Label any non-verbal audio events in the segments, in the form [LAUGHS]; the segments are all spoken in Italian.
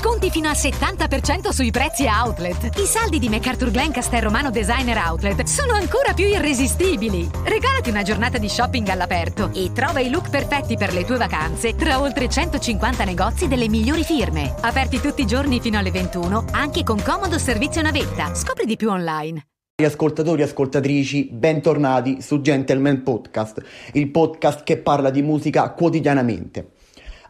Sconti fino al 70% sui prezzi outlet. I saldi di MacArthur Glen Romano Designer Outlet sono ancora più irresistibili. Regalati una giornata di shopping all'aperto e trova i look perfetti per le tue vacanze tra oltre 150 negozi delle migliori firme. Aperti tutti i giorni fino alle 21, anche con comodo servizio navetta. Scopri di più online. Ascoltatori e ascoltatrici, bentornati su Gentleman Podcast, il podcast che parla di musica quotidianamente.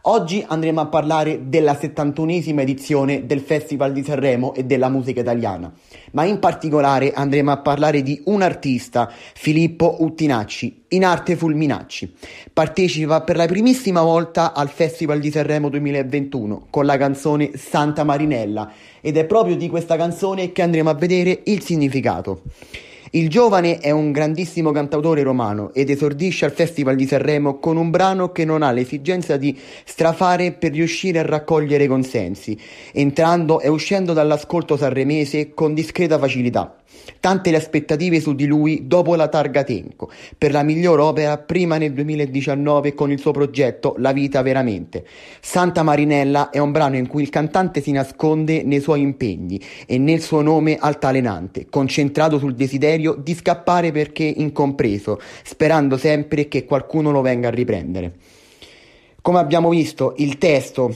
Oggi andremo a parlare della 71esima edizione del Festival di Sanremo e della musica italiana, ma in particolare andremo a parlare di un artista, Filippo Uttinacci, in arte Fulminacci. Partecipa per la primissima volta al Festival di Sanremo 2021 con la canzone Santa Marinella ed è proprio di questa canzone che andremo a vedere il significato. Il giovane è un grandissimo cantautore romano ed esordisce al Festival di Sanremo con un brano che non ha l'esigenza di strafare per riuscire a raccogliere consensi, entrando e uscendo dall'ascolto sanremese con discreta facilità. Tante le aspettative su di lui dopo la targa Tenco, per la miglior opera prima nel 2019 con il suo progetto La vita veramente. Santa Marinella è un brano in cui il cantante si nasconde nei suoi impegni e nel suo nome altalenante, concentrato sul desiderio di scappare perché incompreso, sperando sempre che qualcuno lo venga a riprendere. Come abbiamo visto, il testo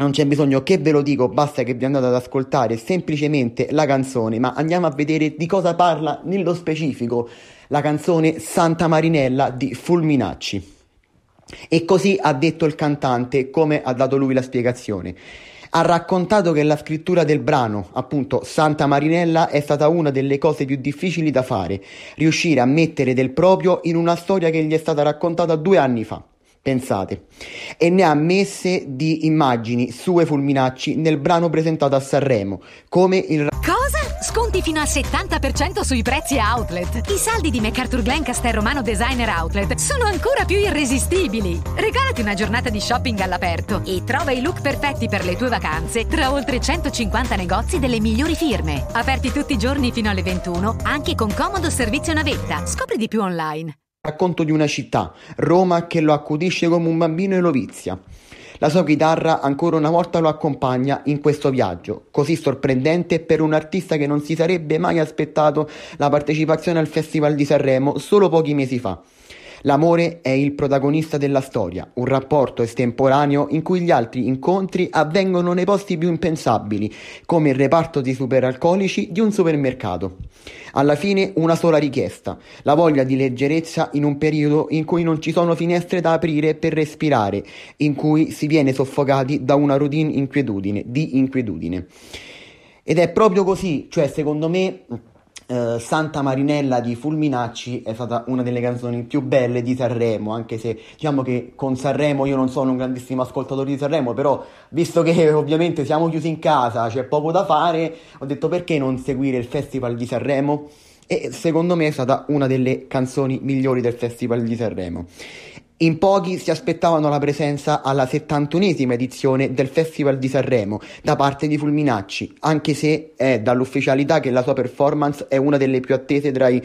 non c'è bisogno che ve lo dico, basta che vi andate ad ascoltare semplicemente la canzone, ma andiamo a vedere di cosa parla nello specifico la canzone Santa Marinella di Fulminacci. E così ha detto il cantante, come ha dato lui la spiegazione. Ha raccontato che la scrittura del brano, appunto Santa Marinella, è stata una delle cose più difficili da fare, riuscire a mettere del proprio in una storia che gli è stata raccontata due anni fa. Pensate. E ne ha messe di immagini sue fulminacci nel brano presentato a Sanremo, come il... Cosa? Sconti fino al 70% sui prezzi outlet. I saldi di MacArthur Glen Romano Designer Outlet sono ancora più irresistibili. Regalati una giornata di shopping all'aperto e trova i look perfetti per le tue vacanze tra oltre 150 negozi delle migliori firme. Aperti tutti i giorni fino alle 21, anche con comodo servizio navetta. Scopri di più online. Racconto di una città, Roma, che lo accudisce come un bambino e lo vizia. La sua chitarra ancora una volta lo accompagna in questo viaggio, così sorprendente per un artista che non si sarebbe mai aspettato la partecipazione al Festival di Sanremo solo pochi mesi fa. L'amore è il protagonista della storia, un rapporto estemporaneo in cui gli altri incontri avvengono nei posti più impensabili, come il reparto di superalcolici di un supermercato. Alla fine una sola richiesta, la voglia di leggerezza in un periodo in cui non ci sono finestre da aprire per respirare, in cui si viene soffocati da una routine inquietudine, di inquietudine. Ed è proprio così, cioè secondo me Uh, Santa Marinella di Fulminacci è stata una delle canzoni più belle di Sanremo, anche se diciamo che con Sanremo io non sono un grandissimo ascoltatore di Sanremo, però visto che [LAUGHS] ovviamente siamo chiusi in casa, c'è poco da fare, ho detto perché non seguire il Festival di Sanremo? E secondo me è stata una delle canzoni migliori del Festival di Sanremo. In pochi si aspettavano la presenza alla 71esima edizione del Festival di Sanremo da parte di Fulminacci, anche se è dall'ufficialità che la sua performance è una delle più attese tra i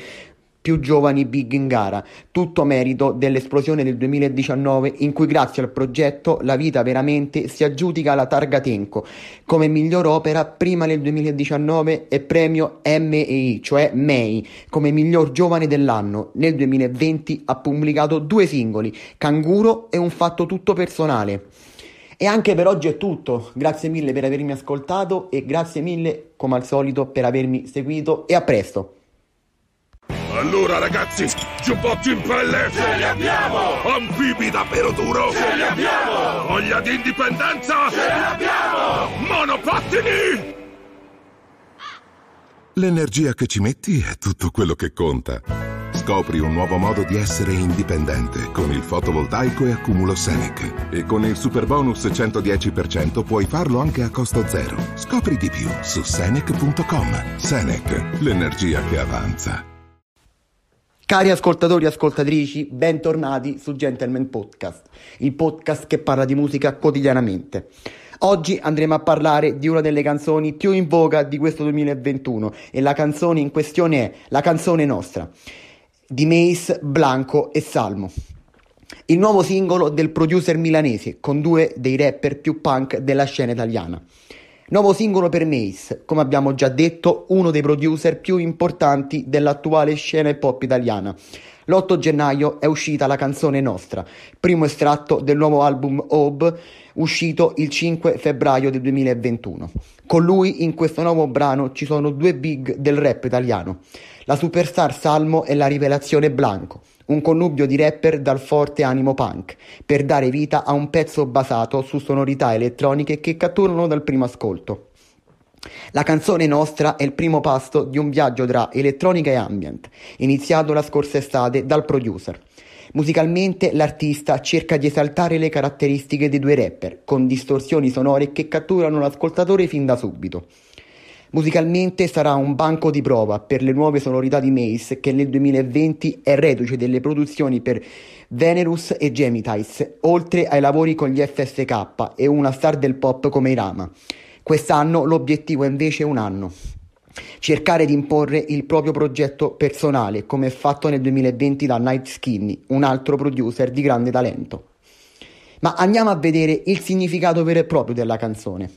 più giovani big in gara, tutto merito dell'esplosione del 2019 in cui grazie al progetto La vita veramente si aggiudica la targa Tenco come miglior opera prima nel 2019 e premio MEI, cioè MEI, come miglior giovane dell'anno. Nel 2020 ha pubblicato due singoli, Canguro e Un fatto tutto personale. E anche per oggi è tutto, grazie mille per avermi ascoltato e grazie mille come al solito per avermi seguito e a presto. Allora ragazzi, giubbotti in pelle! Ce li abbiamo! Anfibi davvero duro! Ce li abbiamo! Voglia di indipendenza! Ce li abbiamo! Monopattini! L'energia che ci metti è tutto quello che conta. Scopri un nuovo modo di essere indipendente con il fotovoltaico e accumulo Senec. E con il super bonus 110% puoi farlo anche a costo zero. Scopri di più su Senec.com. Senec, l'energia che avanza. Cari ascoltatori e ascoltatrici, bentornati su Gentleman Podcast, il podcast che parla di musica quotidianamente. Oggi andremo a parlare di una delle canzoni più in voga di questo 2021 e la canzone in questione è la canzone nostra di Mace, Blanco e Salmo. Il nuovo singolo del producer milanese con due dei rapper più punk della scena italiana. Nuovo singolo per Mace, come abbiamo già detto, uno dei producer più importanti dell'attuale scena hip hop italiana. L'8 gennaio è uscita la canzone Nostra, primo estratto del nuovo album Hope, uscito il 5 febbraio del 2021. Con lui in questo nuovo brano ci sono due big del rap italiano, la superstar Salmo e la rivelazione Blanco un connubio di rapper dal forte animo punk, per dare vita a un pezzo basato su sonorità elettroniche che catturano dal primo ascolto. La canzone nostra è il primo pasto di un viaggio tra elettronica e ambient, iniziato la scorsa estate dal producer. Musicalmente l'artista cerca di esaltare le caratteristiche dei due rapper, con distorsioni sonore che catturano l'ascoltatore fin da subito. Musicalmente sarà un banco di prova per le nuove sonorità di Mace che nel 2020 è reduce delle produzioni per Venerus e Gemitice, oltre ai lavori con gli FSK e una star del pop come Irama. Quest'anno l'obiettivo è invece un anno. Cercare di imporre il proprio progetto personale, come fatto nel 2020 da Night Skinny, un altro producer di grande talento. Ma andiamo a vedere il significato vero e proprio della canzone.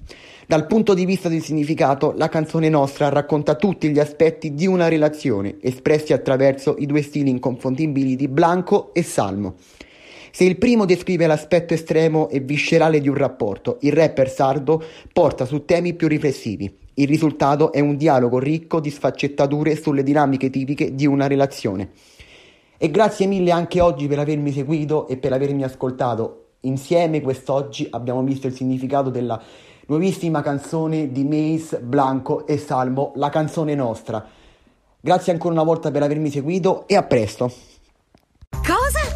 Dal punto di vista del significato, la canzone nostra racconta tutti gli aspetti di una relazione, espressi attraverso i due stili inconfondibili di Blanco e Salmo. Se il primo descrive l'aspetto estremo e viscerale di un rapporto, il rapper sardo porta su temi più riflessivi. Il risultato è un dialogo ricco di sfaccettature sulle dinamiche tipiche di una relazione. E grazie mille anche oggi per avermi seguito e per avermi ascoltato. Insieme quest'oggi abbiamo visto il significato della nuovissima canzone di Mace, Blanco e Salmo, la canzone nostra. Grazie ancora una volta per avermi seguito e a presto.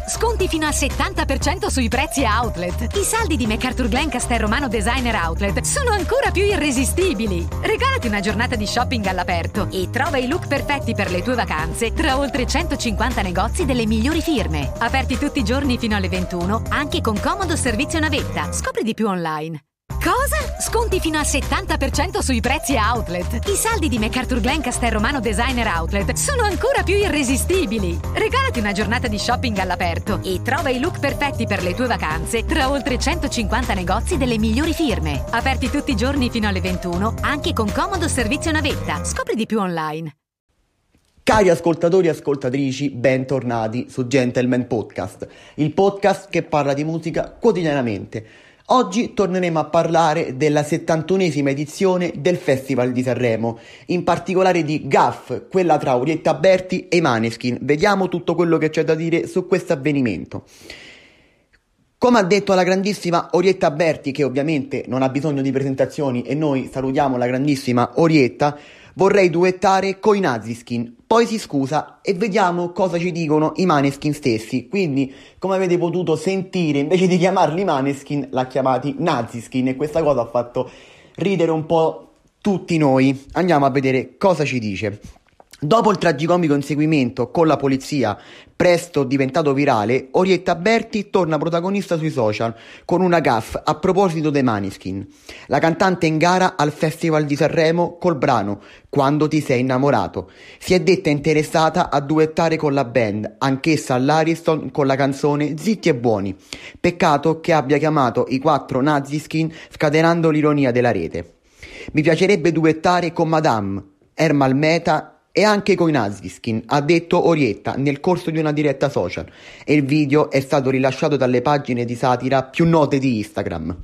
Sconti fino al 70% sui prezzi outlet. I saldi di MacArthur Glen Romano Designer Outlet sono ancora più irresistibili. Regalati una giornata di shopping all'aperto e trova i look perfetti per le tue vacanze tra oltre 150 negozi delle migliori firme. Aperti tutti i giorni fino alle 21, anche con comodo servizio navetta. Scopri di più online. Cosa? Sconti fino al 70% sui prezzi outlet. I saldi di MacArthur Glen Romano Designer Outlet sono ancora più irresistibili. Regalati una giornata di shopping all'aperto e trova i look perfetti per le tue vacanze tra oltre 150 negozi delle migliori firme. Aperti tutti i giorni fino alle 21, anche con comodo servizio navetta. Scopri di più online. Cari ascoltatori e ascoltatrici, bentornati su Gentleman Podcast, il podcast che parla di musica quotidianamente. Oggi torneremo a parlare della 71esima edizione del Festival di Sanremo, in particolare di Gaff, quella tra Orietta Berti e Maneskin. Vediamo tutto quello che c'è da dire su questo avvenimento. Come ha detto la grandissima Orietta Berti, che ovviamente non ha bisogno di presentazioni e noi salutiamo la grandissima Orietta, vorrei duettare coi Naziskin. Poi si scusa e vediamo cosa ci dicono i Maneskin stessi. Quindi, come avete potuto sentire, invece di chiamarli Maneskin, l'ha chiamati Naziskin e questa cosa ha fatto ridere un po' tutti noi. Andiamo a vedere cosa ci dice. Dopo il tragicomico inseguimento con la polizia, presto diventato virale, Orietta Berti torna protagonista sui social con una gaff a proposito dei Maniskin. La cantante in gara al Festival di Sanremo col brano Quando ti sei innamorato. Si è detta interessata a duettare con la band, anch'essa all'Ariston con la canzone Zitti e Buoni. Peccato che abbia chiamato i quattro Naziskin scatenando l'ironia della rete. Mi piacerebbe duettare con Madame, Ermal Meta e anche coi Naziskin, ha detto Orietta nel corso di una diretta social e il video è stato rilasciato dalle pagine di satira più note di Instagram.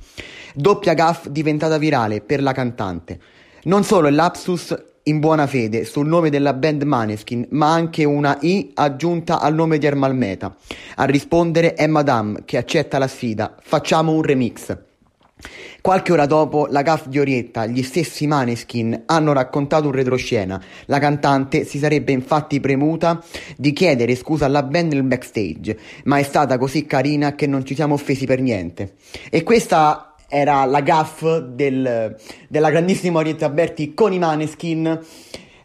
Doppia gaff diventata virale per la cantante. Non solo il lapsus in buona fede sul nome della band Maneskin, ma anche una I aggiunta al nome di Ermal Meta. A rispondere è Madame che accetta la sfida. Facciamo un remix. Qualche ora dopo la gaff di Orietta, gli stessi Maneskin hanno raccontato un retroscena. La cantante si sarebbe infatti premuta di chiedere scusa alla band nel backstage, ma è stata così carina che non ci siamo offesi per niente. E questa era la gaff del, della grandissima Orietta Berti con i Maneskin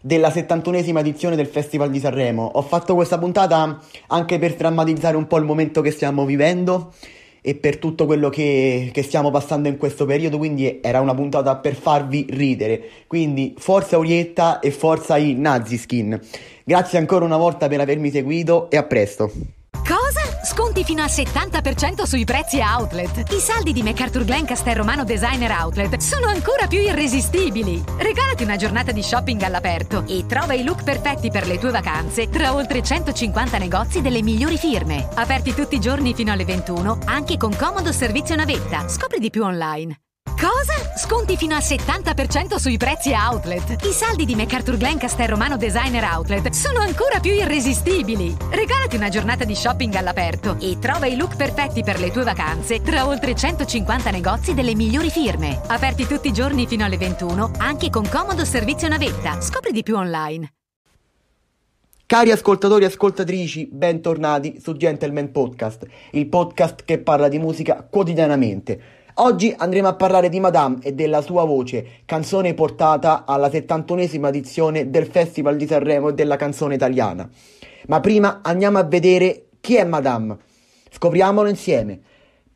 della 71esima edizione del Festival di Sanremo. Ho fatto questa puntata anche per drammatizzare un po' il momento che stiamo vivendo e per tutto quello che, che, stiamo passando in questo periodo, quindi era una puntata per farvi ridere. Quindi forza Orietta e forza i Naziskin. Grazie ancora una volta per avermi seguito e a presto. Sconti fino al 70% sui prezzi outlet. I saldi di MacArthur Glen Castellromano Designer Outlet sono ancora più irresistibili. Regalati una giornata di shopping all'aperto e trova i look perfetti per le tue vacanze tra oltre 150 negozi delle migliori firme. Aperti tutti i giorni fino alle 21, anche con comodo servizio navetta. Scopri di più online. Cosa? Sconti fino al 70% sui prezzi outlet. I saldi di MacArthur Glen Castellromano Designer Outlet sono ancora più irresistibili. Regalati una giornata di shopping all'aperto e trova i look perfetti per le tue vacanze tra oltre 150 negozi delle migliori firme. Aperti tutti i giorni fino alle 21, anche con comodo servizio navetta. Scopri di più online. Cari ascoltatori e ascoltatrici, bentornati su Gentleman Podcast, il podcast che parla di musica quotidianamente. Oggi andremo a parlare di Madame e della sua voce, canzone portata alla 71esima edizione del Festival di Sanremo della canzone italiana. Ma prima andiamo a vedere chi è Madame. Scopriamolo insieme.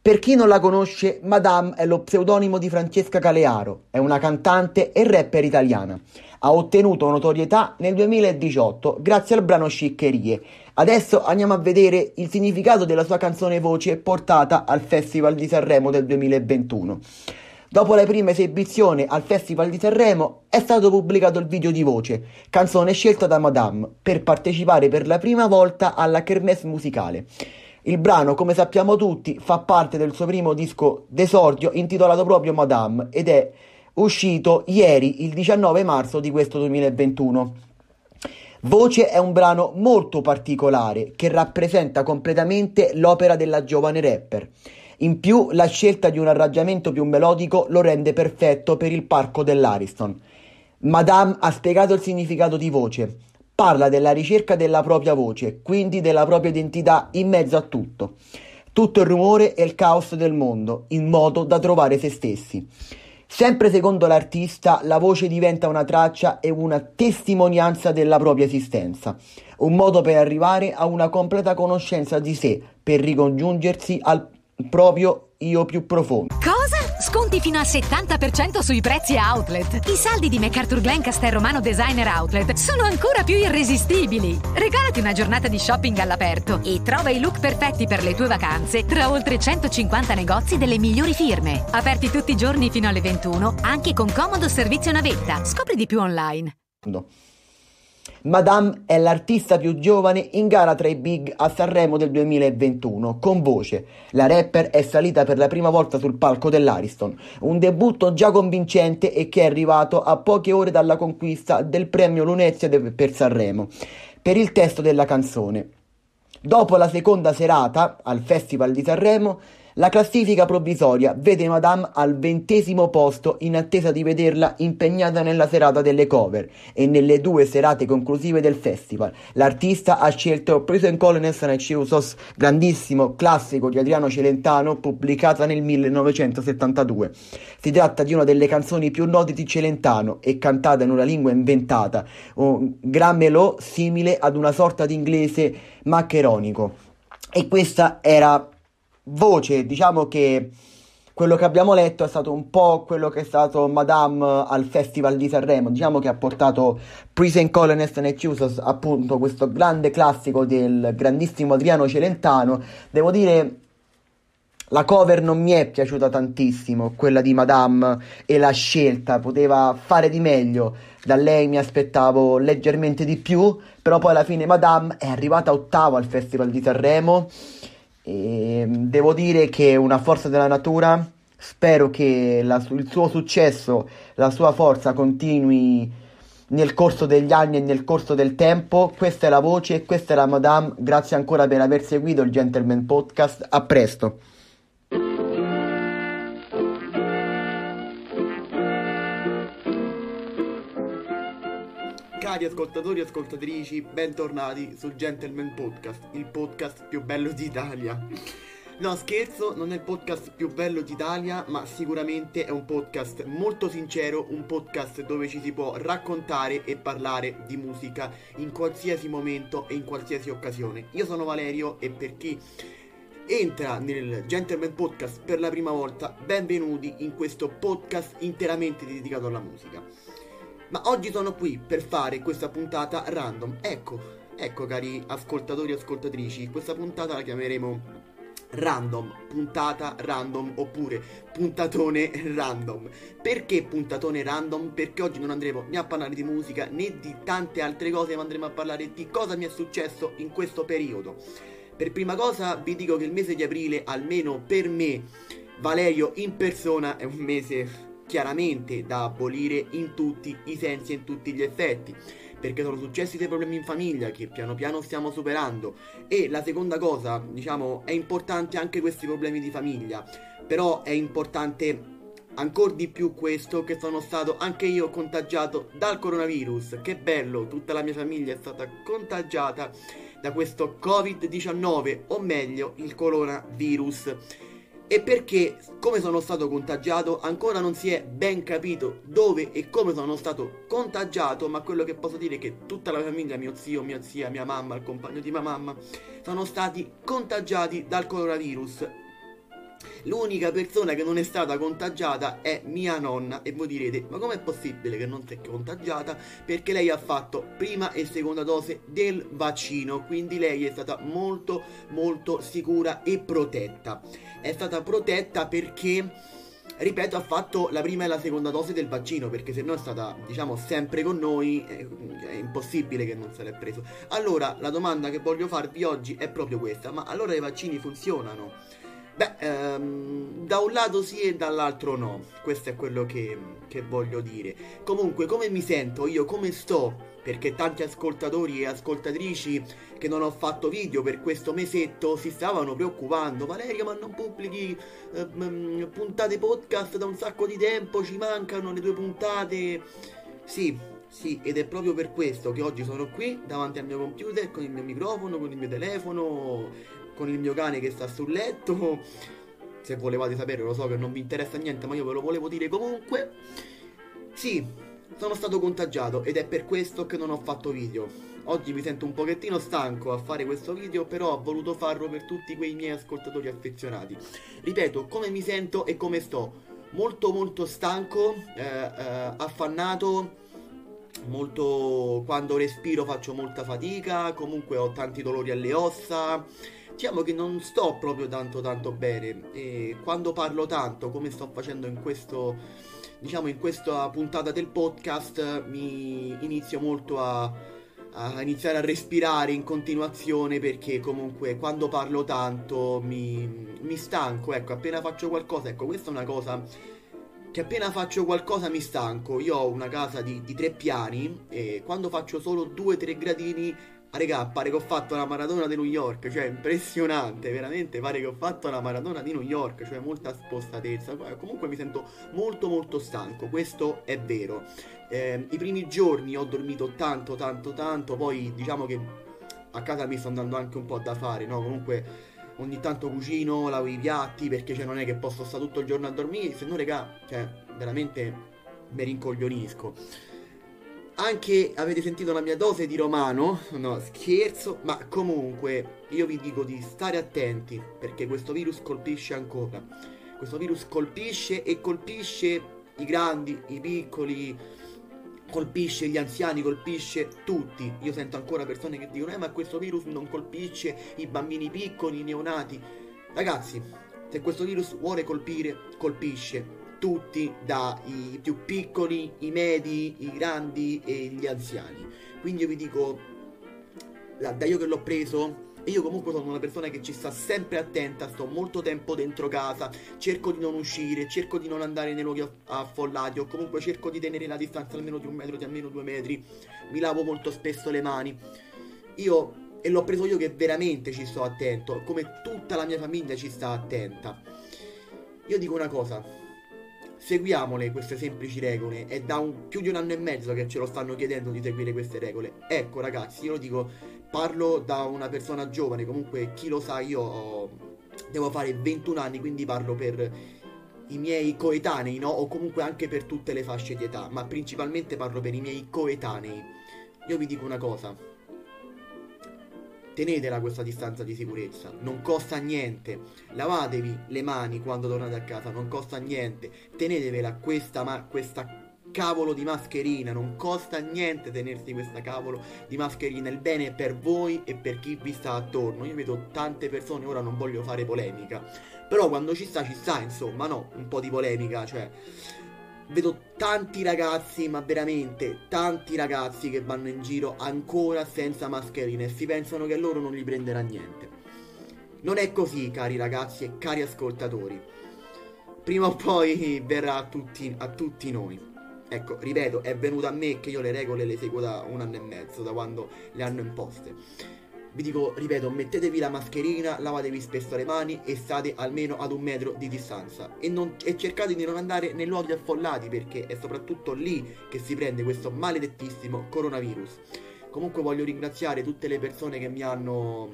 Per chi non la conosce, Madame è lo pseudonimo di Francesca Calearo, è una cantante e rapper italiana ha ottenuto notorietà nel 2018 grazie al brano Sciccherie. Adesso andiamo a vedere il significato della sua canzone voce portata al Festival di Sanremo del 2021. Dopo la prima esibizione al Festival di Sanremo è stato pubblicato il video di voce, canzone scelta da Madame, per partecipare per la prima volta alla kermesse musicale. Il brano, come sappiamo tutti, fa parte del suo primo disco d'esordio intitolato proprio Madame ed è uscito ieri, il 19 marzo di questo 2021. Voce è un brano molto particolare che rappresenta completamente l'opera della giovane rapper. In più, la scelta di un arrangiamento più melodico lo rende perfetto per il parco dell'Ariston. Madame ha spiegato il significato di voce. Parla della ricerca della propria voce, quindi della propria identità in mezzo a tutto. Tutto il rumore e il caos del mondo, in modo da trovare se stessi. Sempre secondo l'artista, la voce diventa una traccia e una testimonianza della propria esistenza, un modo per arrivare a una completa conoscenza di sé, per ricongiungersi al proprio io più profondo. Sconti fino al 70% sui prezzi outlet. I saldi di MacArthur Glen Castellromano Designer Outlet sono ancora più irresistibili. Regalati una giornata di shopping all'aperto e trova i look perfetti per le tue vacanze tra oltre 150 negozi delle migliori firme. Aperti tutti i giorni fino alle 21, anche con comodo servizio navetta. Scopri di più online. No. Madame è l'artista più giovane in gara tra i big a Sanremo del 2021, con voce. La rapper è salita per la prima volta sul palco dell'Ariston, un debutto già convincente e che è arrivato a poche ore dalla conquista del premio Lunezia per Sanremo, per il testo della canzone. Dopo la seconda serata, al Festival di Sanremo, la classifica provvisoria vede Madame al ventesimo posto in attesa di vederla impegnata nella serata delle cover e nelle due serate conclusive del festival. L'artista ha scelto Prison Colonels and Chiusos, grandissimo classico di Adriano Celentano, pubblicata nel 1972. Si tratta di una delle canzoni più note di Celentano e cantata in una lingua inventata, un gran melò simile ad una sorta di inglese maccheronico. E questa era voce, diciamo che quello che abbiamo letto è stato un po' quello che è stato Madame al Festival di Sanremo, diciamo che ha portato Prison Colonist and Accusers, appunto questo grande classico del grandissimo Adriano Celentano. Devo dire, la cover non mi è piaciuta tantissimo, quella di Madame e la scelta, poteva fare di meglio, da lei mi aspettavo leggermente di più, però poi alla fine Madame è arrivata ottava al Festival di Sanremo e ehm, devo dire che è una forza della natura. Spero che la, il suo successo, la sua forza continui nel corso degli anni e nel corso del tempo. Questa è la voce, questa è la Madame. Grazie ancora per aver seguito il Gentleman Podcast. A presto. Cari ascoltatori e ascoltatrici, bentornati sul Gentleman Podcast, il podcast più bello d'Italia. No, scherzo, non è il podcast più bello d'Italia, ma sicuramente è un podcast molto sincero, un podcast dove ci si può raccontare e parlare di musica in qualsiasi momento e in qualsiasi occasione. Io sono Valerio e per chi entra nel Gentleman Podcast per la prima volta, benvenuti in questo podcast interamente dedicato alla musica. Ma oggi sono qui per fare questa puntata random. Ecco, ecco cari ascoltatori e ascoltatrici, questa puntata la chiameremo random, puntata random oppure puntatone random. Perché puntatone random? Perché oggi non andremo né a parlare di musica né di tante altre cose, ma andremo a parlare di cosa mi è successo in questo periodo. Per prima cosa vi dico che il mese di aprile, almeno per me, Valerio in persona, è un mese chiaramente da abolire in tutti i sensi e in tutti gli effetti perché sono successi dei problemi in famiglia che piano piano stiamo superando e la seconda cosa, diciamo, è importante anche questi problemi di famiglia, però è importante ancora di più questo che sono stato anche io contagiato dal coronavirus. Che bello, tutta la mia famiglia è stata contagiata da questo Covid-19 o meglio il coronavirus e perché, come sono stato contagiato, ancora non si è ben capito dove e come sono stato contagiato, ma quello che posso dire è che tutta la famiglia, mio zio, mia zia, mia mamma, il compagno di mia mamma, sono stati contagiati dal coronavirus. L'unica persona che non è stata contagiata è mia nonna e voi direte ma com'è possibile che non si è contagiata? Perché lei ha fatto prima e seconda dose del vaccino, quindi lei è stata molto molto sicura e protetta è stata protetta perché ripeto, ha fatto la prima e la seconda dose del vaccino, perché se no è stata, diciamo, sempre con noi, è, è, impossibile che non se l'è preso. Allora, la domanda che voglio farvi oggi è proprio questa, ma allora i vaccini funzionano? Beh, ehm, da un lato sì e dall'altro no, questo è quello che, che voglio dire. Comunque, come mi sento io, come sto perché tanti ascoltatori e ascoltatrici che non ho fatto video per questo mesetto si stavano preoccupando. Valeria, ma non pubblichi eh, mm, puntate podcast da un sacco di tempo, ci mancano le tue puntate. Sì, sì, ed è proprio per questo che oggi sono qui davanti al mio computer con il mio microfono, con il mio telefono, con il mio cane che sta sul letto. Se volevate sapere, lo so che non vi interessa niente, ma io ve lo volevo dire comunque. Sì, sono stato contagiato ed è per questo che non ho fatto video. Oggi mi sento un pochettino stanco a fare questo video, però ho voluto farlo per tutti quei miei ascoltatori affezionati. Ripeto, come mi sento e come sto. Molto molto stanco, eh, eh, affannato, molto quando respiro faccio molta fatica, comunque ho tanti dolori alle ossa. Diciamo che non sto proprio tanto tanto bene e quando parlo tanto, come sto facendo in questo diciamo in questa puntata del podcast mi inizio molto a, a iniziare a respirare in continuazione perché comunque quando parlo tanto mi, mi stanco, ecco, appena faccio qualcosa, ecco, questa è una cosa che appena faccio qualcosa mi stanco. Io ho una casa di, di tre piani e quando faccio solo due tre gradini Ah, regà, pare che ho fatto la maratona di New York, cioè impressionante, veramente pare che ho fatto la maratona di New York, cioè molta spostatezza. Comunque mi sento molto molto stanco, questo è vero. Eh, I primi giorni ho dormito tanto tanto tanto, poi diciamo che a casa mi sto andando anche un po' da fare, no? Comunque ogni tanto cucino, lavo i piatti perché cioè, non è che posso stare tutto il giorno a dormire, se no regà, cioè veramente mi rincoglionisco. Anche avete sentito la mia dose di romano, no scherzo, ma comunque io vi dico di stare attenti perché questo virus colpisce ancora. Questo virus colpisce e colpisce i grandi, i piccoli, colpisce gli anziani, colpisce tutti. Io sento ancora persone che dicono, eh ma questo virus non colpisce i bambini piccoli, i neonati. Ragazzi, se questo virus vuole colpire, colpisce tutti, dai più piccoli, i medi, i grandi e gli anziani. Quindi io vi dico, da io che l'ho preso, e io comunque sono una persona che ci sta sempre attenta, sto molto tempo dentro casa, cerco di non uscire, cerco di non andare nei luoghi affollati o comunque cerco di tenere la distanza almeno di un metro, di almeno due metri, mi lavo molto spesso le mani. Io, e l'ho preso io che veramente ci sto attento, come tutta la mia famiglia ci sta attenta. Io dico una cosa, seguiamole queste semplici regole. È da un, più di un anno e mezzo che ce lo stanno chiedendo di seguire queste regole. Ecco ragazzi, io lo dico, parlo da una persona giovane, comunque chi lo sa, io ho, devo fare 21 anni, quindi parlo per i miei coetanei, no? O comunque anche per tutte le fasce di età, ma principalmente parlo per i miei coetanei. Io vi dico una cosa, tenetela questa distanza di sicurezza, non costa niente, lavatevi le mani quando tornate a casa, non costa niente, tenetevela questa, ma, questa cavolo di mascherina, non costa niente tenersi questa cavolo di mascherina, il bene è per voi e per chi vi sta attorno. Io vedo tante persone, ora non voglio fare polemica, però quando ci sta ci sta, insomma, no, un po' di polemica, cioè vedo tanti ragazzi, ma veramente tanti ragazzi che vanno in giro ancora senza mascherine e si pensano che loro non li prenderà niente. Non è così, cari ragazzi e cari ascoltatori. Prima o poi verrà a tutti, a tutti noi. Ecco, ripeto, è venuto a me che io le regole le seguo da un anno e mezzo, da quando le hanno imposte. Vi dico, ripeto, mettetevi la mascherina, lavatevi spesso le mani e state almeno ad un metro di distanza. E, non, e, cercate di non andare nei luoghi affollati perché è soprattutto lì che si prende questo maledettissimo coronavirus. Comunque voglio ringraziare tutte le persone che mi hanno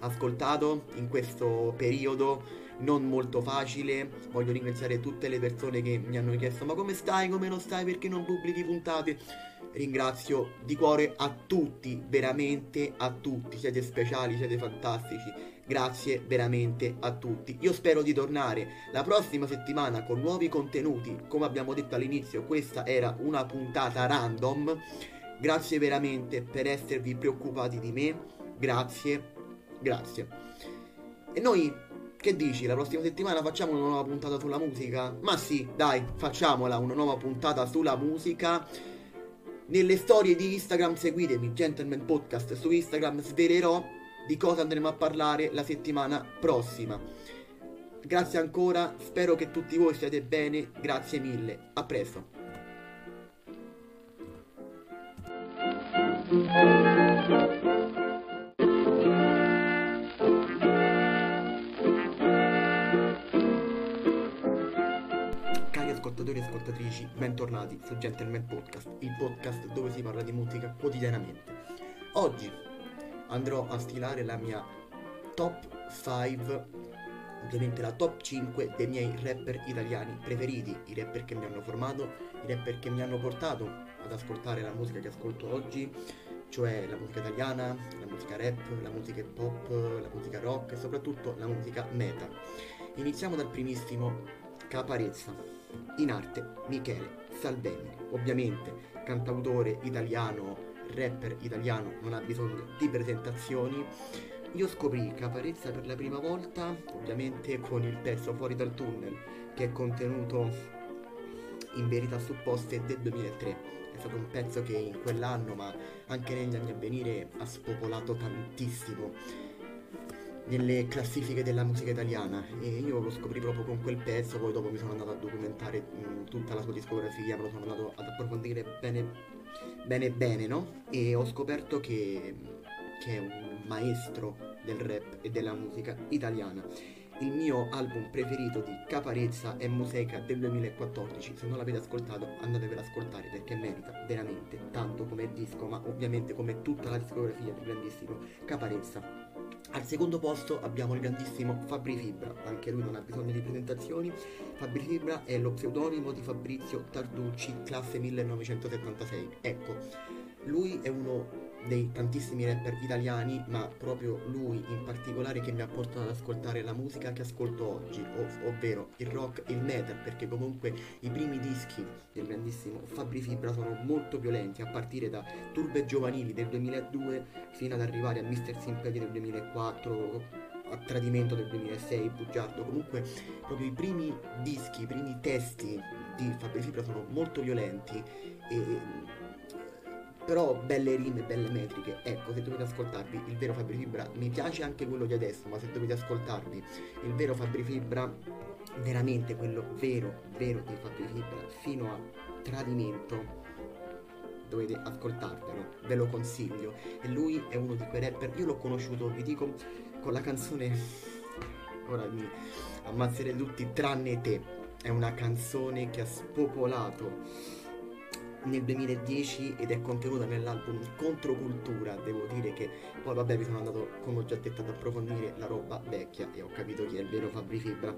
ascoltato in questo periodo non molto facile. Voglio ringraziare tutte le persone che mi hanno chiesto ma come stai, come non stai, perché non pubblichi puntate. Ringrazio di cuore a tutti, veramente a tutti, siete speciali, siete fantastici. Grazie veramente a tutti. Io spero di tornare la prossima settimana con nuovi contenuti. Come abbiamo detto all'inizio, questa era una puntata random. Grazie veramente per esservi preoccupati di me. Grazie, grazie. E noi che dici? La prossima settimana facciamo una nuova puntata sulla musica? Ma sì, dai, facciamola una nuova puntata sulla musica. Nelle storie di Instagram seguitemi, Gentleman Podcast su Instagram, svelerò di cosa andremo a parlare la settimana prossima. Grazie ancora, spero che tutti voi stiate bene, grazie mille, a presto. Ascoltatori e ascoltatrici, bentornati su Gentleman Podcast, il podcast dove si parla di musica quotidianamente. Oggi andrò a stilare la mia top 5, ovviamente la top 5 dei miei rapper italiani preferiti, i rapper che mi hanno formato, i rapper che mi hanno portato ad ascoltare la musica che ascolto oggi, cioè la musica italiana, la musica rap, la musica hip hop, la musica rock e soprattutto la musica meta. Iniziamo dal primissimo Caparezza in arte Michele Salvemini. Ovviamente cantautore italiano, rapper italiano, non ha bisogno di presentazioni. Io scoprì Caparezza per la prima volta, ovviamente con il pezzo Fuori dal tunnel, che è contenuto in verità supposte del 2003. È stato un pezzo che in quell'anno, ma anche negli anni a venire, ha spopolato tantissimo nelle classifiche della musica italiana e io lo scoprì proprio con quel pezzo, poi dopo mi sono andato a documentare mh, tutta la sua discografia, me lo sono andato ad approfondire bene bene bene, no? E ho scoperto che, che è un maestro del rap e della musica italiana. Il mio album preferito di Caparezza è Museca del 2014. Se non l'avete ascoltato, andatevelo ad ascoltare perché merita veramente tanto come disco, ma ovviamente come tutta la discografia del grandissimo Caparezza. Al secondo posto abbiamo il grandissimo Fabri Fibra, anche lui non ha bisogno di presentazioni. Fabri Fibra è lo pseudonimo di Fabrizio Tarducci, classe 1976. Ecco, lui è uno dei tantissimi rapper italiani, ma proprio lui in particolare che mi ha portato ad ascoltare la musica che ascolto oggi, ov- ovvero il rock e il metal, perché comunque i primi dischi del grandissimo Fabri Fibra sono molto violenti, a partire da Turbe Giovanili del 2002 fino ad arrivare a Mr. Simpati del 2004 a Tradimento del 2006, Bugiardo, comunque proprio i primi dischi, i primi testi di Fabri Fibra sono molto violenti e però belle rime, belle metriche. Ecco, se dovete ascoltarvi il vero Fabri Fibra, mi piace anche quello di adesso, ma se dovete ascoltarvi il vero Fabri Fibra, veramente quello vero, vero di Fabri Fibra, fino a tradimento, dovete ascoltarvelo, ve lo consiglio. E lui è uno di quei rapper, io l'ho conosciuto, vi dico, con la canzone, [LAUGHS] ora mi ammazzerete tutti tranne te. È una canzone che ha spopolato nel 2010 ed è contenuta nell'album Controcultura. Devo dire che poi vabbè mi sono andato, come ho già detto, ad approfondire la roba vecchia e ho capito chi è il vero Fabri Fibra.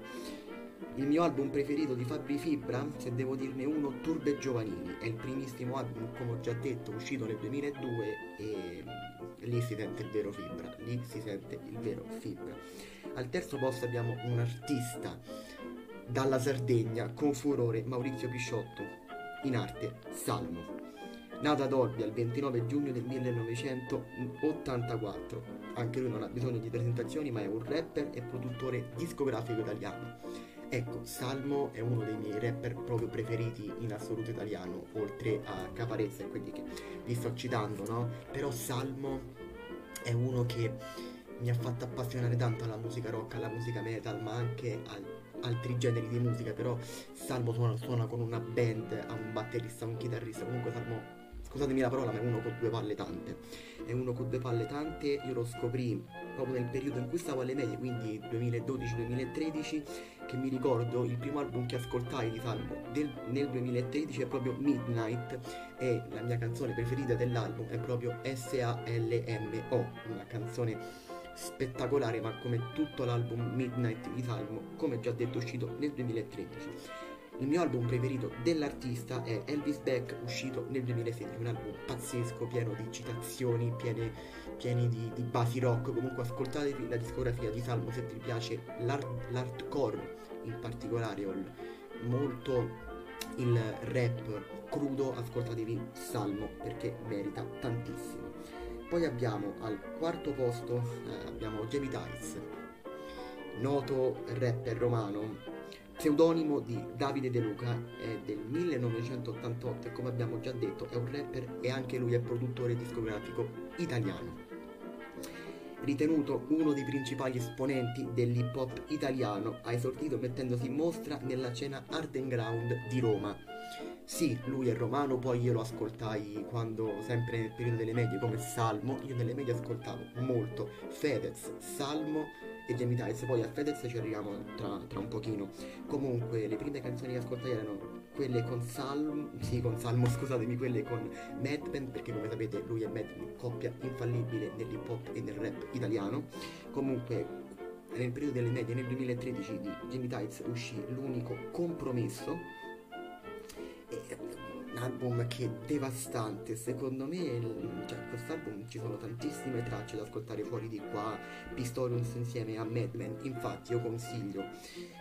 Il mio album preferito di Fabri Fibra, se devo dirne uno, Turbe Giovanili, è il primissimo album, come ho già detto, uscito nel 2002 e lì si sente il vero Fibra, lì si sente il vero Fibra. Al terzo posto abbiamo un artista dalla Sardegna con furore, Maurizio Pisciotto, in arte Salmo. Nato ad Olbia il 29 giugno del 1984, anche lui non ha bisogno di presentazioni ma è un rapper e produttore discografico italiano. Ecco, Salmo è uno dei miei rapper proprio preferiti in assoluto italiano, oltre a Caparezza e quelli che vi sto citando, no? Però Salmo è uno che mi ha fatto appassionare tanto alla musica rock, alla musica metal, ma anche al altri generi di musica, però Salmo suona, suona, con una band, ha un batterista, un chitarrista, comunque Salmo scusatemi la parola, ma è uno con due palle tante. È uno con due palle tante, io lo scoprì proprio nel periodo in cui stavo alle medie, quindi 2012-2013, che mi ricordo il primo album che ascoltai di Salmo del, nel 2013 è proprio Midnight e la mia canzone preferita dell'album è proprio S-A-L-M-O, una canzone spettacolare ma come tutto l'album Midnight di Salmo, come già detto uscito nel 2013. Il mio album preferito dell'artista è Elvis Beck, uscito nel 2016, un album pazzesco, pieno di citazioni, piene, pieni di, di, basi rock. Comunque ascoltatevi la discografia di Salmo se vi piace l'art, l'hardcore in particolare, o molto il rap crudo, ascoltatevi Salmo perché merita tantissimo. Poi abbiamo al quarto posto eh, abbiamo Jamie Dice, noto rapper romano pseudonimo di Davide De Luca, è del 1988 e come abbiamo già detto è un rapper e anche lui è produttore discografico italiano. Ritenuto uno dei principali esponenti dell'hip hop italiano, ha esordito mettendosi in mostra nella cena Art and Ground di Roma. Sì, lui è romano, poi io lo ascoltai quando, sempre nel periodo delle medie, come Salmo, io nelle medie ascoltavo molto Fedez, Salmo e Jamie Tights, poi a Fedez ci arriviamo tra, tra, un pochino. Comunque le prime canzoni che ascoltai erano quelle con Salmo, sì con Salmo [LAUGHS] scusatemi, quelle con Madman, perché come sapete lui e Madman coppia infallibile nell'hip hop e nel rap italiano. Comunque nel periodo delle medie, nel 2013 di Jamie Tights uscì l'unico compromesso album che è devastante, secondo me, cioè, quest'album ci sono tantissime tracce da ascoltare fuori di qua, Pistorius insieme a Madman, infatti io consiglio,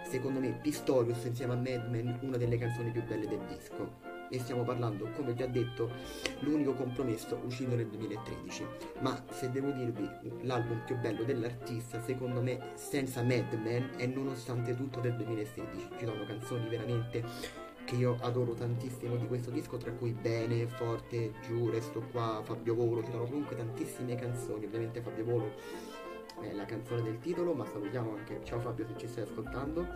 secondo me Pistorius insieme a Madman, una delle canzoni più belle del disco. E stiamo parlando, come già detto, l'unico compromesso uscito nel 2013. Ma se devo dirvi l'album più bello dell'artista, secondo me, senza Madman, è nonostante tutto del 2016. Ci sono canzoni veramente che io adoro tantissimo di questo disco, tra cui Bene, Forte, Giù, Resto Qua, Fabio Volo, ci sono comunque tantissime canzoni, ovviamente Fabio Volo è la canzone del titolo, ma salutiamo anche, ciao Fabio se ci stai ascoltando,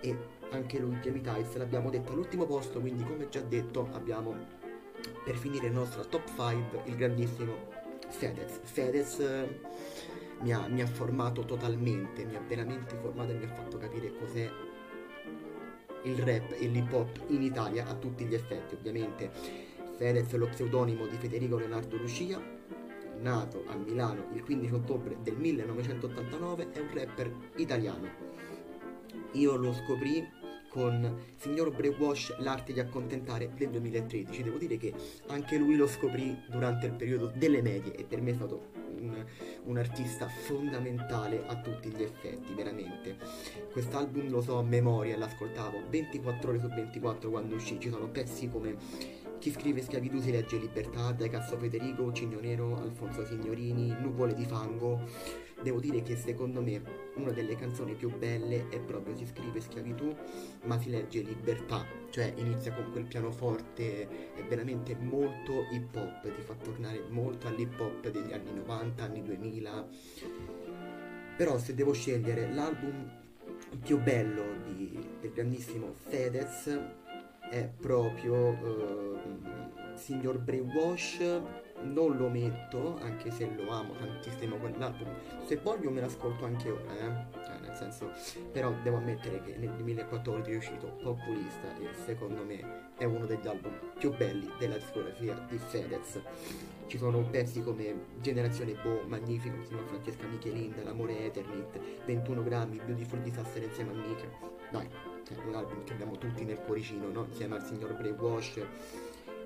e anche lui, Jamie Tights, l'abbiamo detto all'ultimo posto, quindi come già detto abbiamo per finire il nostro top 5 il grandissimo Fedez. Fedez eh, mi ha, mi ha formato totalmente, mi ha veramente formato e mi ha fatto capire cos'è il rap e l'hip hop in Italia a tutti gli effetti ovviamente. Fedez è lo pseudonimo di Federico Leonardo Lucia, nato a Milano il 15 ottobre del 1989, è un rapper italiano. Io lo scoprì con Signor Brewash L'arte di accontentare del 2013. Devo dire che anche lui lo scoprì durante il periodo delle medie e per me è stato un, un artista fondamentale a tutti gli effetti, veramente. Quest'album lo so a memoria, l'ascoltavo 24 ore su 24 quando uscì, ci sono pezzi come chi scrive schiavitù si legge libertà, dai Casso Federico, Cigno Nero, Alfonso Signorini, Nuvole di fango. Devo dire che secondo me una delle canzoni più belle è proprio Si scrive schiavitù, ma si legge libertà. Cioè inizia con quel pianoforte, è veramente molto hip hop, ti fa tornare molto all'hip hop degli anni 90, anni 2000. Però se devo scegliere l'album più bello di, del grandissimo Fedez è proprio uh, Signor Brainwash non lo metto anche se lo amo tantissimo quell'album. Se voglio me l'ascolto anche ora eh? cioè, nel senso però devo ammettere che nel 2014 è uscito Populista e secondo me è uno degli album più belli della discografia di Fedez. Ci sono pezzi come Generazione Bo, Magnifico insieme a Francesca Michelin, L'amore Eternit 21 grammi, Beautiful Disaster insieme a Mika dai un album che abbiamo tutti nel cuoricino, no? insieme al signor Brainwash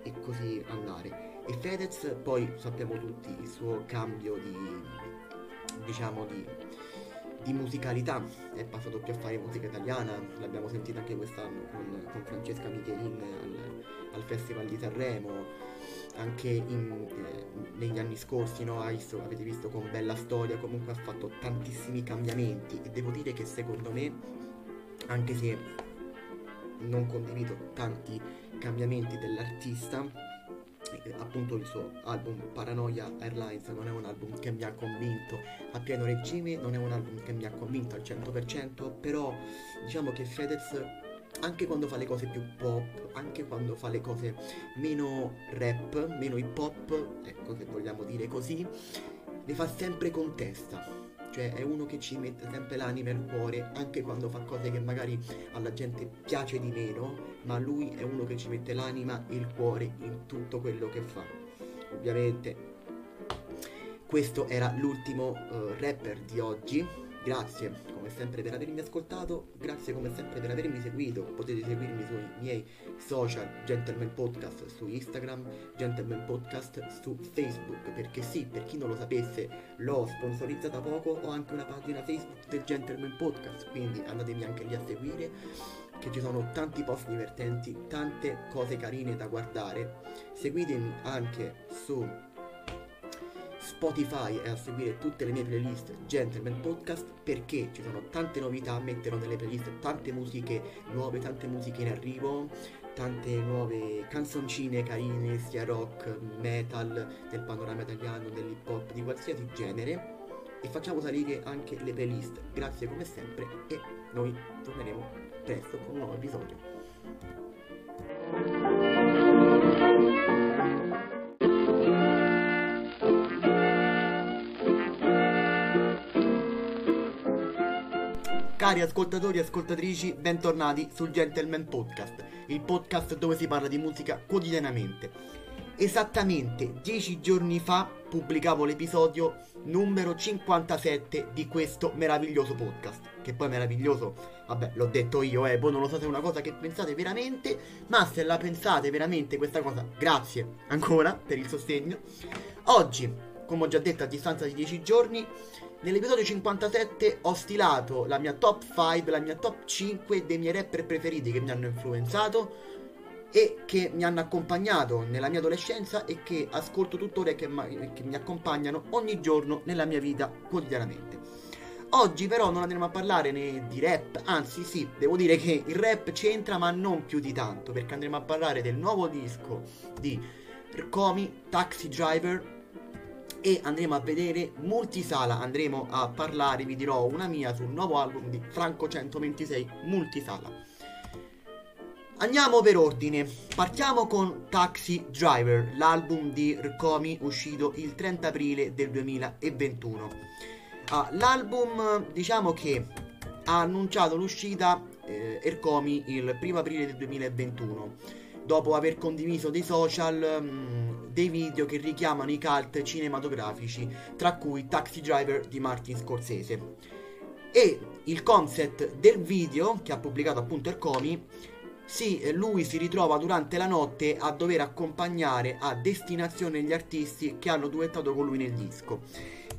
e così andare. E Fedez poi sappiamo tutti il suo cambio di, diciamo, di, di musicalità, è passato più a fare musica italiana, l'abbiamo sentita anche quest'anno con, con Francesca Michelin al, al Festival di Sanremo, anche in, eh, negli anni scorsi, no? visto, avete visto con Bella Storia, comunque ha fatto tantissimi cambiamenti e devo dire che secondo me, anche se non condivido tanti cambiamenti dell'artista, eh, appunto il suo album Paranoia Airlines non è un album che mi ha convinto a pieno regime, non è un album che mi ha convinto al 100%, però diciamo che Fedez anche quando fa le cose più pop, anche quando fa le cose meno rap, meno hip hop, ecco se vogliamo dire così, le fa sempre con testa. Cioè è uno che ci mette sempre l'anima e il cuore, anche quando fa cose che magari alla gente piace di meno, ma lui è uno che ci mette l'anima e il cuore in tutto quello che fa. Ovviamente questo era l'ultimo uh, rapper di oggi Grazie come sempre per avermi ascoltato, grazie come sempre per avermi seguito, potete seguirmi sui miei social Gentleman Podcast su Instagram, Gentleman Podcast su Facebook, perché sì, per chi non lo sapesse l'ho sponsorizzata poco, ho anche una pagina Facebook del Gentleman Podcast, quindi andatemi anche lì a seguire, che ci sono tanti post divertenti, tante cose carine da guardare, seguitemi anche su Spotify e a seguire tutte le mie playlist Gentleman Podcast perché ci sono tante novità, metterò nelle playlist tante musiche nuove, tante musiche in arrivo, tante nuove canzoncine carine, sia rock, metal, del panorama italiano, dell'hip hop, di qualsiasi genere e facciamo salire anche le playlist. Grazie come sempre e noi torneremo presto con un nuovo episodio. Cari ascoltatori e ascoltatrici, bentornati sul Gentleman Podcast, il podcast dove si parla di musica quotidianamente. Esattamente dieci giorni fa pubblicavo l'episodio numero 57 di questo meraviglioso podcast. Che poi meraviglioso, vabbè, l'ho detto io, eh, voi non lo so se è una cosa che pensate veramente, ma se la pensate veramente questa cosa, grazie ancora per il sostegno. Oggi, come ho già detto a distanza di dieci giorni, Nell'episodio 57 ho stilato la mia top 5, la mia top 5 dei miei rapper preferiti che mi hanno influenzato e che mi hanno accompagnato nella mia adolescenza e che ascolto tuttora e che, ma- che mi accompagnano ogni giorno nella mia vita quotidianamente. Oggi però non andremo a parlare né di rap, anzi sì, devo dire che il rap c'entra ma non più di tanto, perché andremo a parlare del nuovo disco di Comi, Taxi Driver, e andremo a vedere Multisala, andremo a parlare, vi dirò una mia sul nuovo album di Franco 126 Multisala. Andiamo per ordine, partiamo con Taxi Driver, l'album di Rkomi uscito il 30 aprile del 2021. Ah, l'album diciamo che ha annunciato l'uscita eh, Ercomi il 1 aprile del 2021 dopo aver condiviso dei social mh, mm, dei video che richiamano i cult cinematografici, tra cui Taxi Driver di Martin Scorsese. E il concept del video, che ha pubblicato appunto il Comi, sì, lui si ritrova durante la notte a dover accompagnare a destinazione gli artisti che hanno duettato con lui nel disco.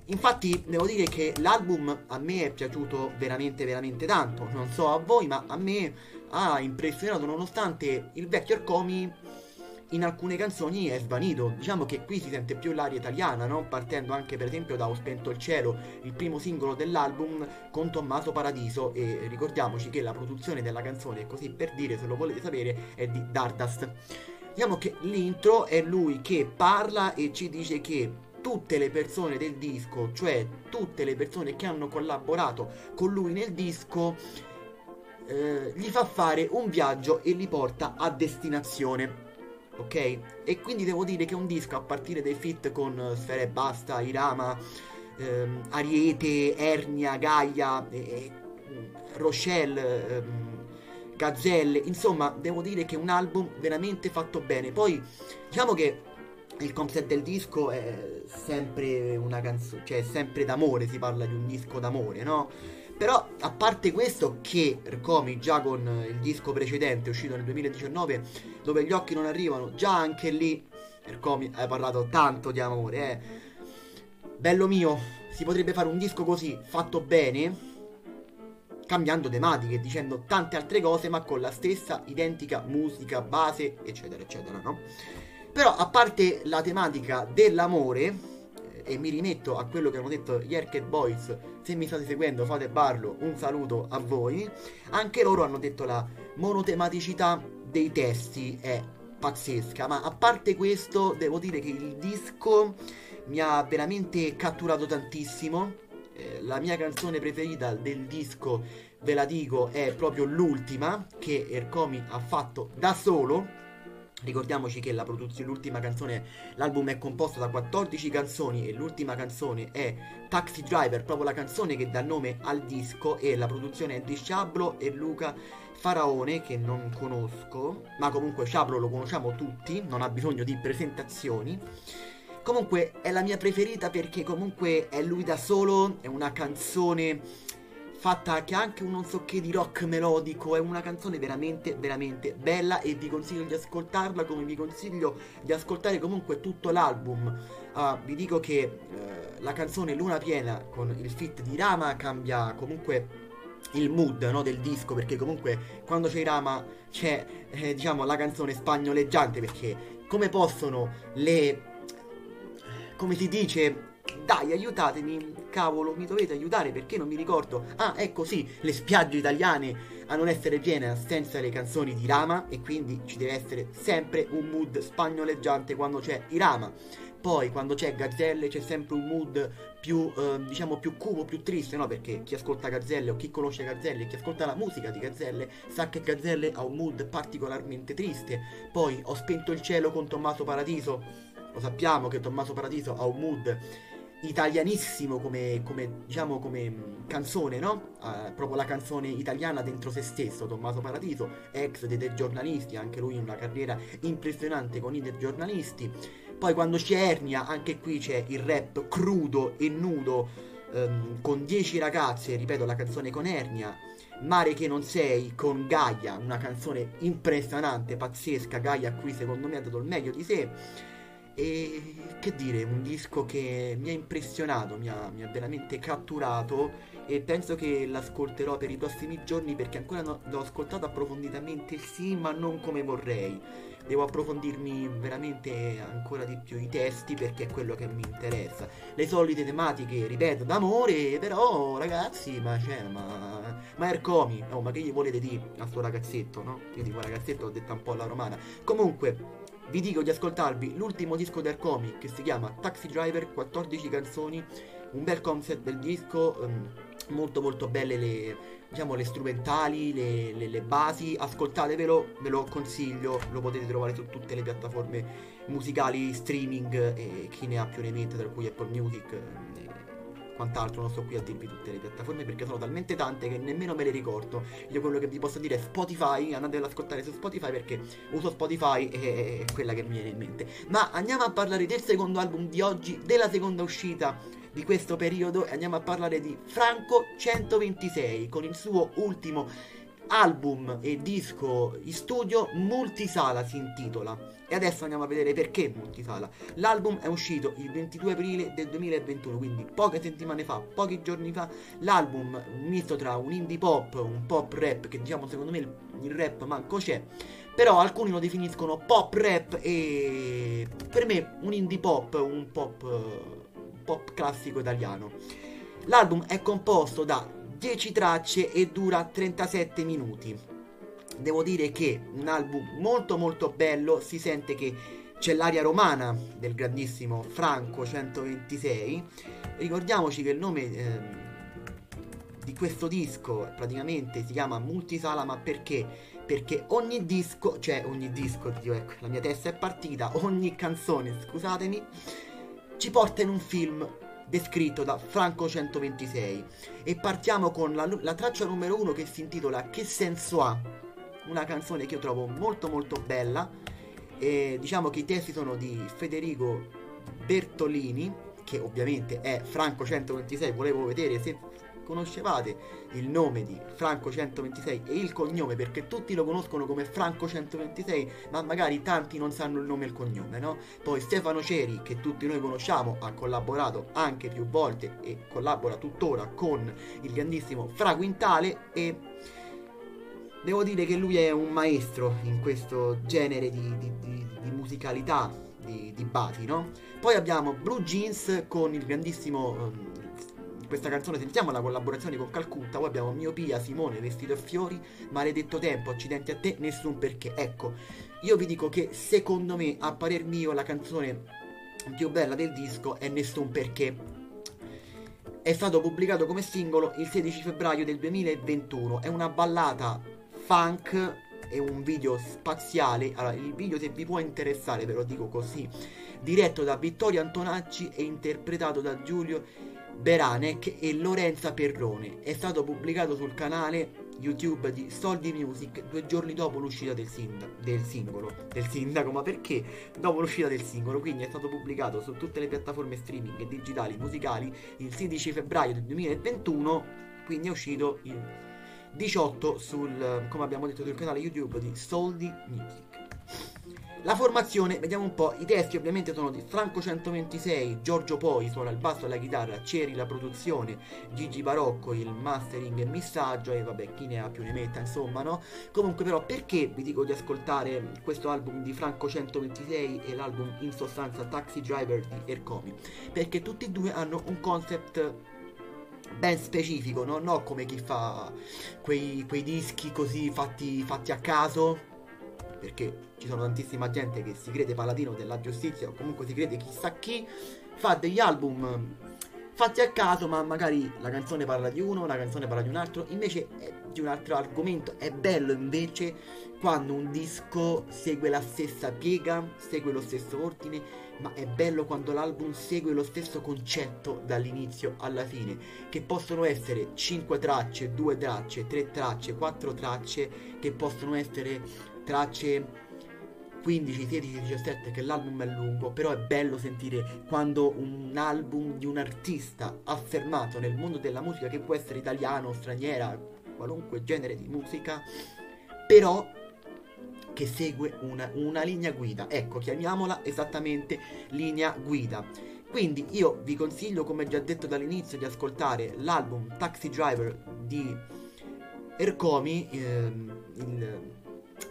Infatti devo dire che l'album a me è piaciuto veramente veramente tanto, non so a voi, ma a me ha impressionato nonostante il vecchio Arcomi in alcune canzoni è svanito. Diciamo che qui si sente più l'aria italiana, no? partendo anche per esempio da Ho spento il cielo, il primo singolo dell'album con Tommaso Paradiso e ricordiamoci che la produzione della canzone, così per dire se lo volete sapere, è di Dardust. Diciamo che l'intro è lui che parla e ci dice che tutte le persone del disco, cioè tutte le persone che hanno collaborato con lui nel disco, eh, gli fa fare un viaggio e li porta a destinazione. Ok? E quindi devo dire che un disco a partire dai fit con Sfere Basta, Irama, ehm, Ariete, Ernia, Gaia, eh, Rochelle, ehm, Gazzelle, insomma, devo dire che è un album veramente fatto bene. Poi, diciamo che il concept del disco è sempre una canzone, cioè è sempre d'amore, si parla di un disco d'amore, no? Però a parte questo che Rcomi già con il disco precedente uscito nel 2019 dove gli occhi non arrivano, già anche lì Rcomi hai parlato tanto di amore, eh. Bello mio, si potrebbe fare un disco così fatto bene cambiando tematiche, dicendo tante altre cose, ma con la stessa identica musica, base, eccetera, eccetera, no? Però a parte la tematica dell'amore, e mi rimetto a quello che hanno detto gli Arcade Boys, se mi state seguendo fate barlo, un saluto a voi, anche loro hanno detto la monotematicità dei testi è pazzesca, ma a parte questo devo dire che il disco mi ha veramente catturato tantissimo. Eh, la mia canzone preferita del disco, ve la dico, è proprio l'ultima che Ercomi ha fatto da solo. Ricordiamoci che l'ultima canzone, l'album è composto da 14 canzoni e l'ultima canzone è Taxi Driver, proprio la canzone che dà nome al disco e la produzione è di Sciablo e Luca Faraone che non conosco, ma comunque Sciablo lo conosciamo tutti, non ha bisogno di presentazioni. Comunque è la mia preferita perché comunque è lui da solo, è una canzone fatta che ha anche un non so che di rock melodico, è una canzone veramente veramente bella e vi consiglio di ascoltarla come vi consiglio di ascoltare comunque tutto l'album. Uh, vi dico che uh, la canzone Luna Piena con il fit di Rama cambia comunque il mood no, del disco perché comunque quando c'è Rama c'è eh, diciamo la canzone spagnoleggiante perché come possono le come si dice dai aiutatemi cavolo mi dovete aiutare perché non mi ricordo ah ecco sì le spiagge italiane a non essere piene senza le canzoni di Rama e quindi ci deve essere sempre un mood spagnoleggiante quando c'è Irama poi quando c'è Gazzelle c'è sempre un mood più, eh, diciamo, più cubo, più triste, no? Perché chi ascolta Gazzelle o chi conosce Gazzelle, chi ascolta la musica di Gazzelle, sa che Gazzelle ha un mood particolarmente triste. Poi ho spento il cielo con Tommaso Paradiso, lo sappiamo che Tommaso Paradiso ha un mood italianissimo come, come, diciamo come canzone, no? Uh, proprio la canzone italiana dentro se stesso, Tommaso Paradiso, ex dei, dei giornalisti, anche lui una carriera impressionante con i giornalisti. Poi quando c'è Ernia, anche qui c'è il rap crudo e nudo um, con 10 ragazze, ripeto la canzone con Ernia. Mare che non sei con Gaia, una canzone impressionante, pazzesca. Gaia qui secondo me ha dato il meglio di sé. E che dire, un disco che mi ha impressionato, mi ha, mi ha veramente catturato e penso che l'ascolterò per i prossimi giorni perché ancora no, l'ho ascoltato approfonditamente sì, ma non come vorrei devo approfondirmi veramente ancora di più i testi perché è quello che mi interessa. Le solite tematiche, ripeto, d'amore, però ragazzi, ma c'è, ma, ma Ercomi, oh, ma che gli volete dire a sto ragazzetto, no? Io dico ragazzetto, l'ho detta un po' alla romana. Comunque, vi dico di ascoltarvi l'ultimo disco di Ercomi che si chiama Taxi Driver, 14 canzoni, un bel concept del disco, um, molto molto belle le diciamo le strumentali, le, le, le, basi, ascoltatevelo, ve lo consiglio, lo potete trovare su tutte le piattaforme musicali, streaming e chi ne ha più ne mette, tra cui Apple Music e quant'altro, non sto qui a dirvi tutte le piattaforme perché sono talmente tante che nemmeno me le ricordo. Io quello che vi posso dire è Spotify, andate ad ascoltare su Spotify perché uso Spotify e è quella che mi viene in mente. Ma andiamo a parlare del secondo album di oggi, della seconda uscita di questo periodo e andiamo a parlare di Franco 126 con il suo ultimo album e disco in studio Multisala si intitola e adesso andiamo a vedere perché Multisala l'album è uscito il 22 aprile del 2021 quindi poche settimane fa pochi giorni fa l'album misto tra un indie pop un pop rap che diciamo secondo me il, il rap manco c'è però alcuni lo definiscono pop rap e per me un indie pop un pop pop classico italiano. L'album è composto da 10 tracce e dura 37 minuti. Devo dire che un album molto molto bello, si sente che c'è l'aria romana del grandissimo Franco 126. Ricordiamoci che il nome eh, di questo disco praticamente si chiama Multisala, ma perché? Perché ogni disco, cioè ogni disco, Dio, ecco, la mia testa è partita, ogni canzone, scusatemi, ci porta in un film descritto da Franco 126 e partiamo con la, la traccia numero uno che si intitola Che senso ha? Una canzone che io trovo molto molto bella e diciamo che i testi sono di Federico Bertolini che ovviamente è Franco 126 volevo vedere se conoscevate il nome di Franco 126 e il cognome, perché tutti lo conoscono come Franco 126, ma magari tanti non sanno il nome e il cognome, no? Poi Stefano Ceri, che tutti noi conosciamo, ha collaborato anche più volte e collabora tuttora con il grandissimo Fra Quintale e devo dire che lui è un maestro in questo genere di, di, di, di musicalità, di, di bati, no? Poi abbiamo Blue Jeans con il grandissimo... Um, questa canzone sentiamo la collaborazione con Calcutta, poi abbiamo Miopia, Simone, Vestito e Fiori, Maledetto Tempo, Accidenti a te, Nessun Perché. Ecco, io vi dico che secondo me, a parer mio, la canzone più bella del disco è Nessun Perché. È stato pubblicato come singolo il 16 febbraio del 2021, è una ballata funk e un video spaziale. Allora, il video se vi può interessare, ve lo dico così, diretto da Vittorio Antonacci e interpretato da Giulio Beranek e Lorenza Perrone. È stato pubblicato sul canale YouTube di Soldi Music due giorni dopo l'uscita del, sinda- del singolo. Del sindaco, ma perché? Dopo l'uscita del singolo, quindi è stato pubblicato su tutte le piattaforme streaming e digitali musicali il 16 febbraio del 2021, quindi è uscito il 18 sul, come abbiamo detto, sul canale YouTube di Soldi Music. La formazione, vediamo un po', i testi ovviamente sono di Franco 126, Giorgio Poi suona il basso e la chitarra, Ceri la produzione, Gigi Barocco il mastering e missaggio e vabbè chi ne ha più ne metta insomma no? Comunque però perché vi dico di ascoltare questo album di Franco 126 e l'album in sostanza Taxi Driver di Ercomi? Perché tutti e due hanno un concept ben specifico, no? non come chi fa quei, quei dischi così fatti, fatti a caso perché ci sono tantissima gente che si crede paladino della giustizia o comunque si crede chissà chi, fa degli album fatti a caso, ma magari la canzone parla di uno, la canzone parla di un altro, invece è di un altro argomento. È bello invece quando un disco segue la stessa piega, segue lo stesso ordine, ma è bello quando l'album segue lo stesso concetto dall'inizio alla fine, che possono essere 5 tracce, 2 tracce, 3 tracce, 4 tracce, che possono essere tracce 15, 16, 17 che l'album è lungo, però è bello sentire quando un album di un artista affermato nel mondo della musica, che può essere italiano, straniera, qualunque genere di musica, però che segue una, una linea guida. Ecco, chiamiamola esattamente linea guida. Quindi io vi consiglio, come già detto dall'inizio, di ascoltare l'album Taxi Driver di Ercomi, ehm, il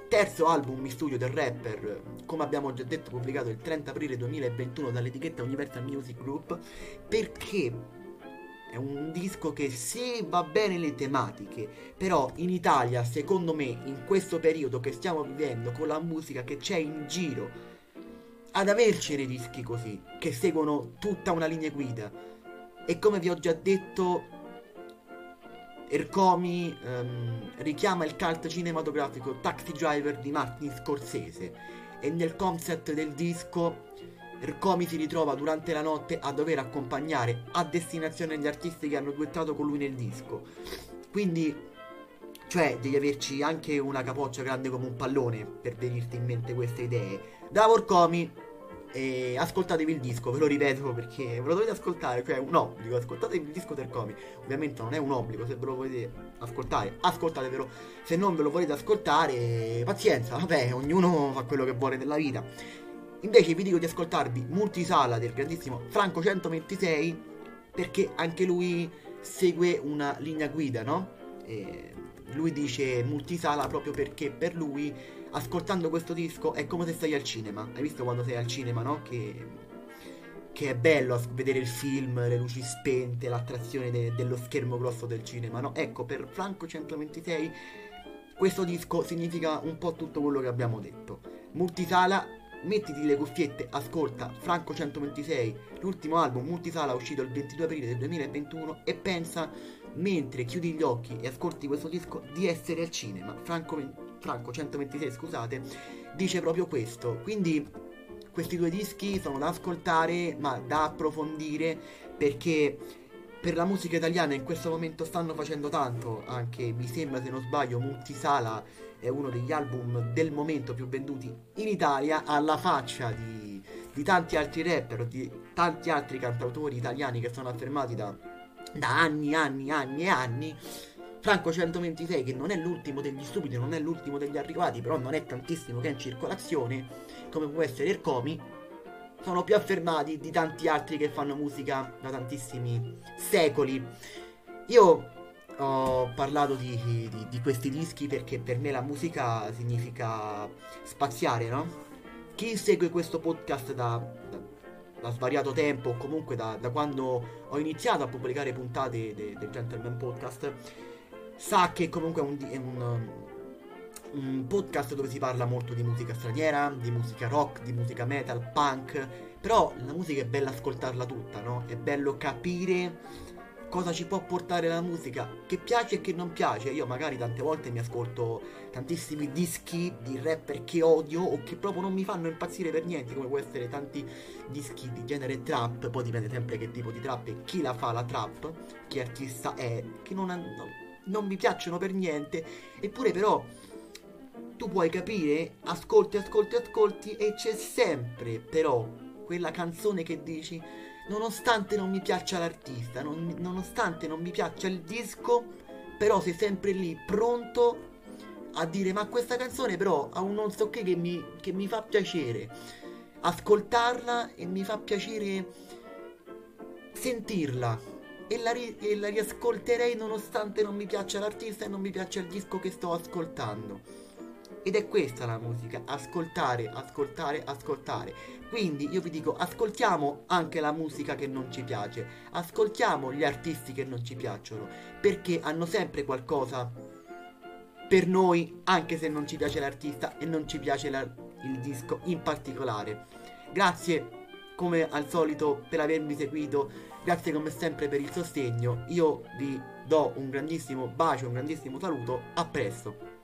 terzo album in studio del rapper, come abbiamo già detto, pubblicato il 30 aprile 2021 dall'etichetta Universal Music Group, perché è un disco che se va bene le tematiche, però in Italia, secondo me, in questo periodo che stiamo vivendo, con la musica che c'è in giro, ad avercene dischi così, che seguono tutta una linea guida, e come vi ho già detto, Ercomi um, richiama il cult cinematografico Taxi Driver di Martin Scorsese e nel concept del disco Ercomi si ritrova durante la notte a dover accompagnare a destinazione gli artisti che hanno duettato con lui nel disco. Quindi, cioè, devi averci anche una capoccia grande come un pallone per venirti in mente queste idee. Da Ercomi e ascoltatevi il disco, ve lo ripeto perché ve lo dovete ascoltare, cioè un obbligo, ascoltatevi il disco del comic. Ovviamente non è un obbligo, se ve lo volete ascoltare, ascoltatevelo. Se non ve lo volete ascoltare, pazienza, vabbè, ognuno fa quello che vuole della vita. Invece vi dico di ascoltarvi Multisala del grandissimo Franco 126 perché anche lui segue una linea guida, no? E lui dice multisala proprio perché per lui ascoltando questo disco è come se stai al cinema. Hai visto quando sei al cinema, no? Che, che è bello vedere il film, le luci spente, l'attrazione de- dello schermo grosso del cinema, no? Ecco, per Franco 126 questo disco significa un po' tutto quello che abbiamo detto. Multisala, mettiti le cuffiette, ascolta Franco 126, l'ultimo album Multisala uscito il 22 aprile del 2021 e pensa mentre chiudi gli occhi e ascolti questo disco di essere al cinema. Franco, Franco 126, scusate, dice proprio questo. Quindi questi due dischi sono da ascoltare, ma da approfondire perché per la musica italiana in questo momento stanno facendo tanto, anche mi sembra se non sbaglio Multisala è uno degli album del momento più venduti in Italia alla faccia di, di tanti altri rapper, di tanti altri cantautori italiani che sono affermati da da anni, anni, anni e anni. Franco 126, che non è l'ultimo degli stupidi, non è l'ultimo degli arrivati, però non è tantissimo che è in circolazione, come può essere Ercomi, sono più affermati di tanti altri che fanno musica da tantissimi secoli. Io ho parlato di, di, di, questi dischi perché per me la musica significa spaziare, no? Chi segue questo podcast da, da, da svariato tempo, o comunque da, da, quando ho iniziato a pubblicare puntate del de Gentleman Podcast, sa che comunque è un, è un, un podcast dove si parla molto di musica straniera, di musica rock, di musica metal, punk, però la musica è bella ascoltarla tutta, no? È bello capire cosa ci può portare la musica, che piace e che non piace. Io magari tante volte mi ascolto tantissimi dischi di rapper che odio o che proprio non mi fanno impazzire per niente, come può essere tanti dischi di genere trap, poi dipende sempre che tipo di trap e chi la fa la trap, che artista è, che non, non, non mi piacciono per niente, eppure però tu puoi capire, ascolti, ascolti, ascolti e c'è sempre però quella canzone che dici nonostante non mi piaccia l'artista, non, nonostante non mi piaccia il disco, però sei sempre lì pronto a dire ma questa canzone però ha un non so che che mi, che mi fa piacere. Ascoltarla e mi fa piacere sentirla e la, ri- e la riascolterei nonostante non mi piaccia l'artista e non mi piaccia il disco che sto ascoltando. Ed è questa la musica, ascoltare, ascoltare, ascoltare. Quindi io vi dico, ascoltiamo anche la musica che non ci piace, ascoltiamo gli artisti che non ci piacciono, perché hanno sempre qualcosa per noi, anche se non ci piace l'artista e non ci piace la, il disco in particolare. Grazie come al solito per avermi seguito, grazie come sempre per il sostegno, io vi do un grandissimo bacio, un grandissimo saluto, a presto.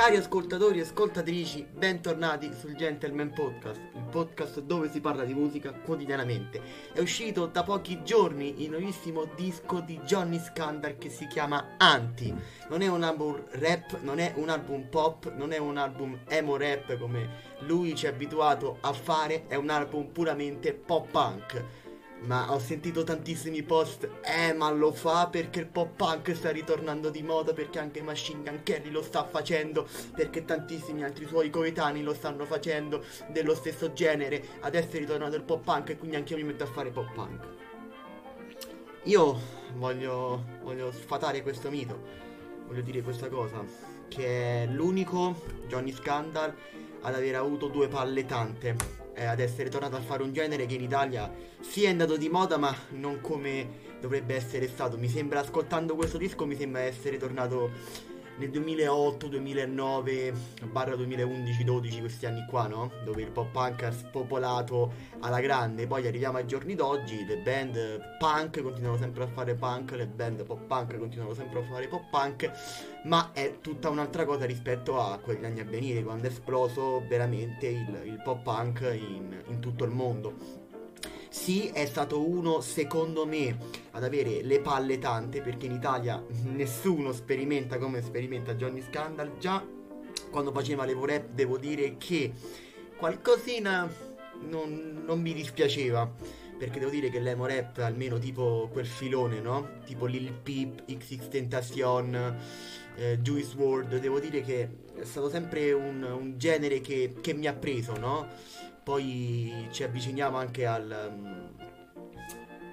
Cari ascoltatori e ascoltatrici, bentornati sul Gentleman Podcast, il podcast dove si parla di musica quotidianamente. È uscito da pochi giorni il nuovissimo disco di Johnny Scandal che si chiama Anti. Non è un album rap, non è un album pop, non è un album emo rap come lui ci è abituato a fare, è un album puramente pop punk ma ho sentito tantissimi post, eh ma lo fa perché il pop punk sta ritornando di moda, perché anche Machine Gun Kelly lo sta facendo, perché tantissimi altri suoi coetanei lo stanno facendo dello stesso genere, adesso è ritornato il pop punk e quindi anche io mi metto a fare pop punk. Io voglio, voglio sfatare questo mito, voglio dire questa cosa, che è l'unico Johnny Scandal ad aver avuto due palle tante eh, ad essere tornato a fare un genere che in Italia sì è andato di moda ma non come dovrebbe essere stato. Mi sembra, ascoltando questo disco, mi sembra essere tornato nel 2008, 2009, barra 2011, 12, questi anni qua, no? Dove il pop punk ha spopolato alla grande. Poi arriviamo ai giorni d'oggi, le band punk continuano sempre a fare punk, le band pop punk continuano sempre a fare pop punk, ma è tutta un'altra cosa rispetto a quegli anni a venire, quando è esploso veramente il, il pop punk in, in tutto il mondo. Sì, è stato uno, secondo me, ad avere le palle tante, perché in Italia [LAUGHS] nessuno sperimenta come sperimenta Johnny Scandal. Già quando faceva l'Evo Rap devo dire che qualcosina non, non mi dispiaceva perché devo dire che l'emo rap almeno tipo quel filone, no? Tipo Lil Peep, XX Tentacion, eh, Juice WRLD, devo dire che è stato sempre un, un genere che, che, mi ha preso, no? Poi ci avviciniamo anche al, um,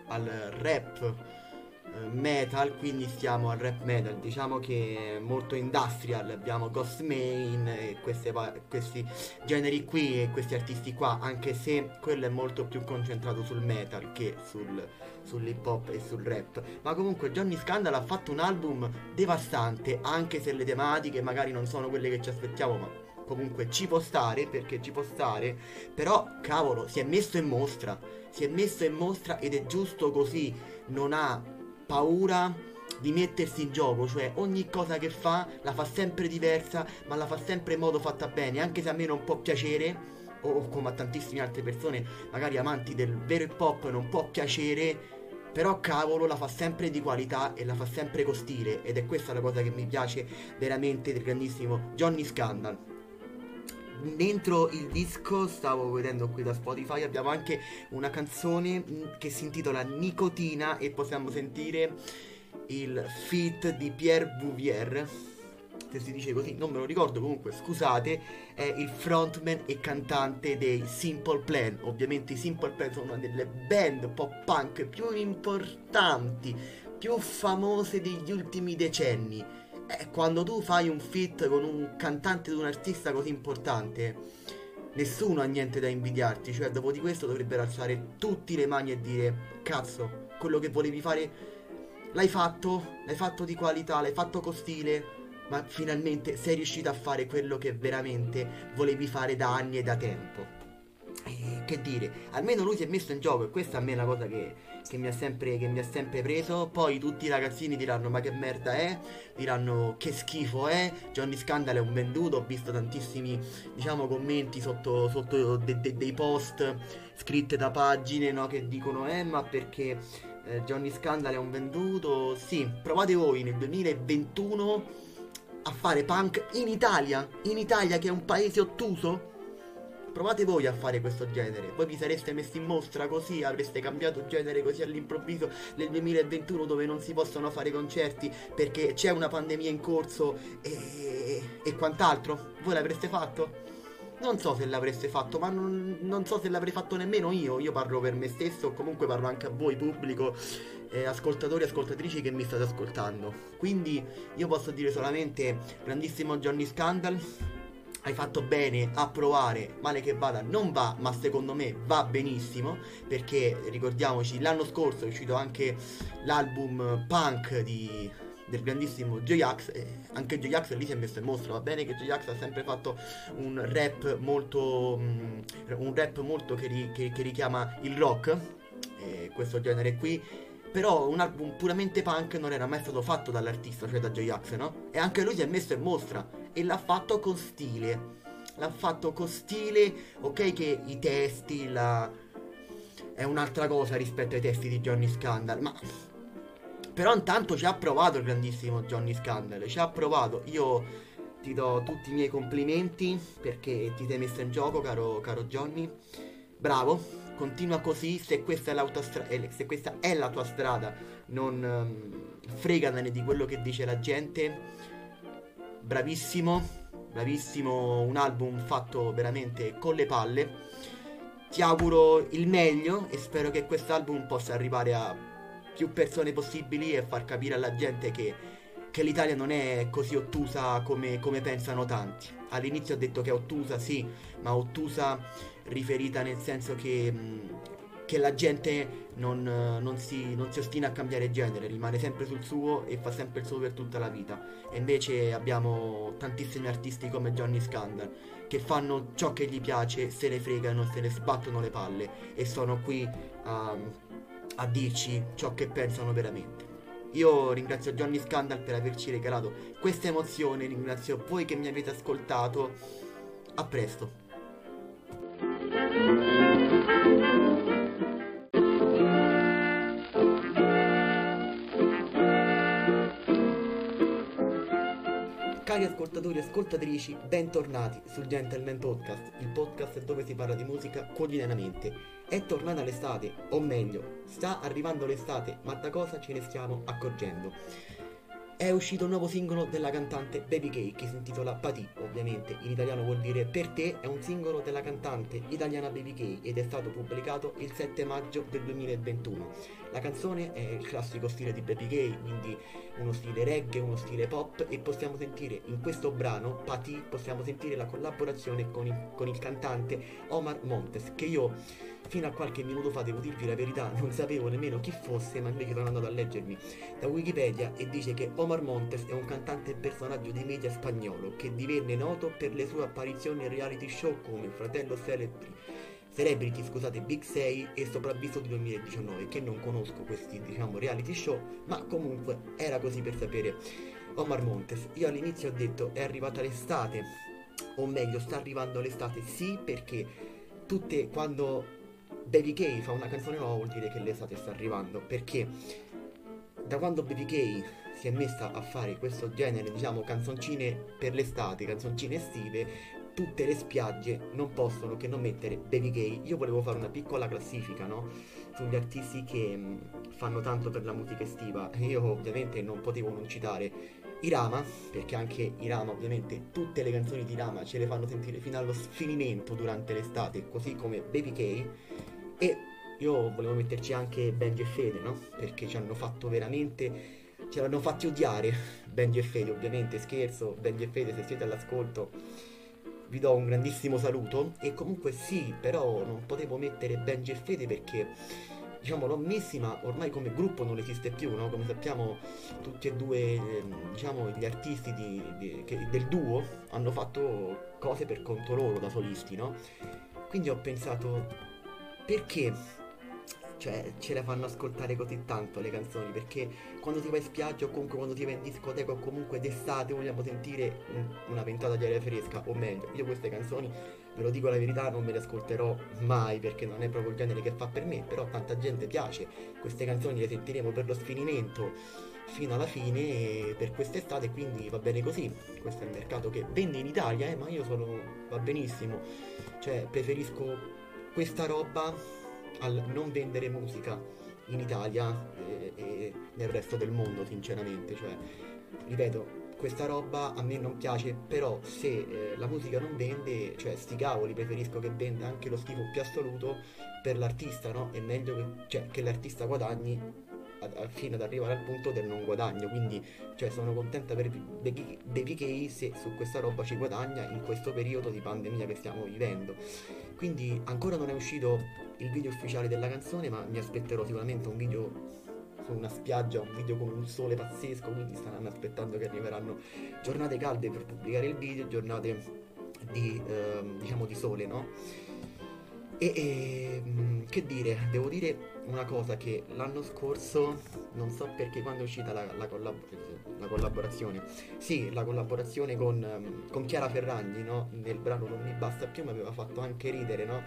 al rap uh, metal, quindi stiamo al rap metal. Diciamo che molto industrial, abbiamo Ghost Main e queste, questi generi qui e questi artisti qua, anche se quello è molto più concentrato sul metal che sul, sull'hip hop e sul rap. Ma comunque Johnny Scandal ha fatto un album devastante, anche se le tematiche magari non sono quelle che ci aspettiamo, ma comunque ci può stare perché ci può stare, però cavolo, si è messo in mostra, si è messo in mostra ed è giusto così, non ha paura di mettersi in gioco, cioè ogni cosa che fa la fa sempre diversa, ma la fa sempre in modo fatta bene, anche se a me non può piacere o come a tantissime altre persone, magari amanti del vero hip hop non può piacere Però cavolo la fa sempre di qualità e la fa sempre con stile ed è questa la cosa che mi piace veramente del grandissimo Johnny Scandal. Dentro il disco, stavo vedendo qui da Spotify, abbiamo anche una canzone mm, che si intitola Nicotina e possiamo sentire il feat di Pierre Bouvier se si dice così, non me lo ricordo comunque, scusate, è il frontman e cantante dei Simple Plan. Ovviamente i Simple Plan sono una delle band pop punk più importanti, più famose degli ultimi decenni. E quando tu fai un feat con un cantante di un artista così importante, nessuno ha niente da invidiarti, cioè dopo di questo dovrebbero alzare tutti le mani e dire cazzo, quello che volevi fare l'hai fatto, l'hai fatto di qualità, l'hai fatto con stile, ma finalmente sei riuscito a fare quello che veramente volevi fare da anni e da tempo. E che dire, almeno lui si è messo in gioco e questa a me è una cosa che, che, mi sempre, che, mi ha sempre, preso. Poi tutti i ragazzini diranno ma che merda è, diranno che schifo è, Johnny Scandal è un venduto, ho visto tantissimi diciamo commenti sotto, sotto de, de, dei post scritte da pagine no, che dicono eh ma perché eh, Johnny Scandal è un venduto? Sì, provate voi nel 2021 a fare punk in Italia, in Italia che è un paese ottuso? Provate voi a fare questo genere. Voi vi sareste messi in mostra così, avreste cambiato genere così all'improvviso nel 2021 dove non si possono fare concerti perché c'è una pandemia in corso e, e quant'altro. Voi l'avreste fatto? Non so se l'avreste fatto, ma non, non, so se l'avrei fatto nemmeno io. Io parlo per me stesso, comunque parlo anche a voi, pubblico, eh, ascoltatori e ascoltatrici che mi state ascoltando. Quindi io posso dire solamente, grandissimo Johnny Scandal, hai fatto bene a provare, male che vada non va, ma secondo me va benissimo, perché ricordiamoci, l'anno scorso è uscito anche l'album punk di del grandissimo J-Ax e anche J-Ax lì si è messo in mostra va bene che J-Ax ha sempre fatto un rap molto um, un rap molto che, ri, che, che richiama il rock eh, questo genere qui però un album puramente punk non era mai stato fatto dall'artista cioè da J-Ax no? e anche lui si è messo in mostra e l'ha fatto con stile l'ha fatto con stile ok che i testi la... è un'altra cosa rispetto ai testi di Johnny Scandal ma però intanto ci ha provato il grandissimo Johnny Scandal, ci ha provato. Io ti do tutti i miei complimenti perché ti sei messo in gioco, caro, caro Johnny. Bravo, continua così, se questa, è eh, se questa è la tua strada, non um, fregatene di quello che dice la gente. Bravissimo, bravissimo, un album fatto veramente con le palle. Ti auguro il meglio e spero che quest'album possa arrivare a più persone possibili e far capire alla gente che, che l'Italia non è così ottusa come, come, pensano tanti. All'inizio ho detto che è ottusa, sì, ma ottusa riferita nel senso che, che la gente non, non, si, non, si, ostina a cambiare genere, rimane sempre sul suo e fa sempre il suo per tutta la vita. E invece abbiamo tantissimi artisti come Johnny Scandal che fanno ciò che gli piace, se ne fregano, se ne sbattono le palle e sono qui a... A dirci ciò che pensano veramente. Io ringrazio Johnny Scandal per averci regalato questa emozione, ringrazio voi che mi avete ascoltato. A presto. Ascoltatori e ascoltatrici, bentornati sul Gentleman Podcast, il podcast dove si parla di musica quotidianamente. È tornata l'estate, o meglio, sta arrivando l'estate, ma da cosa ce ne stiamo accorgendo? È uscito un nuovo singolo della cantante Baby K che si intitola Pati, ovviamente in italiano vuol dire per te, è un singolo della cantante italiana Baby K ed è stato pubblicato il 7 maggio del 2021. La canzone è il classico stile di Baby K, quindi uno stile reggae, uno stile pop e possiamo sentire in questo brano, Pati, possiamo sentire la collaborazione con il, con il cantante Omar Montes che io Fino a qualche minuto fa, devo dirvi la verità, non sapevo nemmeno chi fosse, ma invece sono andato a leggermi da Wikipedia e dice che Omar Montes è un cantante e personaggio di media spagnolo che divenne noto per le sue apparizioni in reality show come Fratello Celebri. Celebrity, scusate, Big 6 e Sopravvissuto 2019, che non conosco questi, diciamo, reality show, ma comunque era così per sapere Omar Montes. Io all'inizio ho detto è arrivata l'estate, o meglio, sta arrivando l'estate, sì, perché tutte quando Baby K fa una canzone nuova vuol dire che l'estate sta arrivando, perché da quando Baby K si è messa a fare questo genere, diciamo, canzoncine per l'estate, canzoncine estive, tutte le spiagge non possono che non mettere Baby Gay. Io volevo fare una piccola classifica, no? Sugli artisti che mh, fanno tanto per la musica estiva. [LAUGHS] Io ovviamente non potevo non citare Irama, perché anche Irama, ovviamente, tutte le canzoni di Irama ce le fanno sentire fino allo sfinimento durante l'estate, così come Baby K. E io volevo metterci anche Benji e Fede, no? Perché ci hanno fatto veramente ce l'hanno fatti odiare Benji e Fede ovviamente scherzo Benji e Fede se siete all'ascolto vi do un grandissimo saluto e comunque sì però non potevo mettere Benji e Fede perché diciamo l'ho messi ma ormai come gruppo non esiste più no? come sappiamo tutti e due diciamo gli artisti di, di, che, del duo hanno fatto cose per conto loro da solisti no? quindi ho pensato perché? Cioè ce le fanno ascoltare così tanto le canzoni perché quando si va in spiaggia o comunque quando si va in discoteca o comunque d'estate vogliamo sentire una ventata di aria fresca o meglio io queste canzoni ve lo dico la verità non me le ascolterò mai perché non è proprio il genere che fa per me però tanta gente piace queste canzoni le sentiremo per lo sfinimento fino alla fine per quest'estate quindi va bene così. Questo è il mercato che vende in Italia eh, ma io sono va benissimo. Cioè preferisco questa roba al non vendere musica in Italia e, e nel resto del mondo, sinceramente. Cioè, ripeto, questa roba a me non piace, però se eh, la musica non vende, cioè sti cavoli, preferisco che venda anche lo schifo più assoluto per l'artista, no? È meglio che, cioè, che l'artista guadagni fino ad arrivare al punto del non guadagno quindi cioè, sono contenta per Baby K se su questa roba ci guadagna in questo periodo di pandemia che stiamo vivendo quindi ancora non è uscito il video ufficiale della canzone ma mi aspetterò sicuramente un video su una spiaggia, un video con un sole pazzesco quindi staranno aspettando che arriveranno giornate calde per pubblicare il video giornate di, eh, diciamo di sole no? E, e, mm, che dire, devo dire una cosa che l'anno scorso, non so perché quando è uscita la, la, collab- la collaborazione, sì, la collaborazione con, um, con, Chiara Ferragni, no? Nel brano Non mi basta più mi aveva fatto anche ridere, no?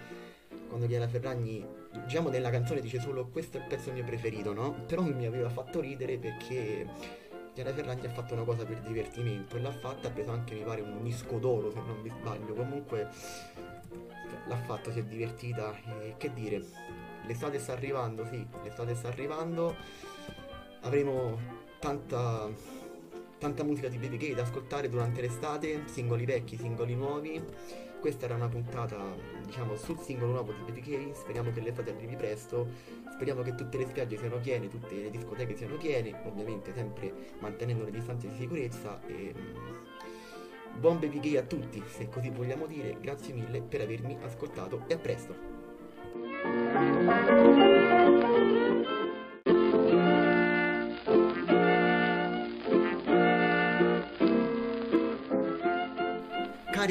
Quando Chiara Ferragni, diciamo nella canzone dice solo questo è il pezzo mio preferito, no? Però mi aveva fatto ridere perché Chiara Ferragni ha fatto una cosa per divertimento e l'ha fatta, ha preso anche mi pare un disco d'oro se non mi sbaglio, comunque l'ha fatto, si è divertita e che dire, l'estate sta arrivando, sì, l'estate sta arrivando, avremo tanta, tanta musica di Baby Gay da ascoltare durante l'estate, singoli vecchi, singoli nuovi. Questa era una puntata, diciamo, sul singolo nuovo di Baby Gay, speriamo che l'estate arrivi presto, speriamo che tutte le spiagge siano piene, tutte le discoteche siano piene, ovviamente sempre mantenendo le distanze di sicurezza. E Buon baby gay a tutti, se così vogliamo dire, grazie mille per avermi ascoltato e a presto. Cari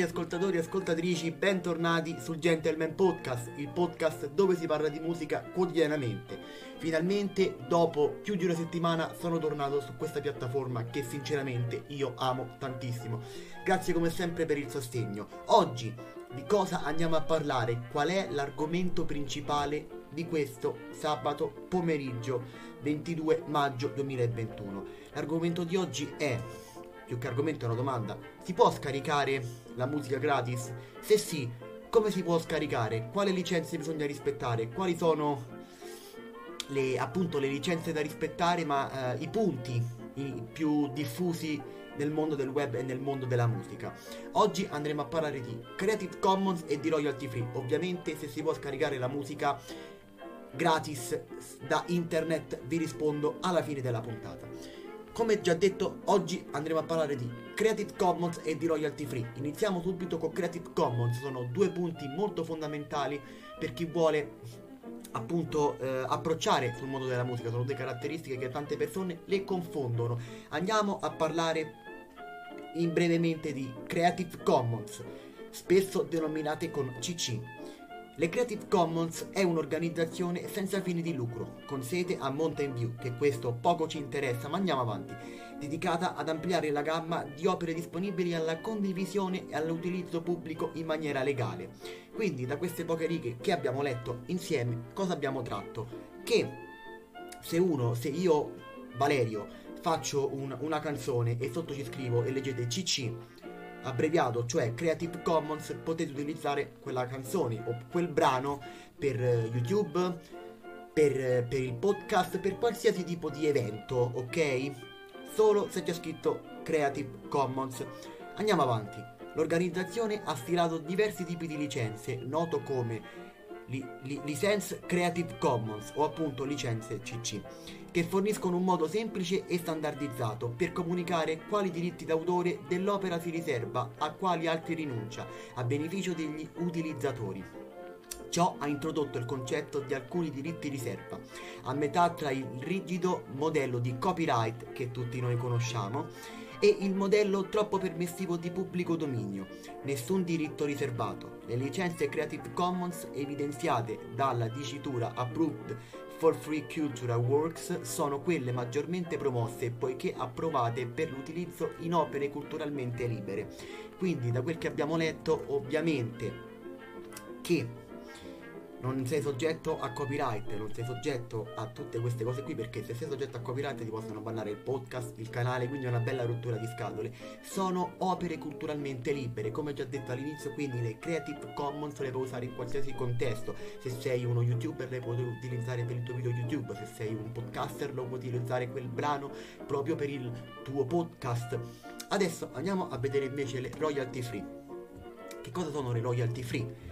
ascoltatori e ascoltatrici, bentornati sul Gentleman Podcast, il podcast dove si parla di musica quotidianamente. Finalmente, dopo più di una settimana, sono tornato su questa piattaforma che sinceramente io amo tantissimo. Grazie come sempre per il sostegno. Oggi di cosa andiamo a parlare? Qual è l'argomento principale di questo sabato pomeriggio 22 maggio 2021? L'argomento di oggi è più che argomento è una domanda. Si può scaricare la musica gratis? Se sì, come si può scaricare? Quali licenze bisogna rispettare? Quali sono le, appunto le licenze da rispettare, ma eh, i punti i più diffusi nel mondo del web e nel mondo della musica. Oggi andremo a parlare di Creative Commons e di royalty free. Ovviamente se si può scaricare la musica gratis da internet vi rispondo alla fine della puntata. Come già detto, oggi andremo a parlare di Creative Commons e di royalty free. Iniziamo subito con Creative Commons, sono due punti molto fondamentali per chi vuole appunto eh, approcciare sul mondo della musica, sono due caratteristiche che tante persone le confondono. Andiamo a parlare in brevemente di Creative Commons, spesso denominate con CC. Le Creative Commons è un'organizzazione senza fini di lucro, con sede a Mountain View, che questo poco ci interessa, ma andiamo avanti. dedicata ad ampliare la gamma di opere disponibili alla condivisione e all'utilizzo pubblico in maniera legale. Quindi da queste poche righe che abbiamo letto insieme cosa abbiamo tratto? Che se uno, se io, Valerio, faccio un, una canzone e sotto ci scrivo e leggete CC abbreviato, cioè Creative Commons, potete utilizzare quella canzone o quel brano per eh, YouTube, per, eh, per il podcast, per qualsiasi tipo di evento, ok? Solo se c'è scritto Creative Commons. Andiamo avanti. L'organizzazione ha stilato diversi tipi di licenze, noto come li, li, licenze Creative Commons o appunto licenze CC, che forniscono un modo semplice e standardizzato per comunicare quali diritti d'autore dell'opera si riserva, a quali altri rinuncia, a beneficio degli utilizzatori. Ciò ha introdotto il concetto di alcuni diritti riserva, a metà tra il rigido modello di copyright che tutti noi conosciamo e il modello troppo permissivo di pubblico dominio, nessun diritto riservato. Le licenze Creative Commons evidenziate dalla dicitura Approved for Free Cultural Works sono quelle maggiormente promosse poiché approvate per l'utilizzo in opere culturalmente libere. Quindi da quel che abbiamo letto ovviamente che non sei soggetto a copyright, non sei soggetto a tutte queste cose qui perché se sei soggetto a copyright ti possono bannare il podcast, il canale, quindi è una bella rottura di scatole. Sono opere culturalmente libere, come già detto all'inizio, quindi le Creative Commons le puoi usare in qualsiasi contesto. Se sei uno youtuber le puoi utilizzare per il tuo video YouTube, se sei un podcaster lo puoi utilizzare quel brano proprio per il tuo podcast. Adesso andiamo a vedere invece le royalty free. Che cosa sono le royalty free?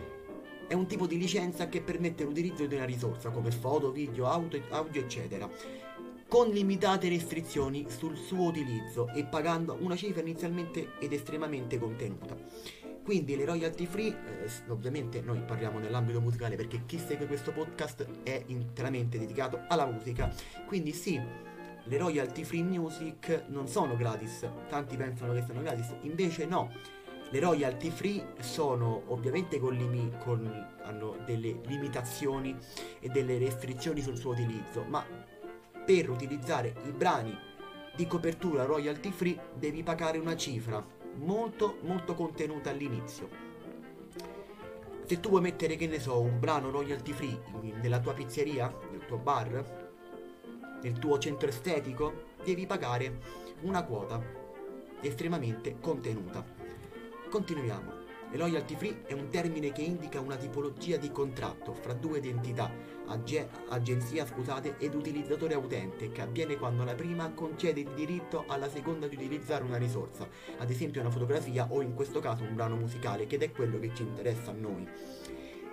È un tipo di licenza che permette l'utilizzo di una risorsa come foto, video, audio, audio eccetera con limitate restrizioni sul suo utilizzo e pagando una cifra inizialmente ed estremamente contenuta. Quindi le royalty free, eh, ovviamente noi parliamo nell'ambito musicale perché chi segue questo podcast è interamente dedicato alla musica, quindi sì, le royalty free music non sono gratis, tanti pensano che siano gratis, invece no, le royalty free sono ovviamente con, limi- con, hanno delle limitazioni e delle restrizioni sul suo utilizzo, ma per utilizzare i brani di copertura royalty free devi pagare una cifra molto molto contenuta all'inizio. Se tu vuoi mettere, che ne so, un brano royalty free nella tua pizzeria, nel tuo bar, nel tuo centro estetico, devi pagare una quota estremamente contenuta. Continuiamo. Le loyalty free è un termine che indica una tipologia di contratto fra due identità, ag- agenzia scusate, ed utilizzatore utente che avviene quando la prima concede il diritto alla seconda di utilizzare una risorsa, ad esempio una fotografia o in questo caso un brano musicale, ed è quello che ci interessa a noi.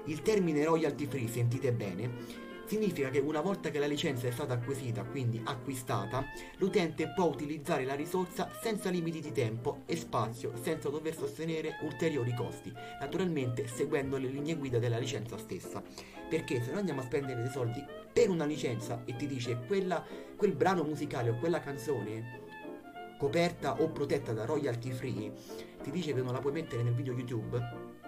Il termine royalty free, sentite bene, Significa che una volta che la licenza è stata acquisita, quindi acquistata, l'utente può utilizzare la risorsa senza limiti di tempo e spazio, senza dover sostenere ulteriori costi, naturalmente seguendo le linee guida della licenza stessa. Perché se noi andiamo a spendere dei soldi per una licenza e ti dice quella, quel brano musicale o quella canzone coperta o protetta da royalty free, ti dice che non la puoi mettere nel video YouTube,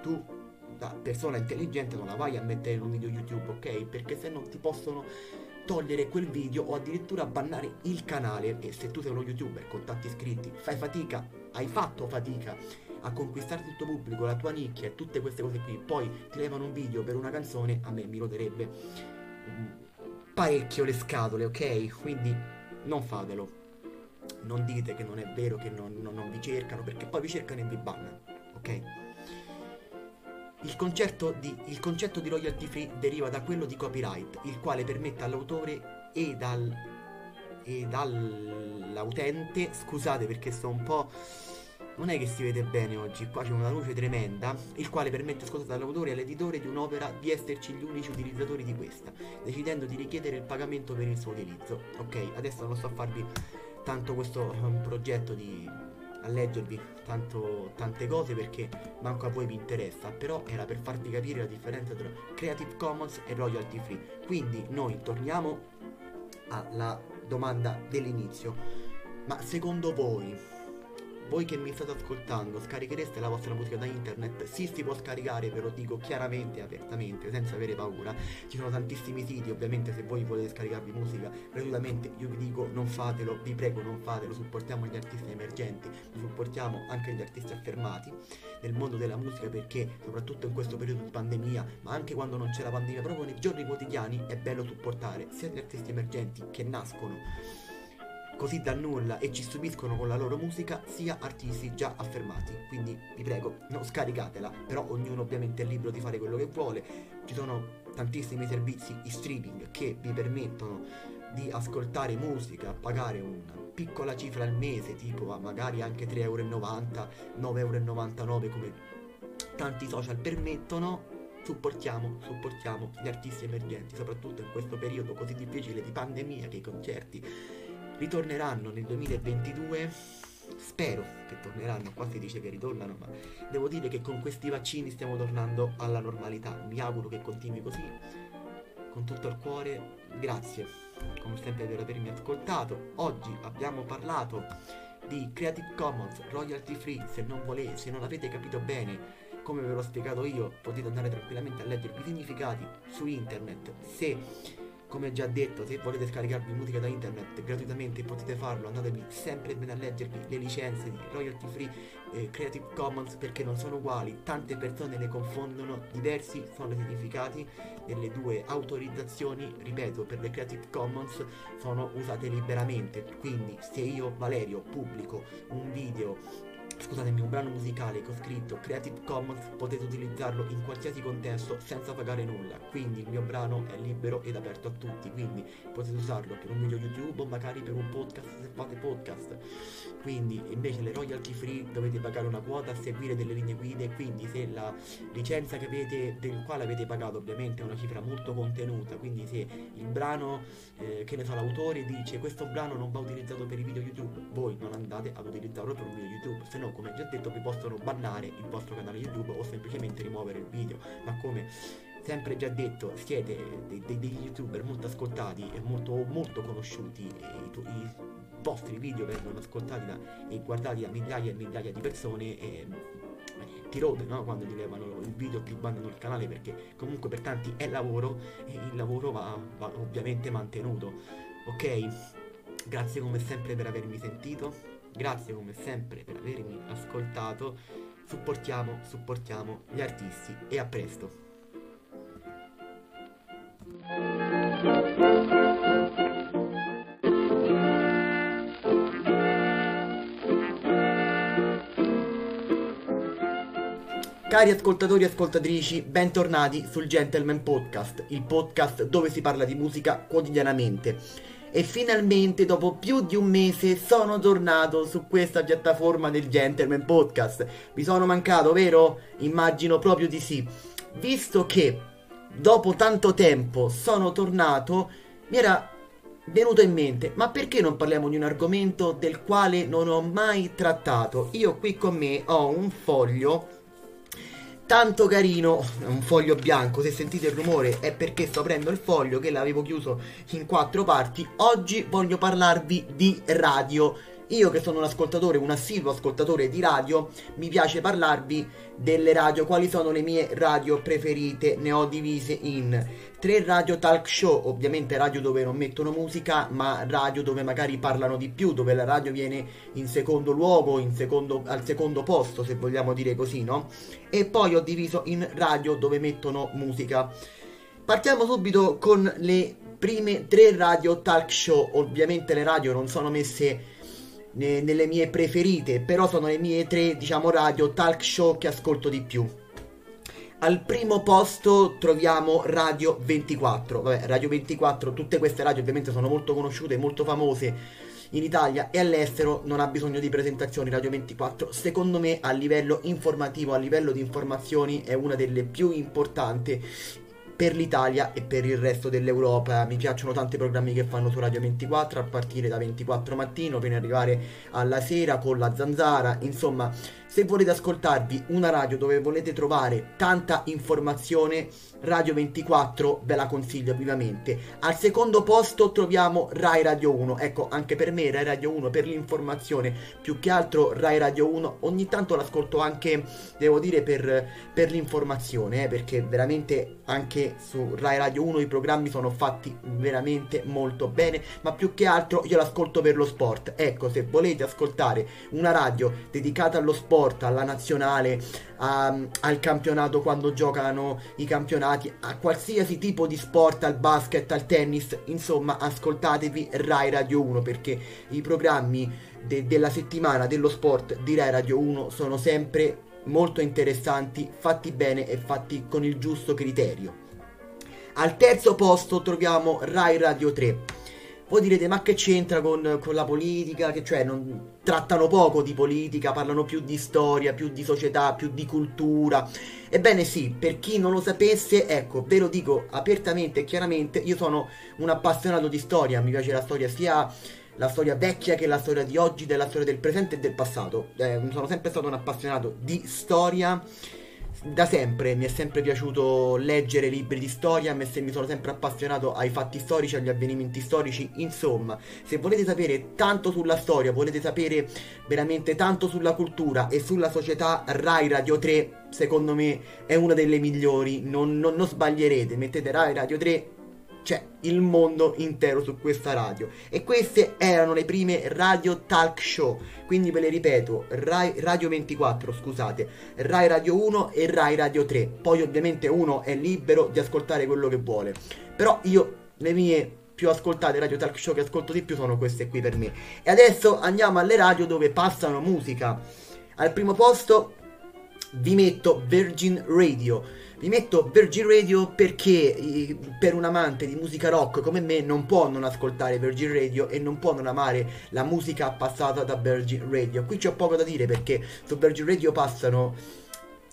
tu da persona intelligente non la vai a mettere in un video YouTube, ok? Perché se no ti possono togliere quel video o addirittura bannare il canale e se tu sei uno youtuber con tanti iscritti fai fatica, hai fatto fatica a conquistare il tuo pubblico, la tua nicchia e tutte queste cose qui, poi ti levano un video per una canzone, a me mi roderebbe parecchio le scatole, ok? Quindi non fatelo. Non dite che non è vero che non, non, non vi cercano, perché poi vi cercano e vi bannano, ok? Il concetto, di, il concetto di royalty free deriva da quello di copyright, il quale permette all'autore e, dal, e dall'utente, scusate perché sto un po'... Non è che si vede bene oggi, qua c'è una luce tremenda, il quale permette, scusate, all'autore e all'editore di un'opera di esserci gli unici utilizzatori di questa, decidendo di richiedere il pagamento per il suo utilizzo. Ok, adesso non sto a farvi tanto questo um, progetto di a leggervi tanto, tante cose perché manco a voi vi interessa, però era per farvi capire la differenza tra Creative Commons e royalty free. Quindi noi torniamo alla domanda dell'inizio. Ma secondo voi voi che mi state ascoltando, scarichereste la vostra musica da internet? Sì, si può scaricare, ve lo dico chiaramente apertamente, senza avere paura. Ci sono tantissimi siti, ovviamente se voi volete scaricarvi musica gratuitamente, io vi dico non fatelo, vi prego non fatelo, supportiamo gli artisti emergenti, supportiamo anche gli artisti affermati nel mondo della musica perché soprattutto in questo periodo di pandemia, ma anche quando non c'è la pandemia, proprio nei giorni quotidiani è bello supportare sia gli artisti emergenti che nascono così da nulla e ci stupiscono con la loro musica sia artisti già affermati. Quindi vi prego, non scaricatela, però ognuno ovviamente è libero di fare quello che vuole. Ci sono tantissimi servizi in streaming che vi permettono di ascoltare musica, pagare una piccola cifra al mese, tipo magari anche 3,90 euro, 9,99 euro come tanti social permettono supportiamo, supportiamo gli artisti emergenti, soprattutto in questo periodo così difficile di pandemia che i concerti ritorneranno nel 2022 spero che torneranno, qua si dice che ritornano, ma devo dire che con questi vaccini stiamo tornando alla normalità. Mi auguro che continui così. Con tutto il cuore, grazie come sempre per avermi ascoltato. Oggi abbiamo parlato di Creative Commons Royalty Free, se non volete, se non avete capito bene come ve l'ho spiegato io, potete andare tranquillamente a leggervi i significati su internet. Se come già detto, se volete scaricarvi musica da internet gratuitamente potete farlo, andatevi sempre bene a leggervi le licenze di royalty free eh, Creative Commons perché non sono uguali, tante persone le confondono, diversi sono i significati delle due autorizzazioni, ripeto, per le Creative Commons sono usate liberamente, quindi se io Valerio pubblico un video scusatemi, un brano musicale che ho scritto Creative Commons potete utilizzarlo in qualsiasi contesto senza pagare nulla, quindi il mio brano è libero ed aperto a tutti, quindi potete usarlo per un video YouTube o magari per un podcast se fate podcast. Quindi invece le royalty free dovete pagare una quota seguire delle linee guide, quindi se la licenza che avete, del quale avete pagato ovviamente è una cifra molto contenuta, quindi se il brano, eh, che ne so, l'autore dice questo brano non va utilizzato per i video YouTube, voi non andate ad utilizzarlo per un video YouTube, se no no come già detto vi possono bannare il vostro canale YouTube o semplicemente rimuovere il video. Ma come sempre già detto siete dei, dei, degli youtuber molto ascoltati e molto, molto conosciuti e i, i vostri video vengono ascoltati da, e guardati da migliaia e migliaia di persone e eh, ti rode no? quando ti levano il video ti bannano il canale perché comunque per tanti è lavoro e il lavoro va, va ovviamente mantenuto. Ok? Grazie come sempre per avermi sentito Grazie come sempre per avermi ascoltato. Supportiamo, supportiamo gli artisti e a presto. Cari ascoltatori e ascoltatrici, bentornati sul Gentleman Podcast, il podcast dove si parla di musica quotidianamente e finalmente dopo più di un mese sono tornato su questa piattaforma del Gentleman Podcast. Vi sono mancato, vero? Immagino proprio di sì. Visto che dopo tanto tempo sono tornato, mi era venuto in mente, ma perché non parliamo di un argomento del quale non ho mai trattato? Io qui con me ho un foglio tanto carino, un foglio bianco, se sentite il rumore è perché sto aprendo il foglio che l'avevo chiuso in quattro parti. Oggi voglio parlarvi di radio io che sono un ascoltatore, un assiduo ascoltatore di radio, mi piace parlarvi delle radio, quali sono le mie radio preferite, ne ho divise in tre radio talk show, ovviamente radio dove non mettono musica, ma radio dove magari parlano di più, dove la radio viene in secondo luogo, in secondo, al secondo posto, se vogliamo dire così, no? E poi ho diviso in radio dove mettono musica. Partiamo subito con le prime tre radio talk show, ovviamente le radio non sono messe ne, nelle mie preferite, però sono le mie tre, diciamo, radio talk show che ascolto di più. Al primo posto troviamo Radio 24. Vabbè, Radio 24, tutte queste radio ovviamente sono molto conosciute, molto famose in Italia e all'estero, non ha bisogno di presentazioni Radio 24. Secondo me a livello informativo, a livello di informazioni è una delle più importanti per l'Italia e per il resto dell'Europa. Mi piacciono tanti programmi che fanno su Radio 24 a partire da 24 mattino fino ad arrivare alla sera con la zanzara, insomma se volete ascoltarvi una radio dove volete trovare tanta informazione, Radio 24 ve la consiglio vivamente. Al secondo posto troviamo Rai Radio 1. Ecco, anche per me Rai Radio 1 per l'informazione, più che altro Rai Radio 1. Ogni tanto l'ascolto anche, devo dire, per, per l'informazione, eh, perché veramente anche su Rai Radio 1 i programmi sono fatti veramente molto bene, ma più che altro io l'ascolto per lo sport. Ecco, se volete ascoltare una radio dedicata allo sport, sport, alla nazionale, a, al campionato quando giocano i campionati, a qualsiasi tipo di sport, al basket, al tennis, insomma ascoltatevi Rai Radio 1 perché i programmi de- della settimana dello sport di Rai Radio 1 sono sempre molto interessanti, fatti bene e fatti con il giusto criterio. Al terzo posto troviamo Rai Radio 3 voi direte, ma che c'entra con, con la politica? Che cioè, non, trattano poco di politica, parlano più di storia, più di società, più di cultura. Ebbene sì, per chi non lo sapesse, ecco, ve lo dico apertamente e chiaramente, io sono un appassionato di storia, mi piace la storia sia la storia vecchia che la storia di oggi, della storia del presente e del passato. Eh, sono sempre stato un appassionato di storia da sempre mi è sempre piaciuto leggere libri di storia, mi sono sempre appassionato ai fatti storici, agli avvenimenti storici, insomma, se volete sapere tanto sulla storia, volete sapere veramente tanto sulla cultura e sulla società, Rai Radio 3 secondo me è una delle migliori, non, non, non sbaglierete, mettete Rai Radio 3 c'è il mondo intero su questa radio. E queste erano le prime radio talk show. Quindi ve le ripeto, Rai, Radio 24, scusate, Rai Radio 1 e Rai Radio 3. Poi ovviamente uno è libero di ascoltare quello che vuole. Però io, le mie più ascoltate radio talk show che ascolto di più sono queste qui per me. E adesso andiamo alle radio dove passano musica. Al primo posto vi metto Virgin Radio vi metto Virgin Radio perché per un amante di musica rock come me non può non ascoltare Virgin Radio e non può non amare la musica passata da Virgin Radio. Qui c'ho poco da dire perché su Virgin Radio passano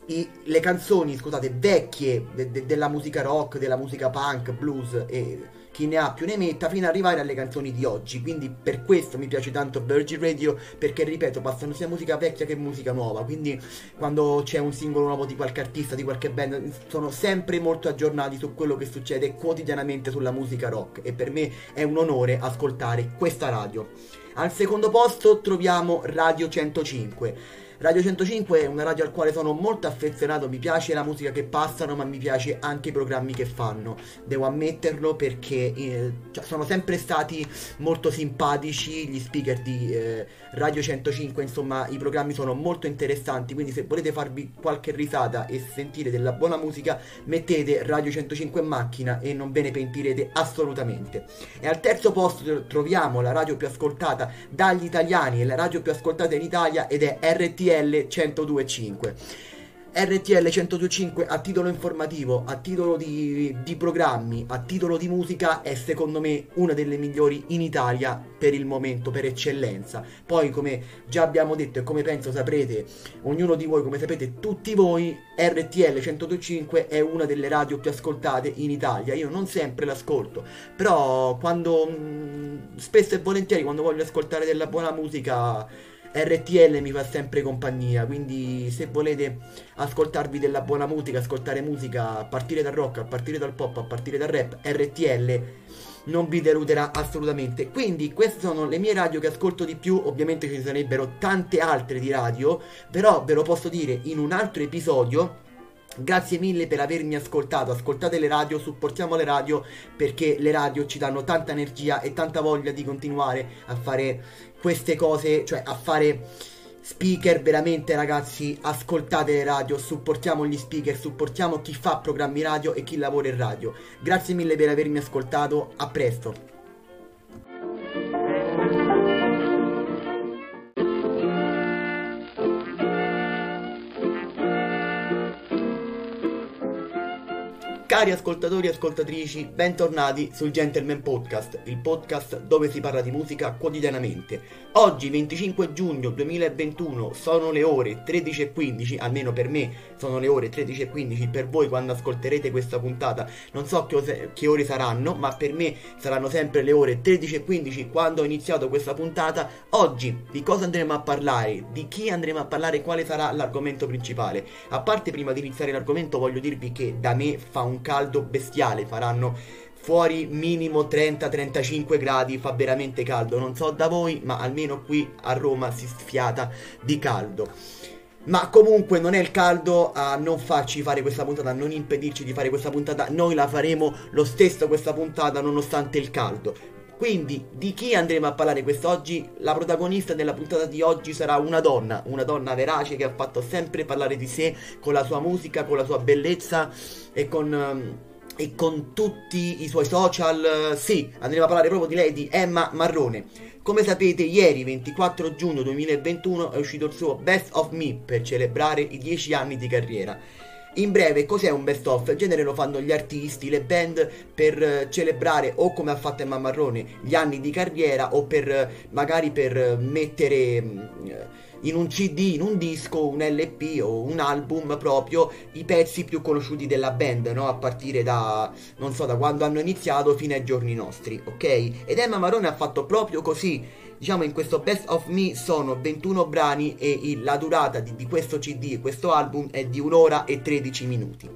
i, le canzoni, scusate, vecchie de, de, della musica rock, della musica punk, blues e chi ne ha più ne metta fino ad arrivare alle canzoni di oggi. Quindi per questo mi piace tanto Virgin Radio perché ripeto, passano sia musica vecchia che musica nuova. Quindi quando c'è un singolo nuovo di qualche artista, di qualche band, sono sempre molto aggiornati su quello che succede quotidianamente sulla musica rock e per me è un onore ascoltare questa radio. Al secondo posto troviamo Radio 105. Radio 105 è una radio al quale sono molto affezionato, mi piace la musica che passano, ma mi piace anche i programmi che fanno. Devo ammetterlo perché eh, cioè, sono sempre stati molto simpatici gli speaker di eh, Radio 105, insomma, i programmi sono molto interessanti, quindi se volete farvi qualche risata e sentire della buona musica, mettete Radio 105 in macchina e non ve ne pentirete assolutamente. E al terzo posto troviamo la radio più ascoltata dagli italiani e la radio più ascoltata in Italia ed è RTL RTL 1025. RTL 1025 a titolo informativo, a titolo di, di, programmi, a titolo di musica è secondo me una delle migliori in Italia per il momento, per eccellenza. Poi come già abbiamo detto e come penso saprete, ognuno di voi, come sapete tutti voi, RTL 1025 è una delle radio più ascoltate in Italia. Io non sempre l'ascolto, però quando mm, spesso e volentieri quando voglio ascoltare della buona musica RTL mi fa sempre compagnia, quindi se volete ascoltarvi della buona musica, ascoltare musica a partire dal rock, a partire dal pop, a partire dal rap, RTL non vi deluderà assolutamente. Quindi queste sono le mie radio che ascolto di più, ovviamente ci sarebbero tante altre di radio, però ve lo posso dire in un altro episodio Grazie mille per avermi ascoltato, ascoltate le radio, supportiamo le radio perché le radio ci danno tanta energia e tanta voglia di continuare a fare queste cose, cioè a fare speaker veramente ragazzi, ascoltate le radio, supportiamo gli speaker, supportiamo chi fa programmi radio e chi lavora in radio. Grazie mille per avermi ascoltato, a presto. Cari ascoltatori e ascoltatrici, bentornati sul Gentleman Podcast, il podcast dove si parla di musica quotidianamente. Oggi, 25 giugno 2021, sono le ore 13.15, almeno per me sono le ore 13.15, per voi quando ascolterete questa puntata non so che, che ore saranno, ma per me saranno sempre le ore 13.15 quando ho iniziato questa puntata. Oggi di cosa andremo a parlare, di chi andremo a parlare, quale sarà l'argomento principale. A parte prima di iniziare l'argomento voglio dirvi che da me fa un caldo bestiale, faranno fuori minimo 30-35 gradi, fa veramente caldo, non so da voi, ma almeno qui a Roma si sfiata di caldo. Ma comunque non è il caldo a non farci fare questa puntata, a non impedirci di fare questa puntata, noi la faremo lo stesso questa puntata nonostante il caldo. Quindi di chi andremo a parlare quest'oggi? La protagonista della puntata di oggi sarà una donna, una donna verace che ha fatto sempre parlare di sé con la sua musica, con la sua bellezza e con... Um, e con tutti i suoi social, sì, andremo a parlare proprio di lei, di Emma Marrone. Come sapete, ieri 24 giugno 2021 è uscito il suo Best of Me per celebrare i 10 anni di carriera. In breve, cos'è un best of? In genere lo fanno gli artisti, le band per eh, celebrare o come ha fatto Emma Marrone gli anni di carriera o per eh, magari per mettere mm, in un CD, in un disco, un LP o un album proprio i pezzi più conosciuti della band, no? A partire da non so da quando hanno iniziato fino ai giorni nostri, ok? Ed Emma Marrone ha fatto proprio così diciamo in questo Best of Me sono 21 brani e il, la durata di, di questo CD, questo album è di un'ora e 13 minuti.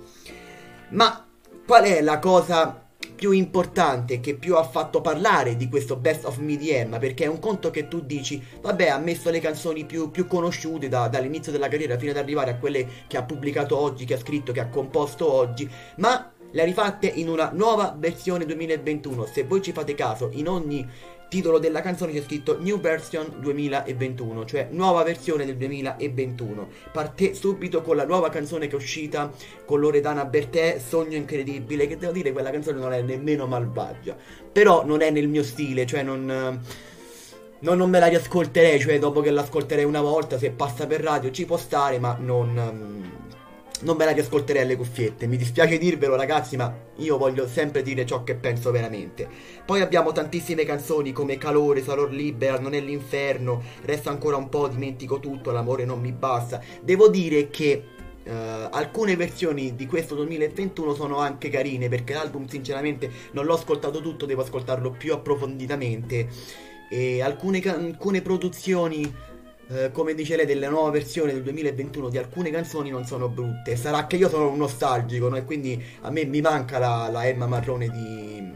Ma qual è la cosa più importante che più ha fatto parlare di questo Best of Me di Emma perché è un conto che tu dici vabbè ha messo le canzoni più, più conosciute da, dall'inizio della carriera fino ad arrivare a quelle che ha pubblicato oggi, che ha scritto, che ha composto oggi ma le ha rifatte in una nuova versione 2021 se voi ci fate caso in ogni titolo della canzone c'è scritto New Version 2021, cioè nuova versione del 2021. Parte subito con la nuova canzone che è uscita con Loredana Bertè, Sogno Incredibile, che devo dire quella canzone non è nemmeno malvagia, però non è nel mio stile, cioè non... non, non me la riascolterei, cioè dopo che l'ascolterei una volta, se passa per radio ci può stare, ma non non me la riascolterei alle cuffiette. Mi dispiace dirvelo, ragazzi, ma io voglio sempre dire ciò che penso veramente. Poi abbiamo tantissime canzoni come Calore, Salor Libera, Non è l'inferno, Resta ancora un po', Dimentico tutto, L'amore non mi basta. Devo dire che uh, alcune versioni di questo 2021 sono anche carine, perché l'album, sinceramente, non l'ho ascoltato tutto, devo ascoltarlo più approfonditamente. E alcune, alcune produzioni eh, come dice lei, delle nuove versioni del 2021 di alcune canzoni non sono brutte. Sarà che io sono un nostalgico, no? E quindi a me mi manca la, la Emma Marrone di.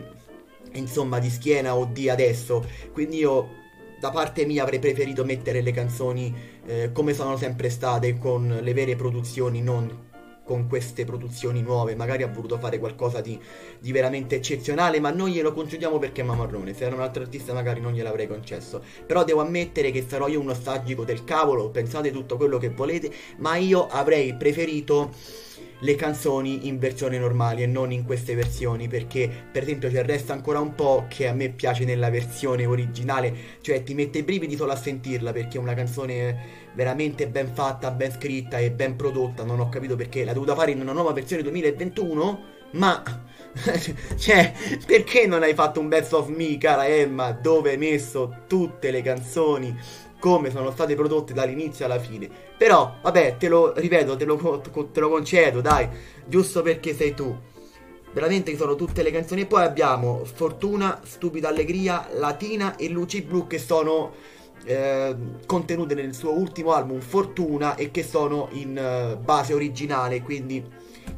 insomma, di schiena o di adesso. Quindi io. Da parte mia avrei preferito mettere le canzoni eh, come sono sempre state, con le vere produzioni, non con queste produzioni nuove, magari ha voluto fare qualcosa di, di veramente eccezionale, ma non glielo concediamo perché è Mamarrone, se era un altro artista magari non gliel'avrei concesso. Però devo ammettere che sarò io un nostalgico del cavolo, pensate tutto quello che volete, ma io avrei preferito le canzoni in versione normali e non in queste versioni perché per esempio ci resta ancora un po' che a me piace nella versione originale cioè ti mette i brividi solo a sentirla perché è una canzone veramente ben fatta, ben scritta e ben prodotta non ho capito perché l'ha dovuta fare in una nuova versione 2021 ma [LAUGHS] cioè perché non hai fatto un best of me cara Emma dove hai messo tutte le canzoni come sono state prodotte dall'inizio alla fine. Però, vabbè, te lo ripeto, te lo, te lo concedo, dai, giusto perché sei tu. Veramente sono tutte le canzoni. E poi abbiamo Fortuna, Stupida Allegria, Latina e Luci Blu che sono eh, contenute nel suo ultimo album Fortuna e che sono in uh, base originale, quindi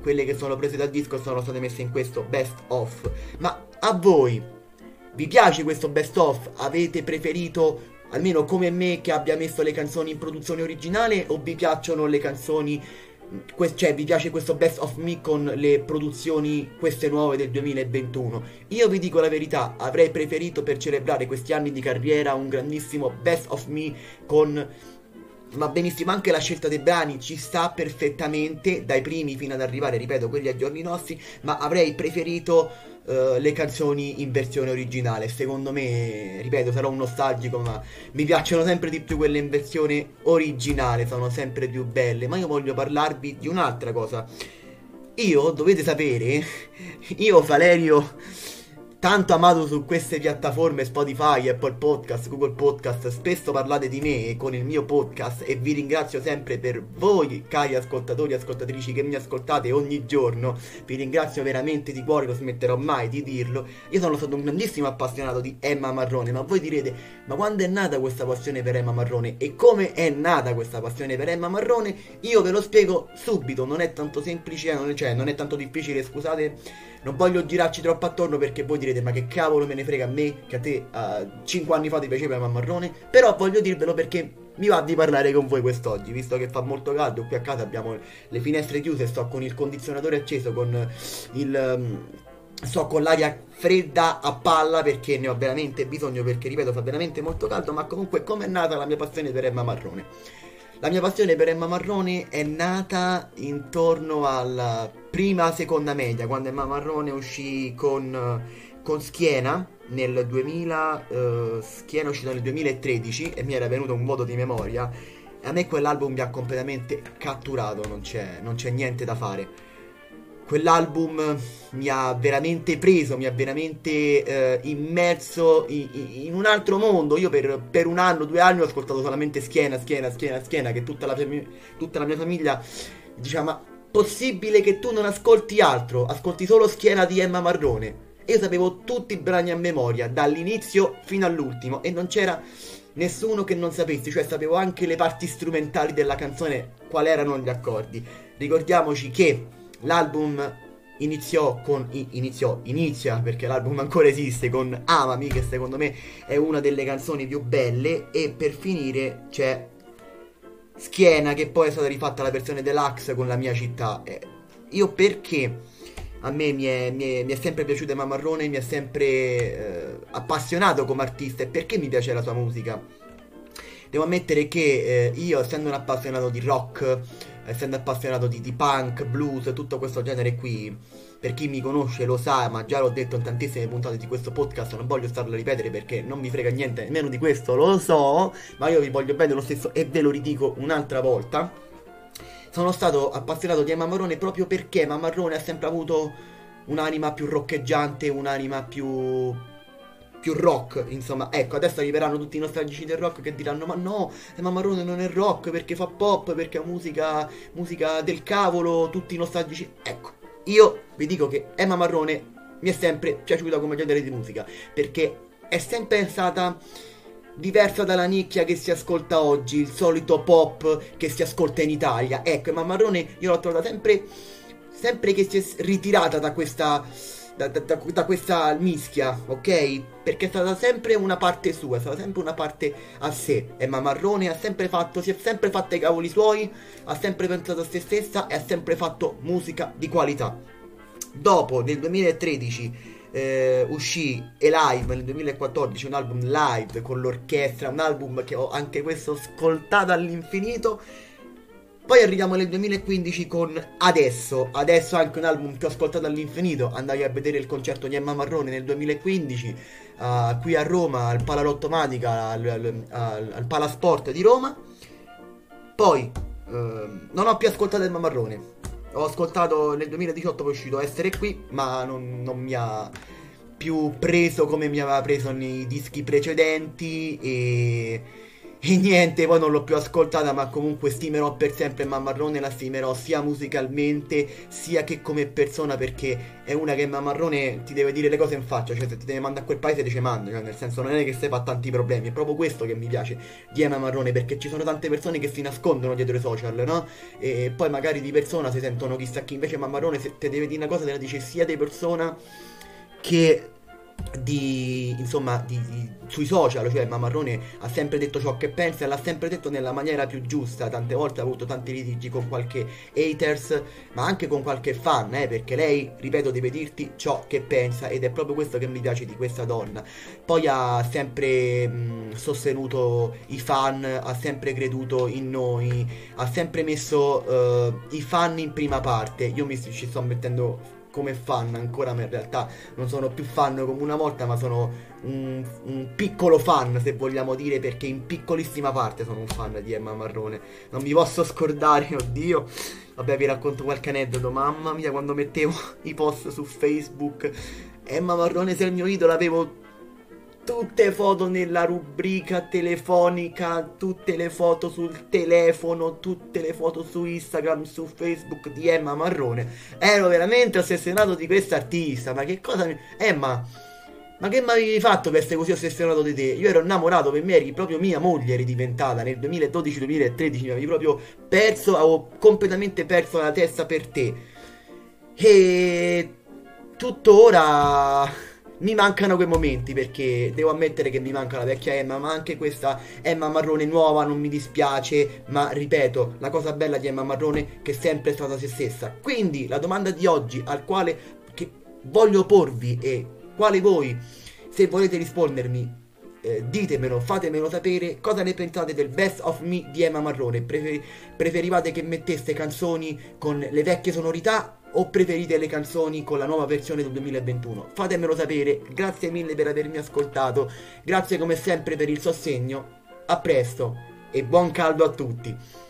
quelle che sono prese dal disco sono state messe in questo best of. Ma a voi vi piace questo best of? Avete preferito almeno come me che abbia messo le canzoni in produzione originale o vi piacciono le canzoni que- cioè vi piace questo best of me con le produzioni queste nuove del 2021 io vi dico la verità avrei preferito per celebrare questi anni di carriera un grandissimo best of me con va benissimo anche la scelta dei brani ci sta perfettamente dai primi fino ad arrivare ripeto quelli ai giorni nostri ma avrei preferito uh, le canzoni in versione originale. Secondo me ripeto sarò un nostalgico ma mi piacciono sempre di più quelle in versione originale sono sempre più belle. Ma io voglio parlarvi di un'altra cosa. Io, dovete sapere, io Valerio tanto amato su queste piattaforme Spotify, Apple Podcast, Google Podcast, spesso parlate di me con il mio podcast e vi ringrazio sempre per voi, cari ascoltatori e ascoltatrici che mi ascoltate ogni giorno. Vi ringrazio veramente di cuore, non smetterò mai di dirlo. Io sono stato un grandissimo appassionato di Emma Marrone, ma voi direte, ma quando è nata questa passione per Emma Marrone e come è nata questa passione per Emma Marrone? Io ve lo spiego subito, non è tanto semplice, non è, cioè non è tanto difficile, scusate non voglio girarci troppo attorno perché voi direte ma che cavolo me ne frega a me che a te uh, eh, 5 anni fa ti piaceva Mamma Marrone. Però voglio dirvelo perché mi va di parlare con voi quest'oggi, visto che fa molto caldo, qui a casa abbiamo le finestre chiuse, sto con il condizionatore acceso, con il... Um, sto con l'aria fredda a palla perché ne ho veramente bisogno, perché ripeto fa veramente molto caldo, ma comunque come è nata la mia passione per Emma Marrone? La mia passione per Emma Marrone è nata intorno alla prima seconda media, quando Emma Marrone uscì con, con Schiena nel 2000, uh, Schiena uscita nel 2013 e mi era venuto un voto di memoria. A me quell'album mi ha completamente catturato, non c'è, non c'è niente da fare quell'album mi ha veramente preso, mi ha veramente eh, immerso in, in, un altro mondo. Io per, per, un anno, due anni ho ascoltato solamente Schiena, Schiena, Schiena, Schiena, che tutta la, tutta la mia famiglia diceva ma possibile che tu non ascolti altro, ascolti solo Schiena di Emma Marrone. io sapevo tutti i brani a memoria, dall'inizio fino all'ultimo, e non c'era nessuno che non sapessi, cioè sapevo anche le parti strumentali della canzone, quali erano gli accordi. Ricordiamoci che l'album iniziò con iniziò inizia perché l'album ancora esiste con Amami che secondo me è una delle canzoni più belle e per finire c'è Schiena che poi è stata rifatta la versione deluxe con la mia città. Eh, io perché a me mi è, mi è, mi è sempre piaciuta Emma Marrone mi ha sempre eh, appassionato come artista e perché mi piace la sua musica? Devo ammettere che eh, io essendo un appassionato di rock essendo appassionato di, di punk, blues, tutto questo genere qui, per chi mi conosce lo sa, ma già l'ho detto in tantissime puntate di questo podcast, non voglio starlo a ripetere perché non mi frega niente nemmeno di questo, lo so, ma io vi voglio bene lo stesso e ve lo ridico un'altra volta. Sono stato appassionato di Emma Marrone proprio perché Emma Marrone ha sempre avuto un'anima più roccheggiante, un'anima più più rock, insomma, ecco, adesso arriveranno tutti i nostalgici del rock che diranno "Ma no, ma Marrone non è rock perché fa pop, perché ha musica musica del cavolo, tutti i nostalgici". Ecco, io vi dico che Emma Marrone mi è sempre piaciuta come genere di musica, perché è sempre stata diversa dalla nicchia che si ascolta oggi, il solito pop che si ascolta in Italia. Ecco, Emma Marrone io l'ho trovata sempre sempre che si è ritirata da questa da, da, da, questa mischia, ok? Perché è stata sempre una parte sua, è stata sempre una parte a sé. Emma Marrone ha sempre fatto, si è sempre fatta i cavoli suoi, ha sempre pensato a se stessa e ha sempre fatto musica di qualità. Dopo, nel 2013, eh, uscì Alive nel 2014, un album live con l'orchestra, un album che ho anche questo ascoltato all'infinito poi arriviamo nel 2015 con Adesso, adesso anche un album che ho ascoltato all'infinito, andai a vedere il concerto di Emma Marrone nel 2015 uh, qui a Roma al Palalottomatica, al, al, al, al Palasport di Roma. Poi uh, non ho più ascoltato Emma Marrone, ho ascoltato nel 2018 poi è uscito Essere qui, ma non, non mi ha più preso come mi aveva preso nei dischi precedenti e e niente, poi non l'ho più ascoltata, ma comunque stimerò per sempre Mammarrone, la stimerò sia musicalmente sia che come persona, perché è una che Mammarrone ti deve dire le cose in faccia, cioè se ti deve mandare a quel paese ti ci manda, cioè nel senso non è che se fa tanti problemi, è proprio questo che mi piace di Emma Marrone, perché ci sono tante persone che si nascondono dietro i social, no? E poi magari di persona si sentono chissà chi, invece Mammarrone se ti deve dire una cosa te la dice sia di persona che di, insomma, di, di, sui social, cioè Mamarrone ha sempre detto ciò che pensa e l'ha sempre detto nella maniera più giusta, tante volte ha avuto tanti litigi con qualche haters, ma anche con qualche fan, eh, perché lei, ripeto, deve dirti ciò che pensa ed è proprio questo che mi piace di questa donna. Poi ha sempre mh, sostenuto i fan, ha sempre creduto in noi, ha sempre messo uh, i fan in prima parte. Io mi ci sto mettendo come fan ancora, ma in realtà non sono più fan come una volta, ma sono un, un, piccolo fan, se vogliamo dire, perché in piccolissima parte sono un fan di Emma Marrone. Non mi posso scordare, [LAUGHS] oddio. Vabbè, vi racconto qualche aneddoto. Mamma mia, quando mettevo [LAUGHS] i post su Facebook, Emma Marrone sei il mio idolo, avevo tutte foto nella rubrica telefonica, tutte le foto sul telefono, tutte le foto su Instagram, su Facebook di Emma Marrone. Ero veramente ossessionato di questa artista. Ma che cosa mi... Emma, ma che mi avevi fatto per essere così ossessionato di te? Io ero innamorato, per me eri proprio mia moglie, eri diventata nel 2012-2013, mi avevi proprio perso, avevo completamente perso la testa per te. E tuttora mi mancano quei momenti perché devo ammettere che mi manca la vecchia Emma, ma anche questa Emma Marrone nuova non mi dispiace, ma ripeto, la cosa bella di Emma Marrone che è sempre stata se stessa. Quindi la domanda di oggi al quale voglio porvi è quale voi, se volete rispondermi, eh, ditemelo, fatemelo sapere cosa ne pensate del Best of Me di Emma Marrone. Prefer- preferivate che mettesse canzoni con le vecchie sonorità o preferite le canzoni con la nuova versione del 2021? Fatemelo sapere, grazie mille per avermi ascoltato, grazie come sempre per il sostegno, a presto e buon caldo a tutti!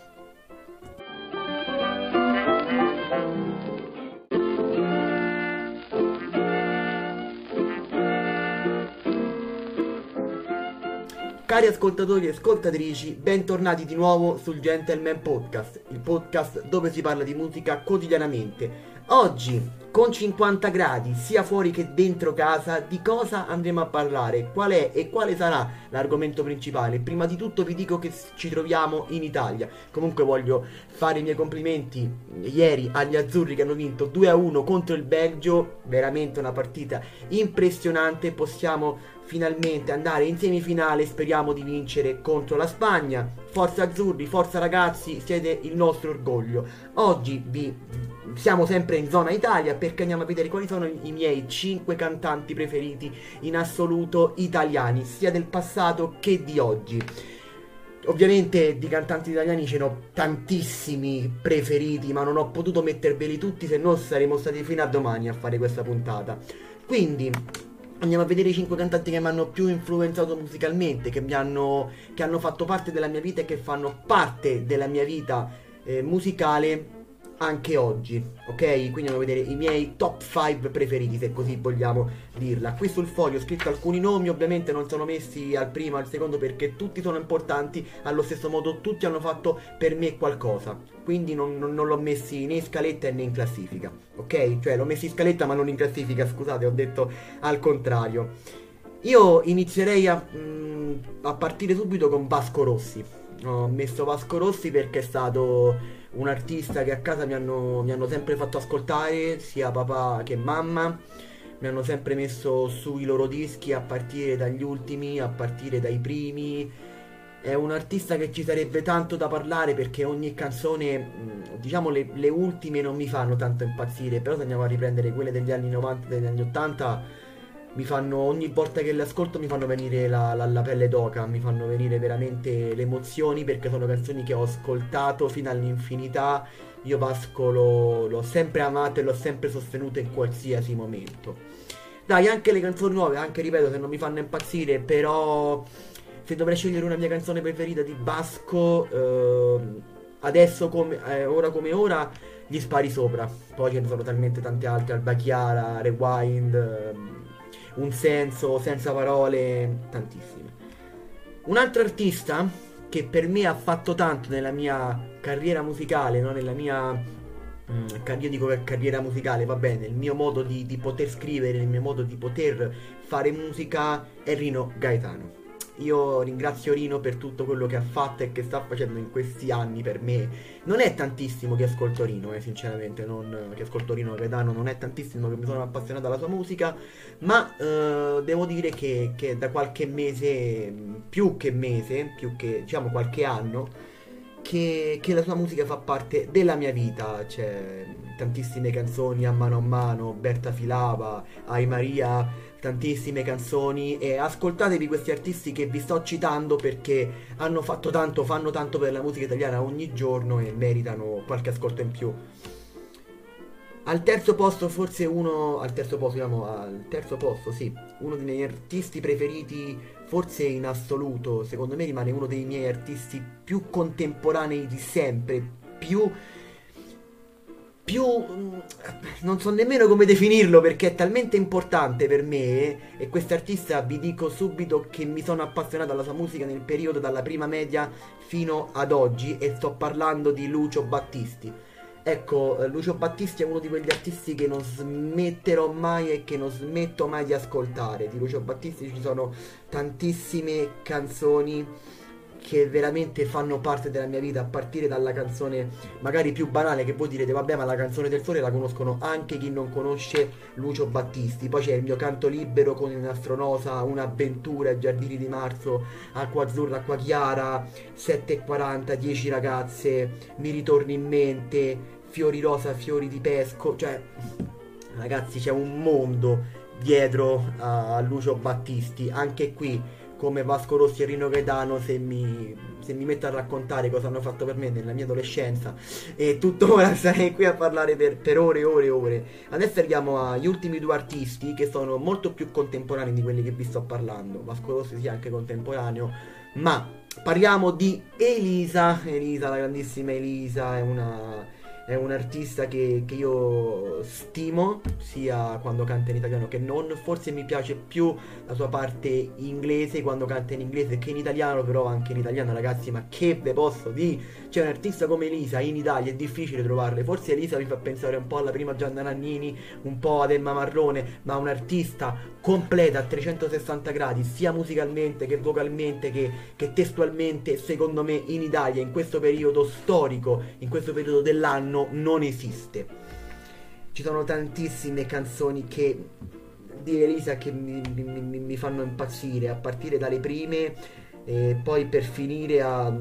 Cari ascoltatori e ascoltatrici, bentornati di nuovo sul Gentleman Podcast, il podcast dove si parla di musica quotidianamente. Oggi, con 50 gradi, sia fuori che dentro casa, di cosa andremo a parlare? Qual è e quale sarà l'argomento principale? Prima di tutto vi dico che ci troviamo in Italia. Comunque voglio fare i miei complimenti ieri agli azzurri che hanno vinto 2-1 contro il Belgio, veramente una partita impressionante. Possiamo finalmente andare in semifinale, speriamo di vincere contro la Spagna. Forza azzurri, forza ragazzi, siete il nostro orgoglio. Oggi vi siamo sempre in zona Italia perché andiamo a vedere quali sono i miei 5 cantanti preferiti in assoluto italiani, sia del passato che di oggi. Ovviamente di cantanti italiani ce ne ho tantissimi preferiti, ma non ho potuto metterveli tutti, se no saremmo stati fino a domani a fare questa puntata. Quindi andiamo a vedere i 5 cantanti che mi hanno più influenzato musicalmente, che, hanno, che hanno fatto parte della mia vita e che fanno parte della mia vita eh, musicale anche oggi, ok? Quindi andiamo a vedere i miei top 5 preferiti, se così vogliamo dirla. Qui sul foglio ho scritto alcuni nomi, ovviamente non sono messi al primo, al secondo perché tutti sono importanti, allo stesso modo tutti hanno fatto per me qualcosa. Quindi non, non, non l'ho messi né in scaletta né in classifica, ok? Cioè l'ho messi in scaletta ma non in classifica, scusate, ho detto al contrario. Io inizierei a, mh, mm, a partire subito con Vasco Rossi. Ho messo Vasco Rossi perché è stato un artista che a casa mi hanno, mi hanno sempre fatto ascoltare, sia papà che mamma. Mi hanno sempre messo sui loro dischi a partire dagli ultimi, a partire dai primi. È un artista che ci sarebbe tanto da parlare perché ogni canzone, diciamo le, le ultime non mi fanno tanto impazzire, però se andiamo a riprendere quelle degli anni 90 e degli anni 80 mi fanno ogni volta che le ascolto mi fanno venire la, la, la, pelle d'oca, mi fanno venire veramente le emozioni perché sono canzoni che ho ascoltato fino all'infinità. Io Vasco l'ho, l'ho sempre amato e l'ho sempre sostenuto in qualsiasi momento. Dai, anche le canzoni nuove, anche ripeto, se non mi fanno impazzire, però se dovrei scegliere una mia canzone preferita di Vasco, eh, adesso come, eh, ora come ora, gli spari sopra. Poi ce ne sono talmente tante altre, Alba Chiara, Rewind. Eh, un senso senza parole, tantissime. Un altro artista che per me ha fatto tanto nella mia carriera musicale, no? nella mia mm, io dico carriera musicale, va bene, il mio modo di, di poter scrivere, il mio modo di poter fare musica è Rino Gaetano. Io ringrazio Rino per tutto quello che ha fatto e che sta facendo in questi anni per me. Non è tantissimo che ascolto Rino, eh, sinceramente, non, che ascolto Rino Gaetano, non è tantissimo che mi sono appassionato alla sua musica, ma eh, devo dire che, che, da qualche mese, più che mese, più che diciamo qualche anno, che, che, la sua musica fa parte della mia vita. C'è tantissime canzoni a mano a mano, Berta Filava, Ai Maria, tantissime canzoni e ascoltatevi questi artisti che vi sto citando perché hanno fatto tanto, fanno tanto per la musica italiana ogni giorno e meritano qualche ascolto in più. Al terzo posto, forse uno. Al terzo posto, diciamo, al terzo posto, sì. Uno dei miei artisti preferiti, forse in assoluto. Secondo me rimane uno dei miei artisti più contemporanei di sempre. Più. Più. Mm, non so nemmeno come definirlo perché è talmente importante per me. E quest'artista vi dico subito che mi sono appassionato alla sua musica nel periodo dalla prima media fino ad oggi. E sto parlando di Lucio Battisti. Ecco, eh, Lucio Battisti è uno di quegli artisti che non smetterò mai e che non smetto mai di ascoltare. Di Lucio Battisti ci sono tantissime canzoni che veramente fanno parte della mia vita, a partire dalla canzone magari più banale che voi direte, vabbè, ma la canzone del sole la conoscono anche chi non conosce Lucio Battisti. Poi c'è il mio canto libero con il Nastronosa, Un'avventura, Giardini di Marzo, Acqua Azzurra, Acqua Chiara, 7.40, 10 ragazze, Mi ritorni in mente, fiori rosa, fiori di pesco, cioè ragazzi c'è un mondo dietro a Lucio Battisti, anche qui come Vasco Rossi e Rino Gaetano se mi, se mi metto a raccontare cosa hanno fatto per me nella mia adolescenza e tuttora [LAUGHS] sarei qui a parlare per, per ore e ore e ore. Adesso arriviamo agli ultimi due artisti che sono molto più contemporanei di quelli che vi sto parlando. Vasco Rossi sia anche contemporaneo, ma parliamo di Elisa, Elisa, la grandissima Elisa, è una è un artista che, che, io stimo sia quando canta in italiano che non. Forse mi piace più la sua parte inglese quando canta in inglese che in italiano, però anche in italiano ragazzi, ma che ve posso dire? C'è un artista come Elisa in Italia, è difficile trovarle. Forse Elisa mi fa pensare un po' alla prima Gianna Nannini, un po' ad Emma Marrone, ma un artista completa a 360 gradi, sia musicalmente che vocalmente che, che testualmente, secondo me in Italia, in questo periodo storico, in questo periodo dell'anno anno non esiste. Ci sono tantissime canzoni che di Elisa che mi, mi, mi fanno impazzire, a partire dalle prime e poi per finire a,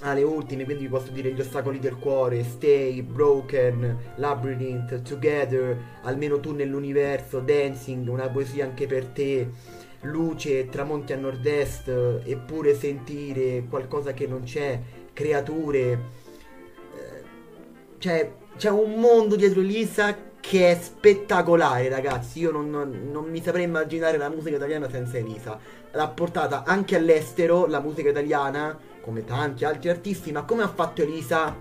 alle ultime, quindi vi posso dire Gli ostacoli del cuore, Stay, Broken, Labyrinth, Together, Almeno tu nell'universo, Dancing, una poesia anche per te, Luce, Tramonti a nord-est, eppure sentire qualcosa che non c'è, Creature cioè, c'è un mondo dietro Elisa che è spettacolare, ragazzi. Io non, non, non, mi saprei immaginare la musica italiana senza Elisa. L'ha portata anche all'estero, la musica italiana, come tanti altri artisti, ma come ha fatto Elisa?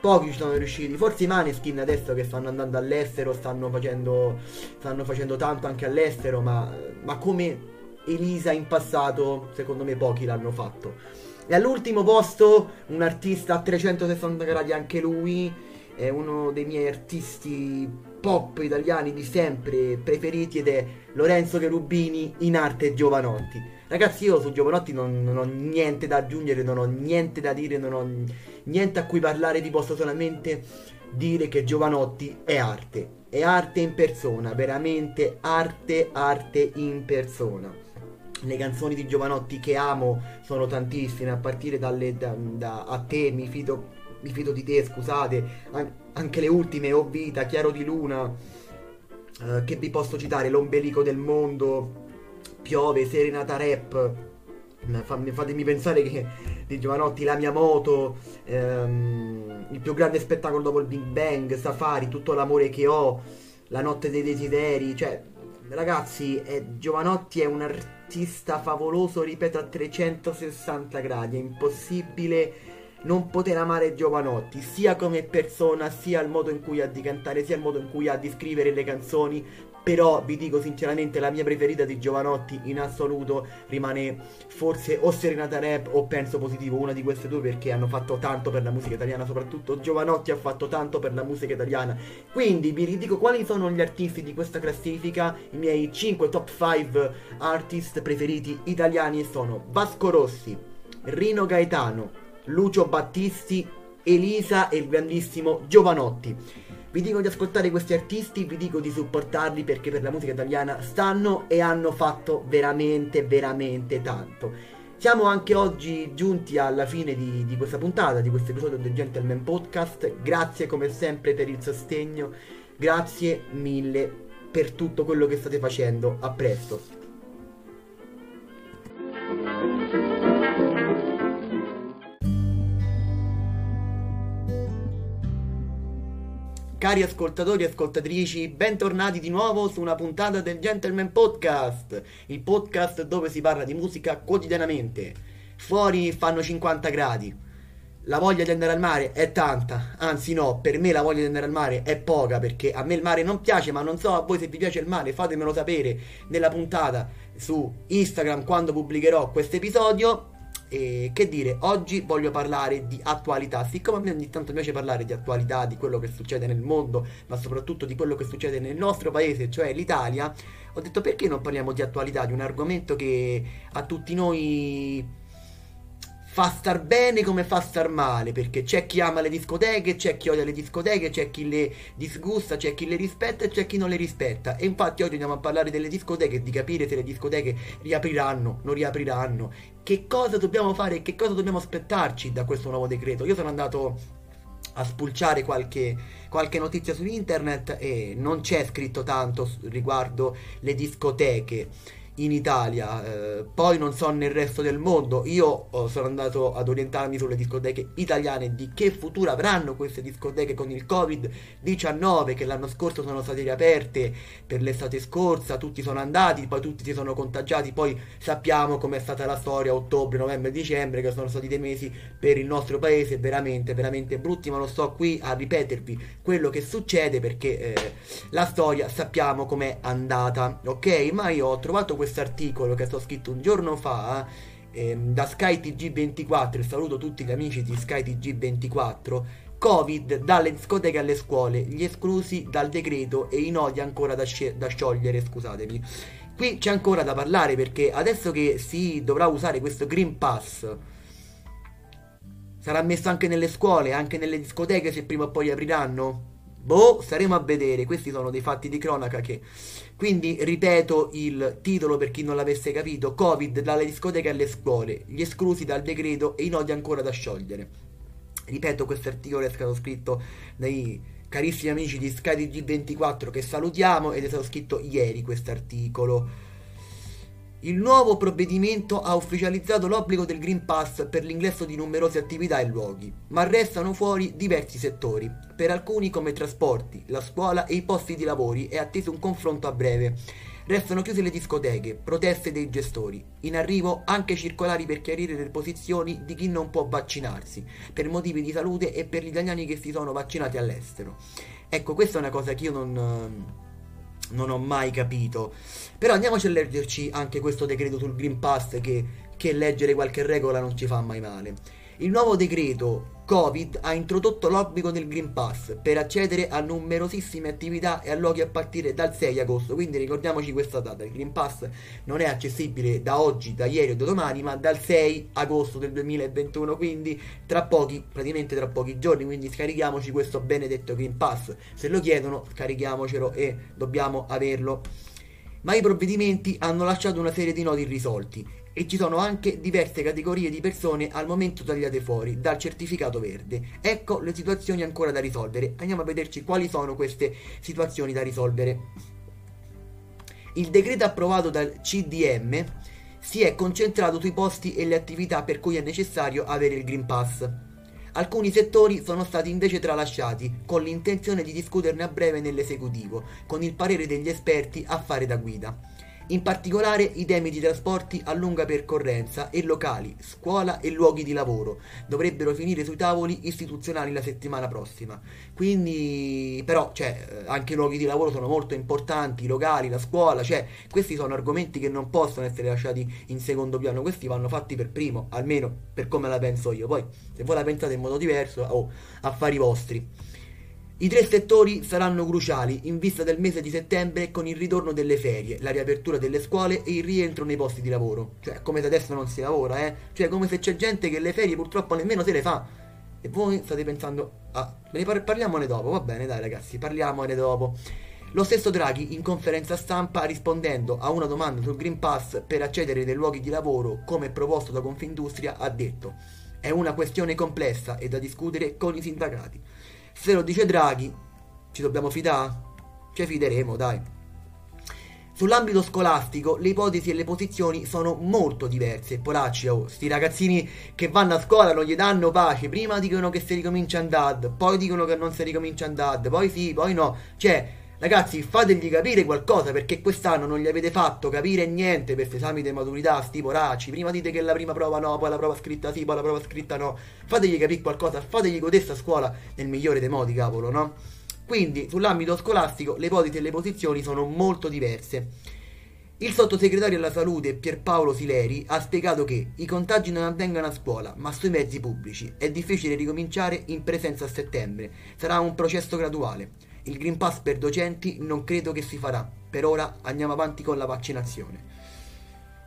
Pochi ci sono riusciti. Forse i Maneskin adesso che stanno andando all'estero stanno facendo, stanno facendo tanto anche all'estero, ma, ma come Elisa in passato, secondo me pochi l'hanno fatto. E all'ultimo posto un artista a 360 gradi anche lui, è uno dei miei artisti pop italiani di sempre preferiti ed è Lorenzo Cherubini in arte Giovanotti. Ragazzi io su Giovanotti non, non ho niente da aggiungere, non ho niente da dire, non ho niente a cui parlare, ti posso solamente dire che Giovanotti è arte, è arte in persona, veramente arte, arte in persona le canzoni di Giovanotti che amo sono tantissime, a partire dalle da, da A te, mi fido, mi fido di te, scusate, An- anche le ultime, Ho vita, Chiaro di luna, uh, che vi posso citare, L'ombelico del mondo, Piove, Serenata Rap, fatemi pensare che di Giovanotti La mia moto, ehm, il più grande spettacolo dopo il Big Bang, Safari, tutto l'amore che ho, La notte dei desideri, cioè ragazzi, eh, Giovanotti è un artista favoloso, ripeto, a 360 gradi. È impossibile non poter amare Giovanotti, sia come persona, sia il modo in cui ha di cantare, sia il modo in cui ha di scrivere le canzoni, però vi dico sinceramente la mia preferita di Giovanotti in assoluto rimane forse o Serenata Rap o Penso Positivo, una di queste due perché hanno fatto tanto per la musica italiana, soprattutto Giovanotti ha fatto tanto per la musica italiana. Quindi vi ridico quali sono gli artisti di questa classifica, i miei 5 top 5 artist preferiti italiani sono Vasco Rossi, Rino Gaetano, Lucio Battisti, Elisa e il grandissimo Giovanotti. Vi dico di ascoltare questi artisti, vi dico di supportarli perché per la musica italiana stanno e hanno fatto veramente, veramente tanto. Siamo anche oggi giunti alla fine di, di questa puntata, di questo episodio del Gentleman Podcast. Grazie come sempre per il sostegno, grazie mille per tutto quello che state facendo. A presto. Cari ascoltatori e ascoltatrici, bentornati di nuovo su una puntata del Gentleman Podcast, il podcast dove si parla di musica quotidianamente. Fuori fanno 50 gradi. La voglia di andare al mare è tanta, anzi no, per me la voglia di andare al mare è poca perché a me il mare non piace, ma non so a voi se vi piace il mare, fatemelo sapere nella puntata su Instagram quando pubblicherò questo episodio. E che dire, oggi voglio parlare di attualità. Siccome a me ogni tanto piace parlare di attualità, di quello che succede nel mondo, ma soprattutto di quello che succede nel nostro paese, cioè l'Italia, ho detto perché non parliamo di attualità, di un argomento che a tutti noi fa star bene come fa star male, perché c'è chi ama le discoteche, c'è chi odia le discoteche, c'è chi le disgusta, c'è chi le rispetta e c'è chi non le rispetta. E infatti oggi andiamo a parlare delle discoteche di capire se le discoteche riapriranno, non riapriranno, che cosa dobbiamo fare e che cosa dobbiamo aspettarci da questo nuovo decreto. Io sono andato a spulciare qualche, qualche, notizia su internet e non c'è scritto tanto riguardo le discoteche in Italia, eh, poi non so nel resto del mondo. Io oh, sono andato ad orientarmi sulle discoteche italiane di che futuro avranno queste discoteche con il Covid-19 che l'anno scorso sono state riaperte per l'estate scorsa, tutti sono andati, poi tutti si sono contagiati, poi sappiamo com'è stata la storia ottobre, novembre, dicembre che sono stati dei mesi per il nostro paese veramente veramente brutti, ma non sto qui a ripetervi quello che succede perché eh, la storia sappiamo com'è andata, ok? Ma io ho trovato questo questo articolo che è scritto un giorno fa ehm, da SkyTG24, saluto tutti gli amici di SkyTG24, Covid dalle discoteche alle scuole, gli esclusi dal decreto e i nodi ancora da, sci- da sciogliere, scusatemi. Qui c'è ancora da parlare perché adesso che si dovrà usare questo Green Pass, sarà messo anche nelle scuole, anche nelle discoteche se prima o poi apriranno? Boh, staremo a vedere. Questi sono dei fatti di cronaca che. Quindi ripeto il titolo per chi non l'avesse capito: Covid dalle discoteche alle scuole, gli esclusi dal decreto e i nodi ancora da sciogliere. Ripeto, questo articolo è stato scritto dai carissimi amici di SkyDG24 che salutiamo ed è stato scritto ieri questo articolo. Il nuovo provvedimento ha ufficializzato l'obbligo del Green Pass per l'ingresso di numerose attività e luoghi, ma restano fuori diversi settori. Per alcuni come trasporti, la scuola e i posti di lavori è atteso un confronto a breve. Restano chiuse le discoteche, proteste dei gestori. In arrivo anche circolari per chiarire le posizioni di chi non può vaccinarsi, per motivi di salute e per gli italiani che si sono vaccinati all'estero. Ecco, questa è una cosa che io non non ho mai capito. Però andiamoci a leggerci anche questo decreto sul Green Pass che, che leggere qualche regola non ci fa mai male. Il nuovo decreto Covid ha introdotto l'obbligo del Green Pass per accedere a numerosissime attività e a luoghi a partire dal 6 agosto, quindi ricordiamoci questa data, il Green Pass non è accessibile da oggi, da ieri o da domani, ma dal 6 agosto del 2021, quindi tra pochi, praticamente tra pochi giorni, quindi scarichiamoci questo benedetto Green Pass, se lo chiedono scarichiamocelo e dobbiamo averlo. Ma i provvedimenti hanno lasciato una serie di nodi irrisolti e ci sono anche diverse categorie di persone al momento tagliate fuori dal certificato verde. Ecco le situazioni ancora da risolvere. Andiamo a vederci quali sono queste situazioni da risolvere. Il decreto approvato dal CDM si è concentrato sui posti e le attività per cui è necessario avere il Green Pass. Alcuni settori sono stati invece tralasciati, con l'intenzione di discuterne a breve nell'esecutivo, con il parere degli esperti a fare da guida. In particolare i temi di trasporti a lunga percorrenza e locali, scuola e luoghi di lavoro dovrebbero finire sui tavoli istituzionali la settimana prossima. Quindi, però, cioè, anche i luoghi di lavoro sono molto importanti, i locali, la scuola, cioè, questi sono argomenti che non possono essere lasciati in secondo piano, questi vanno fatti per primo, almeno per come la penso io. Poi, se voi la pensate in modo diverso, oh, affari vostri. I tre settori saranno cruciali in vista del mese di settembre con il ritorno delle ferie, la riapertura delle scuole e il rientro nei posti di lavoro. Cioè, come se adesso non si lavora, eh? Cioè, come se c'è gente che le ferie purtroppo nemmeno se le fa. E voi state pensando, ah, par- parliamone dopo, va bene, dai ragazzi, parliamone dopo. Lo stesso Draghi in conferenza stampa rispondendo a una domanda sul Green Pass per accedere nei luoghi di lavoro come proposto da Confindustria ha detto è una questione complessa e da discutere con i sindacati. Se lo dice Draghi, ci dobbiamo fidare? Ci fideremo, dai. Sull'ambito scolastico le ipotesi e le posizioni sono molto diverse. Polacci, oh, sti ragazzini che vanno a scuola non gli danno pace. Prima dicono che si ricomincia a andare, poi dicono che non si ricomincia a andare, poi sì, poi no. Cioè, ragazzi, fategli capire qualcosa perché quest'anno non gli avete fatto capire niente per esami di maturità, sti poracci. Prima dite che la prima prova no, poi la prova scritta sì, poi la prova scritta no. Fategli capire qualcosa, fategli godere sta scuola nel migliore dei modi, cavolo, no? Quindi sull'ambito scolastico le ipotesi e le posizioni sono molto diverse. Il sottosegretario alla salute Pierpaolo Sileri ha spiegato che i contagi non avvengono a scuola, ma sui mezzi pubblici. È difficile ricominciare in presenza a settembre. Sarà un processo graduale. Il Green Pass per docenti non credo che si farà. Per ora andiamo avanti con la vaccinazione.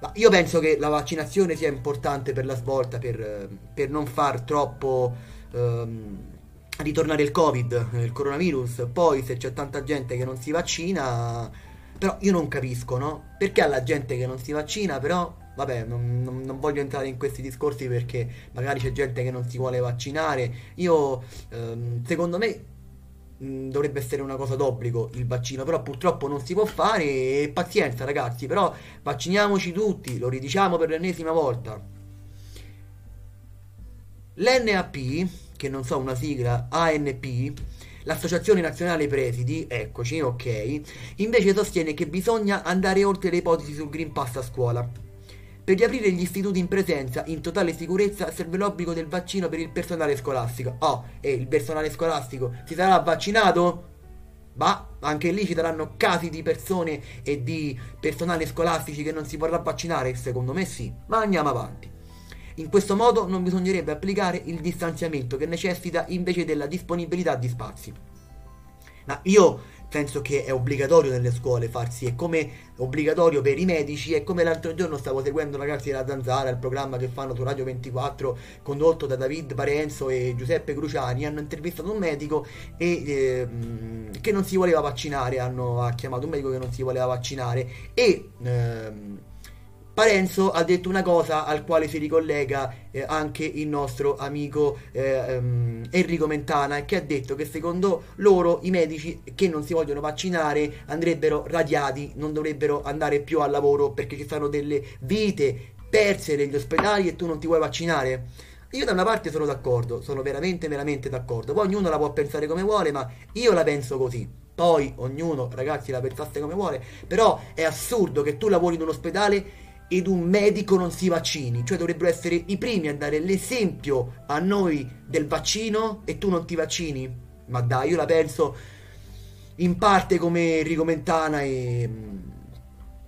Ma io penso che la vaccinazione sia importante per la svolta, per, per non far troppo... Um, ritornare il covid, il coronavirus, poi se c'è tanta gente che non si vaccina, però io non capisco, no? Perché alla gente che non si vaccina, però, vabbè, non, non, non voglio entrare in questi discorsi perché magari c'è gente che non si vuole vaccinare, io, ehm, secondo me, mh, dovrebbe essere una cosa d'obbligo il vaccino, però purtroppo non si può fare e pazienza ragazzi, però vacciniamoci tutti, lo ridiciamo per l'ennesima volta. L'NAP che non so, una sigla ANP, l'Associazione Nazionale Presidi, eccoci, ok, invece sostiene che bisogna andare oltre le ipotesi sul Green Pass a scuola. Per riaprire gli istituti in presenza in totale sicurezza serve l'obbligo del vaccino per il personale scolastico. Oh, e il personale scolastico si sarà vaccinato? Ma anche lì ci saranno casi di persone e di personale scolastici che non si vorrà vaccinare? Secondo me sì, ma andiamo avanti. In questo modo non bisognerebbe applicare il distanziamento che necessita invece della disponibilità di spazi. Ma io penso che è obbligatorio nelle scuole farsi, è come obbligatorio per i medici, è come l'altro giorno stavo seguendo ragazzi della Zanzara, il programma che fanno su Radio 24 condotto da David Parenzo e Giuseppe Cruciani, hanno intervistato un medico e, eh, che non si voleva vaccinare, hanno ha chiamato un medico che non si voleva vaccinare e... Eh, Parenzo ha detto una cosa al quale si ricollega eh, anche il nostro amico eh, um, Enrico Mentana che ha detto che secondo loro i medici che non si vogliono vaccinare andrebbero radiati, non dovrebbero andare più al lavoro perché ci sono delle vite perse negli ospedali e tu non ti vuoi vaccinare. Io da una parte sono d'accordo, sono veramente veramente d'accordo. Poi ognuno la può pensare come vuole, ma io la penso così. Poi ognuno, ragazzi, la pensasse come vuole, però è assurdo che tu lavori in un ospedale ed un medico non si vaccini, cioè dovrebbero essere i primi a dare l'esempio a noi del vaccino e tu non ti vaccini. Ma dai, io la penso in parte come Enrico Mentana e,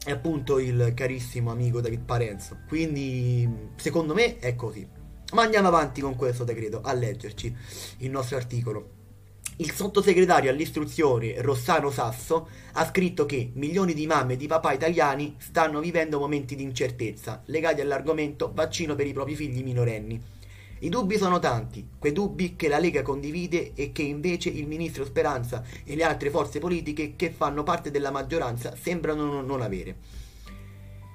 e appunto il carissimo amico David Parenzo. Quindi secondo me è così. Ma andiamo avanti con questo decreto, a leggerci il nostro articolo. Il sottosegretario all'istruzione Rossano Sasso ha scritto che milioni di mamme e di papà italiani stanno vivendo momenti di incertezza legati all'argomento vaccino per i propri figli minorenni. I dubbi sono tanti, quei dubbi che la Lega condivide e che invece il ministro Speranza e le altre forze politiche che fanno parte della maggioranza sembrano non avere.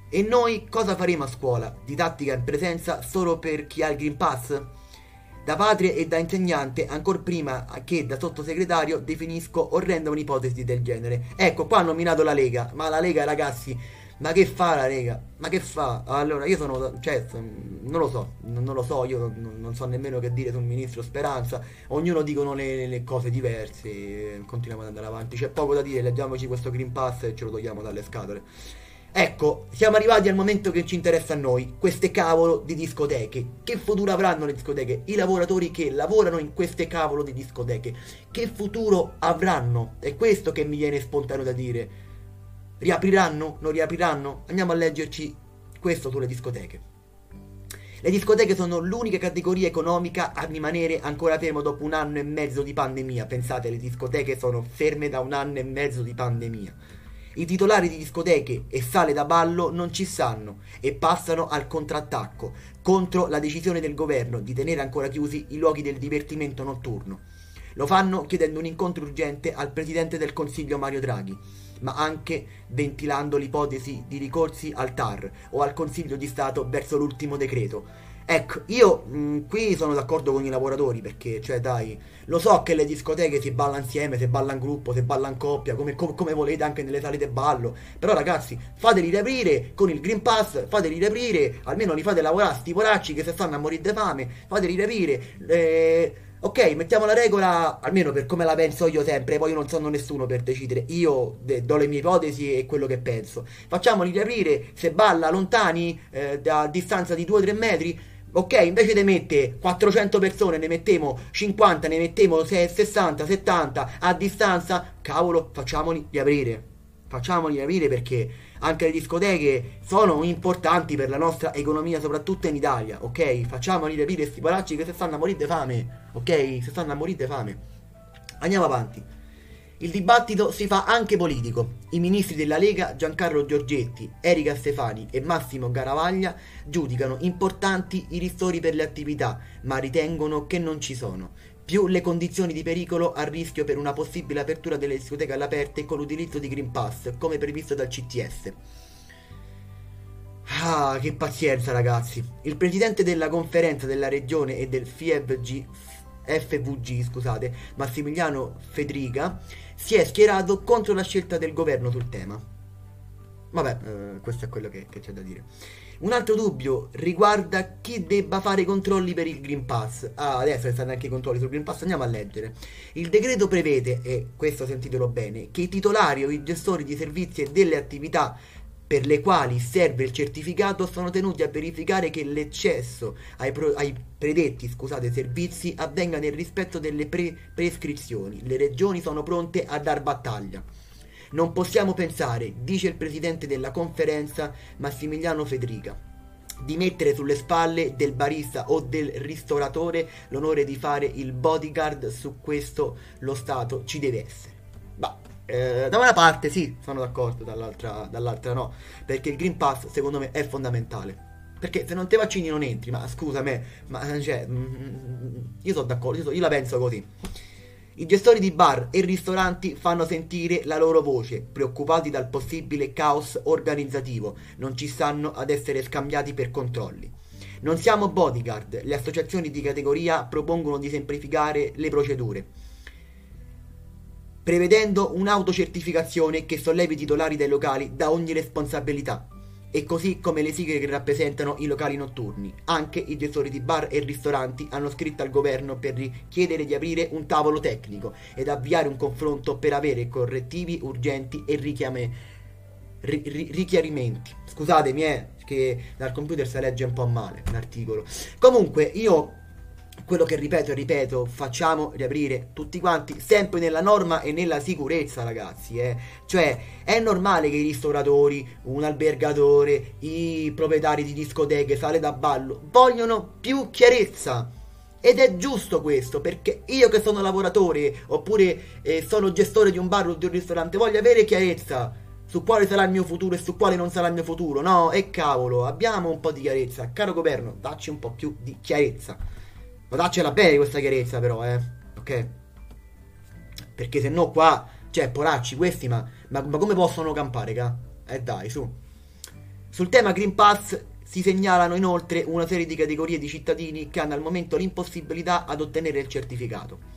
E noi cosa faremo a scuola? Didattica in presenza solo per chi ha il Green Pass? Da padre e da insegnante, ancora prima che da sottosegretario, definisco orrenda un'ipotesi del genere. Ecco, qua ha nominato la Lega, ma la Lega, ragazzi, ma che fa la Lega? Ma che fa? Allora, io sono, cioè, non lo so, non, lo so, io non, non, so nemmeno che dire sul ministro Speranza, ognuno dicono le, le cose diverse, continuiamo ad andare avanti, c'è poco da dire, leggiamoci questo Green Pass e ce lo togliamo dalle scatole. Ecco, siamo arrivati al momento che ci interessa a noi, queste cavolo di discoteche. Che futuro avranno le discoteche? I lavoratori che lavorano in queste cavolo di discoteche. Che futuro avranno? È questo che mi viene spontaneo da dire. Riapriranno? Non riapriranno? Andiamo a leggerci questo sulle discoteche. Le discoteche sono l'unica categoria economica a rimanere ancora fermo dopo un anno e mezzo di pandemia. Pensate, le discoteche sono ferme da un anno e mezzo di pandemia. I titolari di discoteche e sale da ballo non ci stanno e passano al contrattacco contro la decisione del governo di tenere ancora chiusi i luoghi del divertimento notturno. Lo fanno chiedendo un incontro urgente al Presidente del Consiglio Mario Draghi, ma anche ventilando l'ipotesi di ricorsi al TAR o al Consiglio di Stato verso l'ultimo decreto. Ecco, io mh, qui sono d'accordo con i lavoratori perché, cioè, dai, lo so che le discoteche si balla insieme, si balla in gruppo, si balla in coppia, come, come, come volete anche nelle sale di ballo. Però, ragazzi, fateli riaprire con il Green Pass, fateli riaprire, almeno li fate lavorare sti poracci che se stanno a morire di fame, fateli riaprire. Eh, ok, mettiamo la regola, almeno per come la penso io sempre, poi io non sono nessuno per decidere, io de- do le mie ipotesi e quello che penso. Facciamoli riaprire, se balla lontani, eh, da distanza di 2-3 metri Ok, invece di mettere 400 persone, ne mettiamo 50, ne mettiamo 60, 70 a distanza, cavolo, facciamoli riaprire. Facciamoli riaprire perché anche le discoteche sono importanti per la nostra economia, soprattutto in Italia, ok? Facciamoli riaprire questi palacci che si stanno a morire di fame, ok? Si stanno a morire di fame. Andiamo avanti. Il dibattito si fa anche politico. I ministri della Lega Giancarlo Giorgetti, Erika Stefani e Massimo Garavaglia giudicano importanti i ristori per le attività, ma ritengono che non ci sono. Più le condizioni di pericolo a rischio per una possibile apertura delle discoteche all'aperto con l'utilizzo di Green Pass, come previsto dal CTS. Ah, che pazienza ragazzi. Il presidente della conferenza della regione e del FIEVG, FVG, scusate, Massimiliano Federica, si è schierato contro la scelta del governo sul tema. Vabbè, eh, questo è quello che, che c'è da dire. Un altro dubbio riguarda chi debba fare i controlli per il Green Pass. Ah, adesso stanno anche i controlli sul Green Pass, andiamo a leggere. Il decreto prevede, e questo sentitelo bene, che i titolari o i gestori di servizi e delle attività per le quali serve il certificato sono tenuti a verificare che l'eccesso ai, pro- ai predetti scusate, servizi avvenga nel rispetto delle pre- prescrizioni. Le regioni sono pronte a dar battaglia. Non possiamo pensare, dice il presidente della conferenza Massimiliano Federica, di mettere sulle spalle del barista o del ristoratore l'onore di fare il bodyguard, su questo lo Stato ci deve essere. Eh, da una parte sì, sono d'accordo, dall'altra, dall'altra no, perché il Green Pass secondo me è fondamentale. Perché se non te vaccini non entri, ma scusa me, ma cioè, mm, io sono d'accordo, io, so, io la penso così. I gestori di bar e ristoranti fanno sentire la loro voce, preoccupati dal possibile caos organizzativo, non ci stanno ad essere scambiati per controlli. Non siamo bodyguard, le associazioni di categoria propongono di semplificare le procedure, prevedendo un'autocertificazione che sollevi i titolari dei locali da ogni responsabilità e così come le sigle che rappresentano i locali notturni. Anche i gestori di bar e ristoranti hanno scritto al governo per richiedere di aprire un tavolo tecnico ed avviare un confronto per avere correttivi urgenti e richiame, ri, ri, richiarimenti. Scusatemi, eh, che dal computer si legge un po' male l'articolo. Comunque, io quello che ripeto e ripeto, facciamo riaprire tutti quanti, sempre nella norma e nella sicurezza, ragazzi. Eh. Cioè, è normale che i ristoratori, un albergatore, i proprietari di discoteche, sale da ballo, vogliono più chiarezza. Ed è giusto questo, perché io che sono lavoratore, oppure eh, sono gestore di un bar o di un ristorante, voglio avere chiarezza su quale sarà il mio futuro e su quale non sarà il mio futuro. No, e cavolo, abbiamo un po' di chiarezza. Caro governo, dacci un po' più di chiarezza. Ma daccela bene questa chiarezza però, eh. Ok? Perché se no qua, cioè, poracci questi, ma, ma, ma come possono campare, ca? Eh dai, su. Sul tema Green Pass si segnalano inoltre una serie di categorie di cittadini che hanno al momento l'impossibilità ad ottenere il certificato.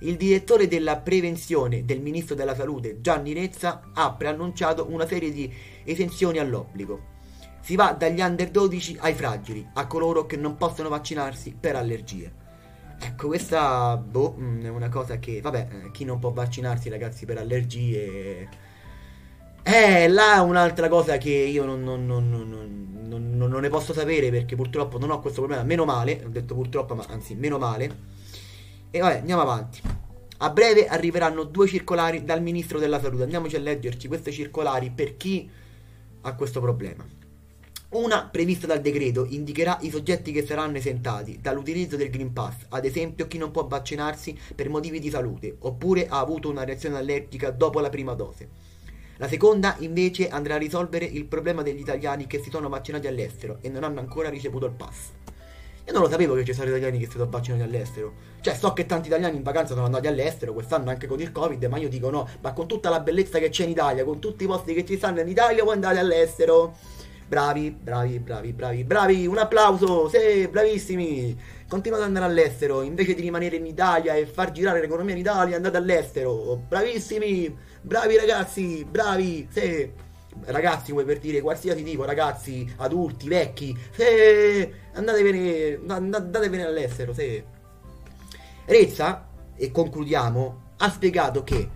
Il direttore della prevenzione del ministro della salute, Gianni Rezza, ha preannunciato una serie di esenzioni all'obbligo. Si va dagli under 12 ai fragili, a coloro che non possono vaccinarsi per allergie. Ecco, questa boh, mm, è una cosa che, vabbè, eh, chi non può vaccinarsi, ragazzi, per allergie. Eh, là è un'altra cosa che io non, non, non, non, ne posso sapere perché purtroppo non ho questo problema. Meno male, ho detto purtroppo, ma anzi, meno male. E vabbè, andiamo avanti. A breve arriveranno due circolari dal ministro della salute. Andiamoci a leggerci queste circolari per chi ha questo problema. Una prevista dal decreto indicherà i soggetti che saranno esentati dall'utilizzo del Green Pass, ad esempio chi non può vaccinarsi per motivi di salute oppure ha avuto una reazione allergica dopo la prima dose. La seconda invece andrà a risolvere il problema degli italiani che si sono vaccinati all'estero e non hanno ancora ricevuto il pass. Io non lo sapevo che ci sono italiani che si sono vaccinati all'estero. Cioè, so che tanti italiani in vacanza sono andati all'estero quest'anno anche con il Covid, ma io dico no, ma con tutta la bellezza che c'è in Italia, con tutti i posti che ci stanno in Italia, puoi andare all'estero. Bravi, bravi, bravi, bravi, bravi, un applauso, sì, bravissimi. Continuate ad andare all'estero, invece di rimanere in Italia e far girare l'economia in Italia, andate all'estero. Bravissimi, bravi ragazzi, bravi, sì. Ragazzi, vuoi per dire qualsiasi tipo, ragazzi, adulti, vecchi, sì. Andatevene, andatevene all'estero, sì. Rezza, e concludiamo, ha spiegato che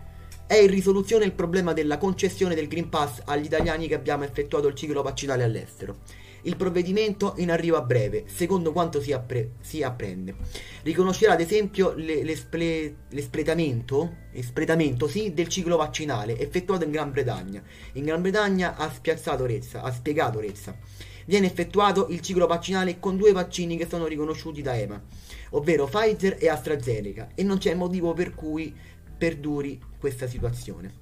è in risoluzione il problema della concessione del Green Pass agli italiani che abbiamo effettuato il ciclo vaccinale all'estero. Il provvedimento in arrivo a breve, secondo quanto si, appre- si apprende. Riconoscerà ad esempio le- l'esple- l'espletamento espletamento, sì, del ciclo vaccinale effettuato in Gran Bretagna. In Gran Bretagna ha, Rezza, ha spiegato Rezza. Viene effettuato il ciclo vaccinale con due vaccini che sono riconosciuti da EMA, ovvero Pfizer e AstraZeneca, e non c'è motivo per cui perduri questa situazione.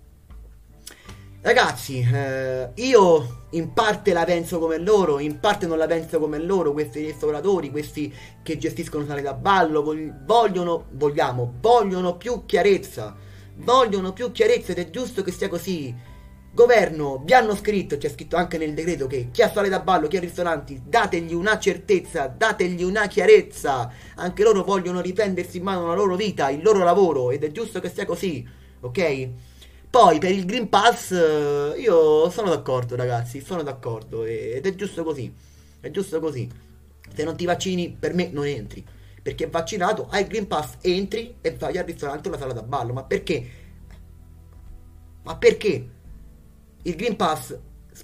Ragazzi, eh, io in parte la penso come loro, in parte non la penso come loro, questi ristoratori, questi che gestiscono sale da ballo, vogliono, vogliamo, vogliono più chiarezza, vogliono più chiarezza ed è giusto che sia così. Governo, vi hanno scritto, c'è scritto anche nel decreto che chi ha sale da ballo, chi ha ristoranti, dategli una certezza, dategli una chiarezza. Anche loro vogliono riprendersi in mano la loro vita, il loro lavoro ed è giusto che sia così ok? Poi per il Green Pass eh, io sono d'accordo ragazzi, sono d'accordo ed è giusto così, è giusto così. Se non ti vaccini per me non entri, perché vaccinato hai il Green Pass, entri e vai al ristorante o alla sala da ballo, ma perché? Ma perché? Il Green Pass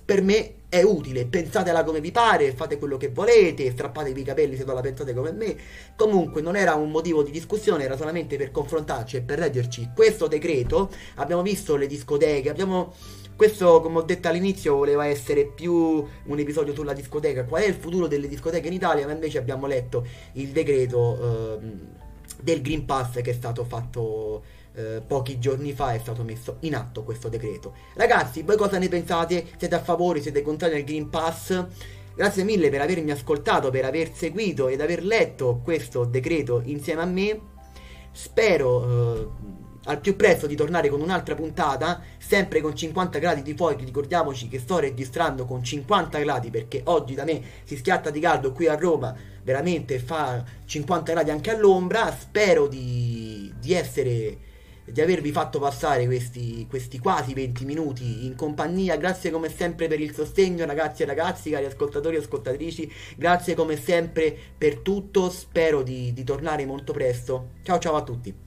per me è utile, pensatela come vi pare, fate quello che volete, strappatevi i capelli se non la pensate come me. Comunque non era un motivo di discussione, era solamente per confrontarci e per leggerci questo decreto. Abbiamo visto le discoteche, abbiamo questo, come ho detto all'inizio, voleva essere più un episodio sulla discoteca. Qual è il futuro delle discoteche in Italia? Ma invece abbiamo letto il decreto eh, del Green Pass che è stato fatto eh, pochi giorni fa è stato messo in atto questo decreto. Ragazzi, voi cosa ne pensate? Siete a favore? Siete contrari al Green Pass? Grazie mille per avermi ascoltato, per aver seguito ed aver letto questo decreto insieme a me. Spero eh, al più presto di tornare con un'altra puntata, sempre con 50 gradi di fuoco. Ricordiamoci che sto registrando con 50 gradi perché oggi da me si schiatta di caldo qui a Roma, veramente fa 50 gradi anche all'ombra. Spero di, di essere di avervi fatto passare questi, questi, quasi 20 minuti in compagnia. Grazie come sempre per il sostegno, ragazzi e ragazzi, cari ascoltatori e ascoltatrici. Grazie come sempre per tutto. Spero di, di tornare molto presto. Ciao ciao a tutti.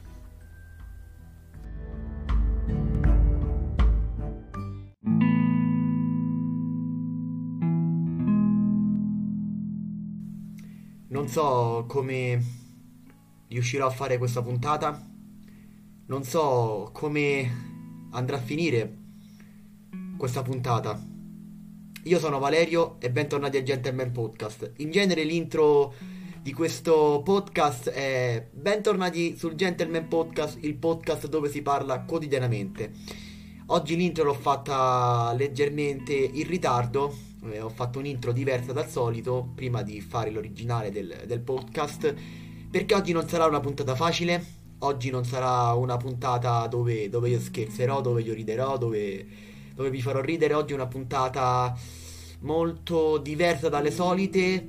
Non so come riuscirò a fare questa puntata non so come andrà a finire questa puntata. Io sono Valerio e bentornati a Gentleman Podcast. In genere l'intro di questo podcast è bentornati sul Gentleman Podcast, il podcast dove si parla quotidianamente. Oggi l'intro l'ho fatta leggermente in ritardo, eh, ho fatto un'intro diversa dal solito prima di fare l'originale del, del podcast, perché oggi non sarà una puntata facile, oggi non sarà una puntata dove, dove io scherzerò, dove io riderò, dove, dove vi farò ridere. Oggi è una puntata molto diversa dalle solite.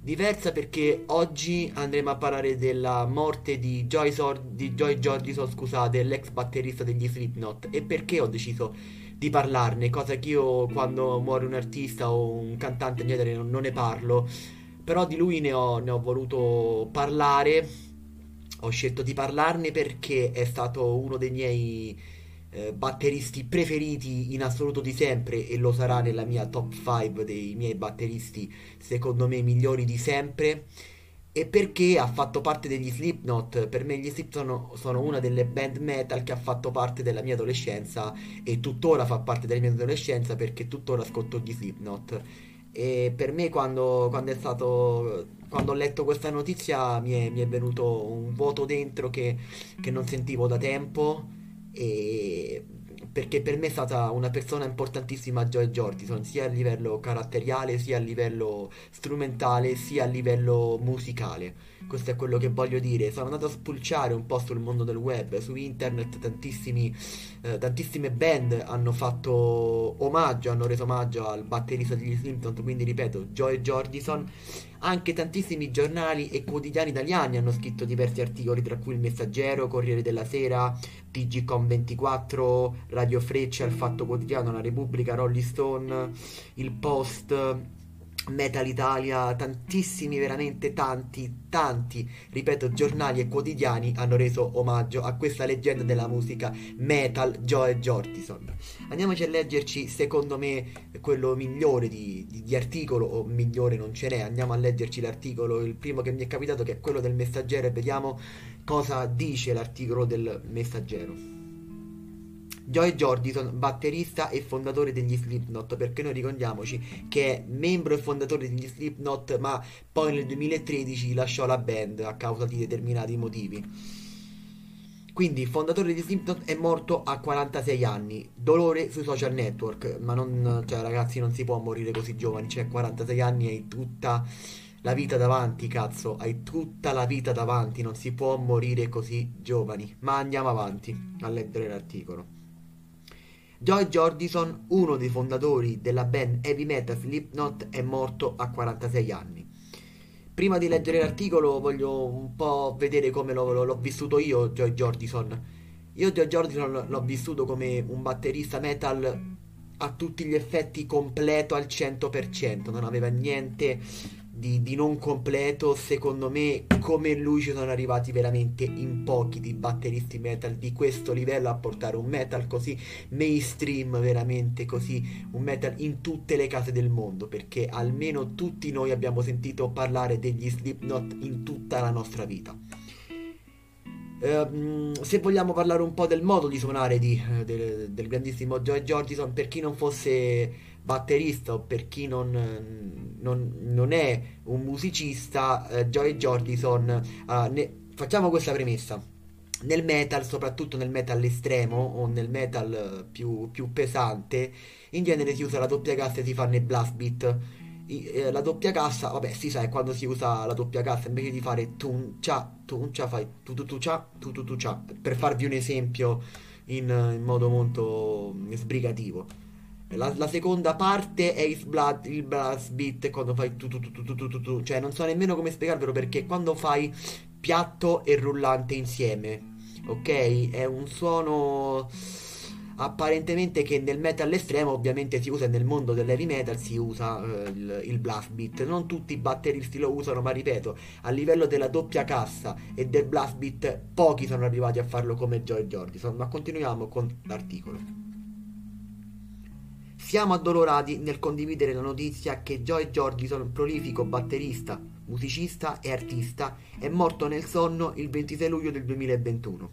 Diversa perché oggi andremo a parlare della morte di Joy, Sor- di Joy Jordison, scusate, l'ex batterista degli Slipknot. E perché ho deciso di parlarne, cosa che io quando muore un artista o un cantante in genere non, non ne parlo. Però di lui ne ho, ne ho voluto parlare ho scelto di parlarne perché è stato uno dei miei eh, batteristi preferiti in assoluto di sempre e lo sarà nella mia top 5 dei miei batteristi secondo me migliori di sempre. E perché ha fatto parte degli Slipknot. Per me gli Slipknot sono, sono, una delle band metal che ha fatto parte della mia adolescenza e tuttora fa parte della mia adolescenza perché tuttora ascolto gli Slipknot. E per me quando, quando, stato, quando ho letto questa notizia mi è, mi è venuto un vuoto dentro che, che, non sentivo da tempo e perché per me è stata una persona importantissima Joy Jordison, sia a livello caratteriale, sia a livello strumentale, sia a livello musicale. Questo è quello che voglio dire. Sono andato a spulciare un po' sul mondo del web, su internet tantissimi, eh, tantissime band hanno fatto omaggio, hanno reso omaggio al batterista degli Simpsons, quindi ripeto, Joy Jordison. Anche tantissimi giornali e quotidiani italiani hanno scritto diversi articoli, tra cui Il Messaggero, Corriere della Sera, TGCom24, Radio Freccia, Il Fatto Quotidiano, La Repubblica, Rolling Stone, Il Post, Metal Italia, tantissimi, veramente tanti, tanti, ripeto, giornali e quotidiani hanno reso omaggio a questa leggenda della musica metal Joe Jordison. Andiamoci a leggerci, secondo me, quello migliore di, di, di, articolo, o migliore non ce n'è, andiamo a leggerci l'articolo, il primo che mi è capitato che è quello del messaggero e vediamo cosa dice l'articolo del messaggero. Joy Jordison, batterista e fondatore degli Slipknot, perché noi ricordiamoci che è membro e fondatore degli Slipknot, ma poi nel 2013 lasciò la band a causa di determinati motivi. Quindi, fondatore di Slipknot è morto a 46 anni. Dolore sui social network, ma non, cioè ragazzi, non si può morire così giovani, cioè 46 anni hai tutta la vita davanti, cazzo, hai tutta la vita davanti, non si può morire così giovani. Ma andiamo avanti a leggere l'articolo. Joy Jordison, uno dei fondatori della band heavy metal Slipknot, è morto a 46 anni. Prima di leggere l'articolo voglio un po' vedere come l'ho, l'ho vissuto io, Joy Jordison. Io Joy Jordison l'ho vissuto come un batterista metal a tutti gli effetti completo al 100%, non aveva niente di, di, non completo, secondo me come lui ci sono arrivati veramente in pochi di batteristi metal di questo livello a portare un metal così mainstream, veramente così, un metal in tutte le case del mondo, perché almeno tutti noi abbiamo sentito parlare degli Slipknot in tutta la nostra vita. Uh, se vogliamo parlare un po' del modo di suonare di, uh, del, del, grandissimo Joe Jordison, per chi non fosse batterista o per chi non, non, non è un musicista, eh, Joy Jordison, uh, ne, facciamo questa premessa. Nel metal, soprattutto nel metal estremo o nel metal più, più pesante, in genere si usa la doppia cassa e si fanno i blast beat. Eh, la doppia cassa, vabbè, si sa, è quando si usa la doppia cassa invece di fare tun cia, tun cia, fai tu tu tu cia, tu tu tu cia, per farvi un esempio in, in modo molto sbrigativo. La, la, seconda parte è il, blood, il blast beat quando fai tu tu tu tu tu tu tu. Cioè non so nemmeno come spiegarvelo perché quando fai piatto e rullante insieme Ok? È un suono apparentemente che nel metal estremo ovviamente si usa nel mondo dell'heavy metal si usa uh, il, il, blast beat. Non tutti i batteristi lo usano ma ripeto a livello della doppia cassa e del blast beat pochi sono arrivati a farlo come Joy Jordison ma continuiamo con l'articolo siamo addolorati nel condividere la notizia che Joy Jordison, prolifico batterista, musicista e artista, è morto nel sonno il 26 luglio del 2021.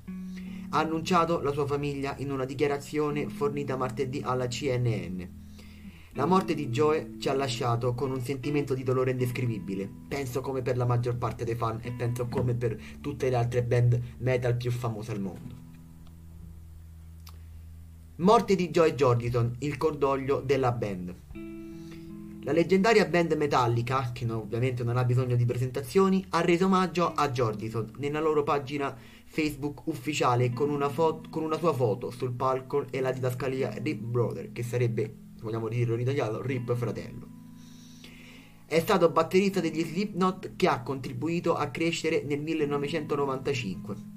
Ha annunciato la sua famiglia in una dichiarazione fornita martedì alla CNN. La morte di Joe ci ha lasciato con un sentimento di dolore indescrivibile, penso come per la maggior parte dei fan e penso come per tutte le altre band metal più famose al mondo. Morte di Joy Jordison, il cordoglio della band. La leggendaria band Metallica, che ovviamente non ha bisogno di presentazioni, ha reso omaggio a Jordison nella loro pagina Facebook ufficiale con una, fo- con una sua foto sul palco e la didascalia Rip Brother, che sarebbe, vogliamo dirlo in italiano, Rip Fratello. È stato batterista degli Slipknot che ha contribuito a crescere nel 1995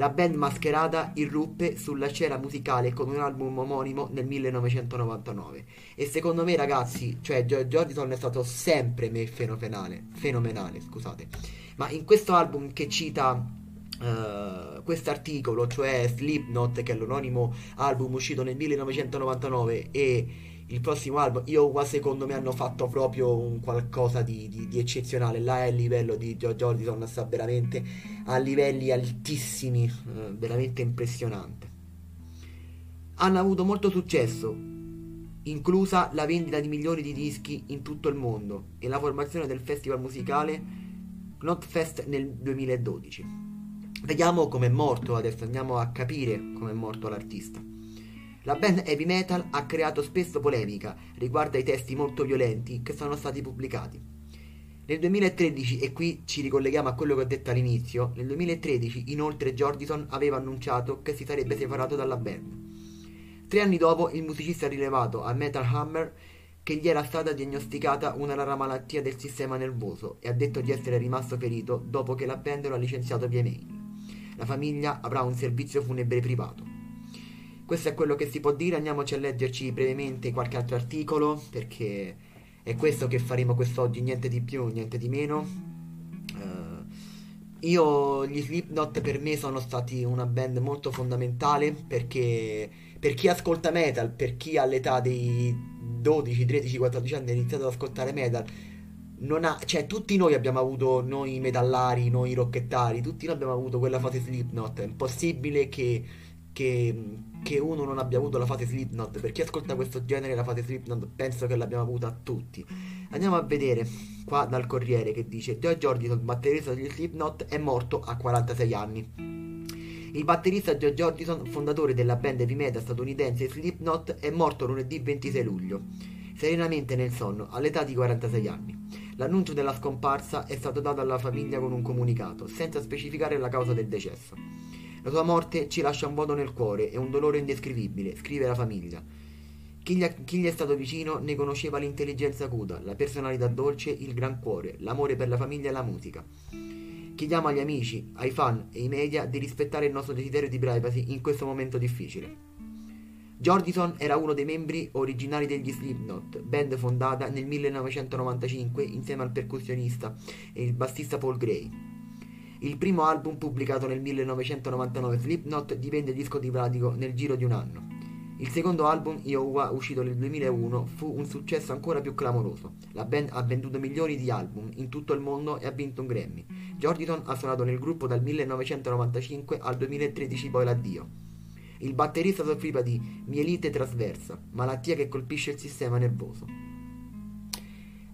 la band mascherata irruppe sulla scena musicale con un album omonimo nel 1999 e secondo me ragazzi, cioè Jordison è stato sempre me fenomenale, fenomenale, scusate. Ma in questo album che cita uh, questo articolo, cioè Slipknot, che è l'anonimo album uscito nel 1999 e il prossimo album, io qua secondo me hanno fatto proprio un qualcosa di, di, di eccezionale. Là è il livello di George Jordison, sta veramente a livelli altissimi, eh, veramente impressionante. Hanno avuto molto successo, inclusa la vendita di milioni di dischi in tutto il mondo e la formazione del festival musicale Knotfest nel 2012. Vediamo com'è morto adesso, andiamo a capire com'è morto l'artista. La band heavy metal ha creato spesso polemica riguardo ai testi molto violenti che sono stati pubblicati. Nel 2013, e qui ci ricolleghiamo a quello che ho detto all'inizio, nel 2013 inoltre Jordison aveva annunciato che si sarebbe separato dalla band. Tre anni dopo il musicista ha rilevato a Metal Hammer che gli era stata diagnosticata una rara malattia del sistema nervoso e ha detto di essere rimasto ferito dopo che la band lo ha licenziato via mail. La famiglia avrà un servizio funebre privato. Questo è quello che si può dire, andiamoci a leggerci brevemente qualche altro articolo perché è questo che faremo quest'oggi, niente di più, niente di meno. Uh, io, gli Slipknot per me sono stati una band molto fondamentale perché per chi ascolta metal, per chi all'età dei 12, 13, 14 anni ha iniziato ad ascoltare metal, ha, cioè tutti noi abbiamo avuto, noi metallari, noi rockettari, tutti noi abbiamo avuto quella fase Slipknot, è impossibile che, che, che uno non abbia avuto la fase Slipknot, per chi ascolta questo genere la fase Slipknot penso che l'abbiamo avuta tutti. Andiamo a vedere qua dal Corriere che dice Joe Jordison, batterista degli Slipknot, è morto a 46 anni. Il batterista Joe Jordison, fondatore della band heavy metal statunitense Slipknot, è morto lunedì 26 luglio, serenamente nel sonno, all'età di 46 anni. L'annuncio della scomparsa è stato dato alla famiglia con un comunicato, senza specificare la causa del decesso. La sua morte ci lascia un vuoto nel cuore e un dolore indescrivibile, scrive la famiglia. Chi gli, chi gli, è stato vicino ne conosceva l'intelligenza acuta, la personalità dolce, il gran cuore, l'amore per la famiglia e la musica. Chiediamo agli amici, ai fan e ai media di rispettare il nostro desiderio di privacy in questo momento difficile. Jordison era uno dei membri originali degli Slipknot, band fondata nel 1995 insieme al percussionista e il bassista Paul Gray. Il primo album pubblicato nel 1999, Slipknot, divenne disco di platino nel giro di un anno. Il secondo album, Iowa, uscito nel 2001, fu un successo ancora più clamoroso. La band ha venduto milioni di album in tutto il mondo e ha vinto un Grammy. Jordison ha suonato nel gruppo dal 1995 al 2013 poi l'addio. Il batterista soffriva di mielite trasversa, malattia che colpisce il sistema nervoso.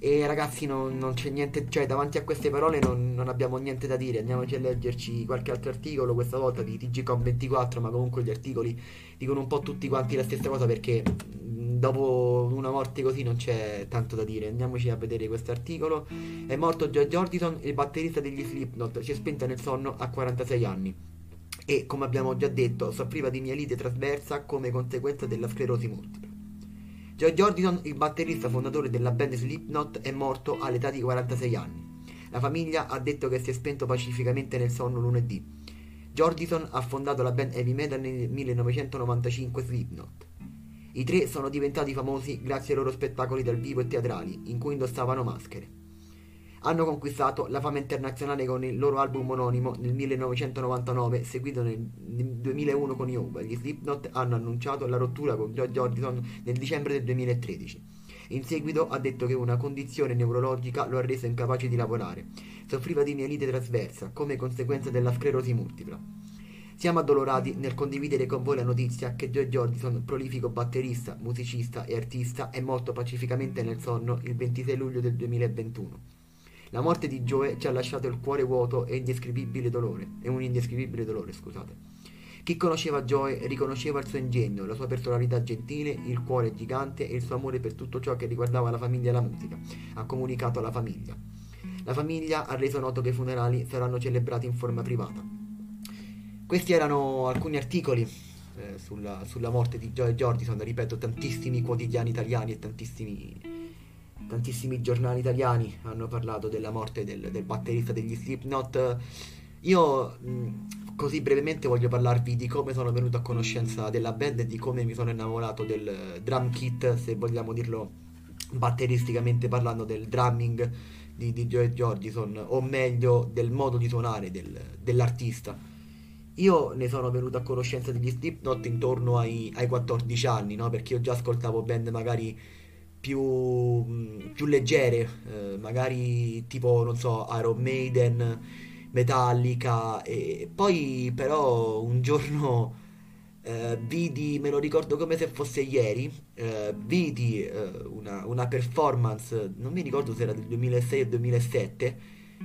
E ragazzi non, non, c'è niente, cioè davanti a queste parole non, non, abbiamo niente da dire, andiamoci a leggerci qualche altro articolo, questa volta di TGCOM24, ma comunque gli articoli dicono un po' tutti quanti la stessa cosa perché dopo una morte così non c'è tanto da dire. Andiamoci a vedere questo articolo. È morto Joe Jordison, il batterista degli Slipknot, si è spento nel sonno a 46 anni. E come abbiamo già detto, soffriva di mielite trasversa come conseguenza della sclerosi multipla. Joe Jordison, il batterista fondatore della band Slipknot, è morto all'età di 46 anni. La famiglia ha detto che si è spento pacificamente nel sonno lunedì. Jordison ha fondato la band heavy metal nel 1995 Slipknot. I tre sono diventati famosi grazie ai loro spettacoli dal vivo e teatrali, in cui indossavano maschere hanno conquistato la fama internazionale con il loro album omonimo nel 1999, seguito nel 2001 con Yoga. Gli Slipknot hanno annunciato la rottura con George Jordison nel dicembre del 2013. In seguito ha detto che una condizione neurologica lo ha reso incapace di lavorare. Soffriva di mielite trasversa come conseguenza della sclerosi multipla. Siamo addolorati nel condividere con voi la notizia che Joe Jordison, prolifico batterista, musicista e artista, è morto pacificamente nel sonno il 26 luglio del 2021. La morte di Joe ci ha lasciato il cuore vuoto e indescrivibile dolore. E un indescrivibile dolore, scusate. Chi conosceva Joe riconosceva il suo ingegno, la sua personalità gentile, il cuore gigante e il suo amore per tutto ciò che riguardava la famiglia e la musica. Ha comunicato alla famiglia. La famiglia ha reso noto che i funerali saranno celebrati in forma privata. Questi erano alcuni articoli eh, sulla, sulla, morte di Joe Jordison, ripeto, tantissimi quotidiani italiani e tantissimi tantissimi giornali italiani hanno parlato della morte del, del batterista degli Slipknot. Io mh, così brevemente voglio parlarvi di come sono venuto a conoscenza della band e di come mi sono innamorato del drum kit, se vogliamo dirlo batteristicamente parlando, del drumming di, di Joe Jordison, o meglio del modo di suonare del, dell'artista. Io ne sono venuto a conoscenza degli Slipknot intorno ai, ai 14 anni, no? perché io già ascoltavo band magari più, più leggere, eh, magari tipo, non so, Iron Maiden, Metallica, e poi però un giorno eh, vidi, me lo ricordo come se fosse ieri, eh, vidi eh, una, una, performance, non mi ricordo se era del 2006 o 2007,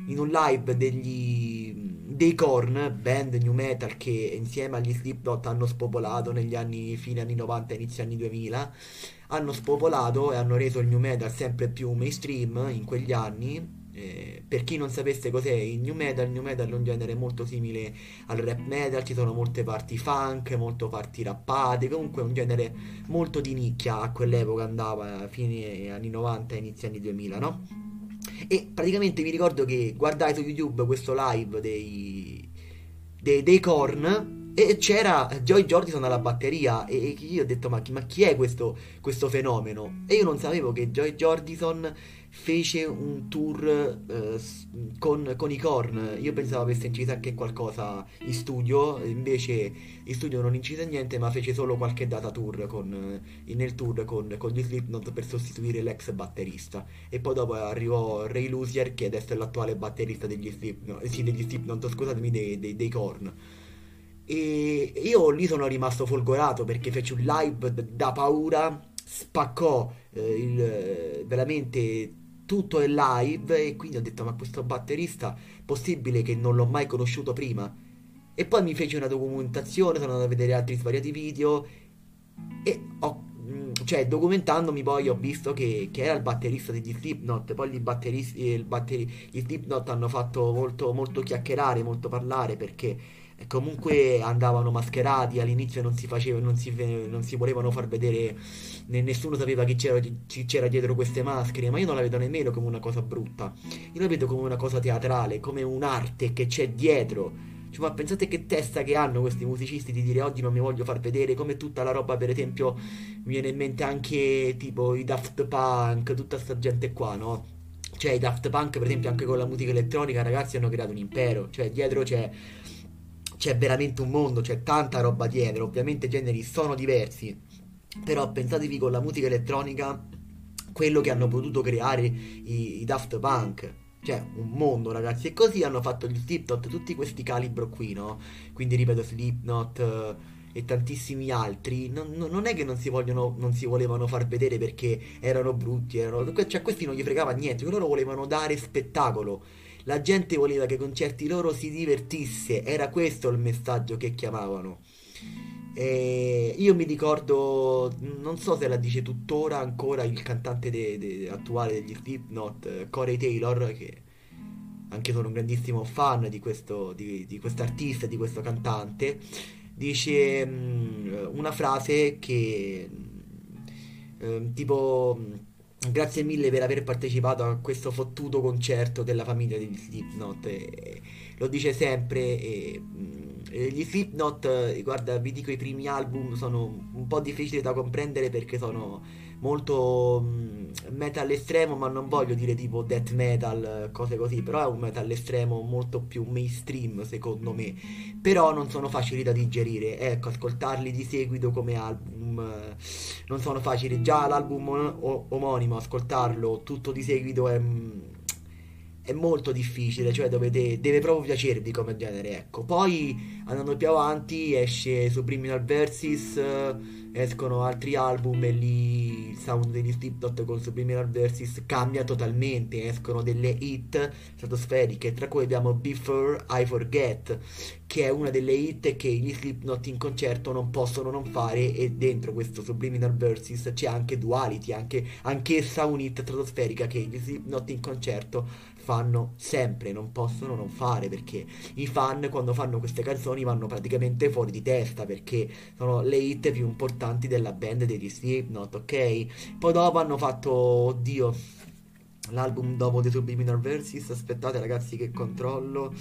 in un live degli, dei Korn, band new metal che insieme agli Slipknot hanno spopolato negli anni fine anni 90 inizio anni 2000 hanno spopolato e hanno reso il new metal sempre più mainstream in quegli anni eh, per chi non sapesse cos'è il new metal, il new metal è un genere molto simile al rap metal, ci sono molte parti funk, molte parti rappate, comunque è un genere molto di nicchia a quell'epoca andava a fine anni 90 e inizio anni 2000, no? E praticamente mi ricordo che guardai su YouTube questo live dei, dei, dei Korn e c'era Joy Jordison alla batteria e io ho detto ma chi, ma chi è questo, questo fenomeno? E io non sapevo che Joy Jordison fece un tour eh, con, con, i Korn. Io pensavo avesse inciso anche qualcosa in studio, invece in studio non incise niente, ma fece solo qualche data tour con, eh, nel tour con, con gli Slipknot per sostituire l'ex batterista. E poi dopo arrivò Ray Lucier, che adesso è l'attuale batterista degli Slipknot, sì, degli Slipknot, scusatemi, dei, dei, dei Korn. E io lì sono rimasto folgorato perché fece un live da paura, spaccò eh, il, veramente tutto è live e quindi ho detto ma questo batterista possibile che non l'ho mai conosciuto prima? E poi mi fece una documentazione sono andato a vedere altri svariati video e ho mm, cioè documentandomi poi ho visto che, che era il batterista degli Slipknot. Poi gli batteristi il batteri, gli Slipknot hanno fatto molto, molto chiacchierare molto parlare perché comunque andavano mascherati all'inizio non si faceva non si, non si volevano far vedere nessuno sapeva chi c'era, chi c'era, dietro queste maschere ma io non la vedo nemmeno come una cosa brutta. Io la vedo come una cosa teatrale come un'arte che c'è dietro. Cioè, ma pensate che testa che hanno questi musicisti di dire oggi non mi voglio far vedere come tutta la roba per esempio mi viene in mente anche tipo i Daft Punk tutta sta gente qua no? Cioè i Daft Punk per esempio anche con la musica elettronica ragazzi hanno creato un impero. Cioè dietro c'è c'è veramente un mondo, c'è tanta roba dietro, ovviamente i generi sono diversi, però pensatevi con la musica elettronica quello che hanno potuto creare i, i Daft Punk, cioè un mondo ragazzi e così hanno fatto gli Slipknot tutti questi calibro qui no? Quindi ripeto Slipknot uh, e tantissimi altri non, non, è che non si, vogliono, non si volevano far vedere perché erano brutti erano, cioè questi non gli fregava niente loro volevano dare spettacolo la gente voleva che i concerti loro si divertisse, era questo il messaggio che chiamavano. E io mi ricordo, non so se la dice tuttora ancora il cantante de, de, attuale degli Slipknot, Corey Taylor, che anche sono un grandissimo fan di questo di, di artista, di questo cantante, dice um, una frase che um, tipo Grazie mille per aver partecipato a questo fottuto concerto della famiglia degli Slipknot. Lo dice sempre. E, mm, e gli Slipknot, guarda, vi dico, i primi album sono un po' difficili da comprendere perché sono molto mm, metal estremo, ma non voglio dire tipo death metal, cose così, però è un metal estremo molto più mainstream secondo me, però non sono facili da digerire, ecco, ascoltarli di seguito come album eh, non sono facili, già l'album omonimo, ascoltarlo tutto di seguito è mm, è molto difficile, cioè dovete, deve proprio piacervi come genere, ecco. Poi andando più avanti esce Subliminal Versus, escono altri album e lì il sound degli Slipknot con Subliminal Versus cambia totalmente, escono delle hit stratosferiche, tra cui abbiamo Before I Forget, che è una delle hit che gli Slipknot in concerto non possono non fare e dentro questo Subliminal Versus c'è anche Duality, anche, anch'essa un'hit stratosferica che gli Slipknot in concerto fanno sempre, non possono non fare perché i fan quando fanno queste canzoni vanno praticamente fuori di testa perché sono le hit più importanti della band degli Slipknot, ok? Poi dopo hanno fatto, oddio, l'album dopo The Subliminal Versus, aspettate ragazzi che controllo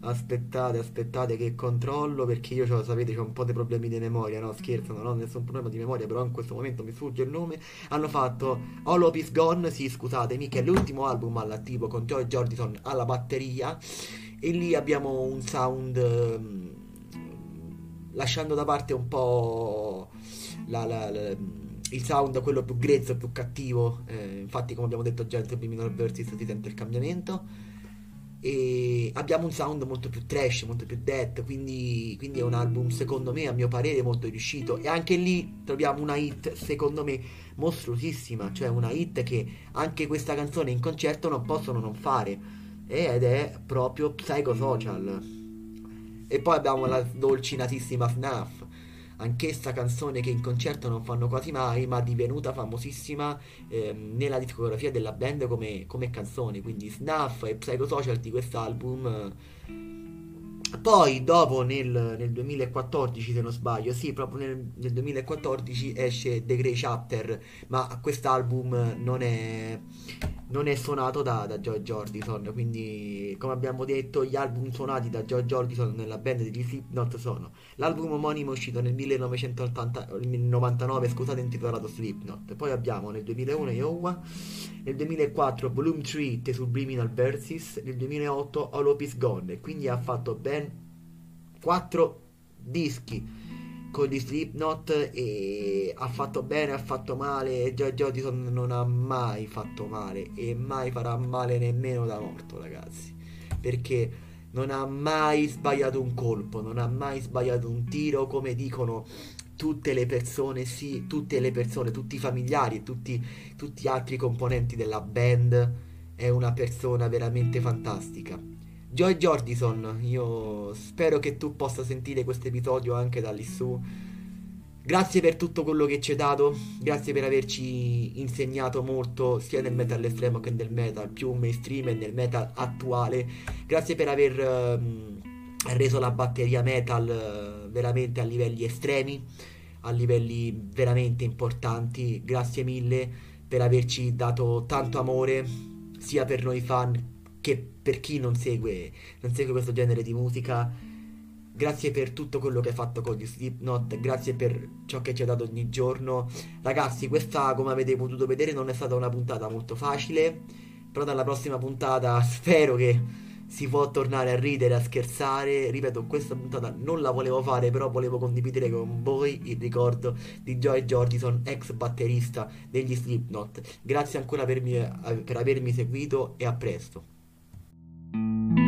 aspettate, aspettate che controllo perché io lo sapete ho un po' di problemi di memoria, no scherzo, non ho nessun problema di memoria, però in questo momento mi sfugge il nome. Hanno fatto All Is Gone, sì scusatemi, che è l'ultimo album all'attivo con Joy Jordison alla batteria e lì abbiamo un sound um, lasciando da parte un po' la, la, la il sound quello più grezzo, più cattivo. Eh, infatti, come abbiamo detto già in Minor Versus si sente il cambiamento e abbiamo un sound molto più trash, molto più death, quindi, quindi, è un album secondo me a mio parere molto riuscito. E anche lì troviamo una hit secondo me mostruosissima, cioè una hit che anche questa canzone in concerto non possono non fare. Ed è proprio Psychosocial. E poi abbiamo la dolcinatissima Snuff, anch'essa canzone che in concerto non fanno quasi mai, ma divenuta famosissima eh, nella discografia della band come, come canzone. Quindi Snuff e Psychosocial di quest'album. Poi dopo nel, nel, 2014 se non sbaglio, sì proprio nel, nel 2014 esce The Grey Chapter, ma quest'album non è, non è suonato da, da George Jordison, quindi come abbiamo detto gli album suonati da George Jordison nella band degli Slipknot sono l'album omonimo uscito nel 1999, scusate, intitolato Slipknot, poi abbiamo nel 2001 Iowa, nel 2004 Volume 3 The Subliminal Versus, nel 2008 All Hope Is Gone, quindi ha fatto ben 4 dischi con gli Slipknot e ha fatto bene, ha fatto male. George Odison non ha mai fatto male e mai farà male nemmeno da morto, ragazzi. Perché non ha mai sbagliato un colpo, non ha mai sbagliato un tiro, come dicono tutte le persone, sì, tutte le persone, tutti i familiari e tutti, tutti gli altri componenti della band. È una persona veramente fantastica. Joy Jordison, io spero che tu possa sentire questo episodio anche da lì su. Grazie per tutto quello che ci hai dato, grazie per averci insegnato molto sia nel metal estremo che nel metal più mainstream e nel metal attuale. Grazie per aver um, reso la batteria metal uh, veramente a livelli estremi, a livelli veramente importanti. Grazie mille per averci dato tanto amore sia per noi fan che per chi non segue, non segue questo genere di musica, grazie per tutto quello che hai fatto con gli Slipknot, grazie per ciò che ci hai dato ogni giorno. Ragazzi, questa, come avete potuto vedere, non è stata una puntata molto facile, però dalla prossima puntata [LAUGHS] spero che si può tornare a ridere, a scherzare. Ripeto, questa puntata non la volevo fare, però volevo condividere con voi il ricordo di Joy Jordison, ex batterista degli Slipknot. Grazie ancora per, mi, per avermi seguito e a presto. Thank you.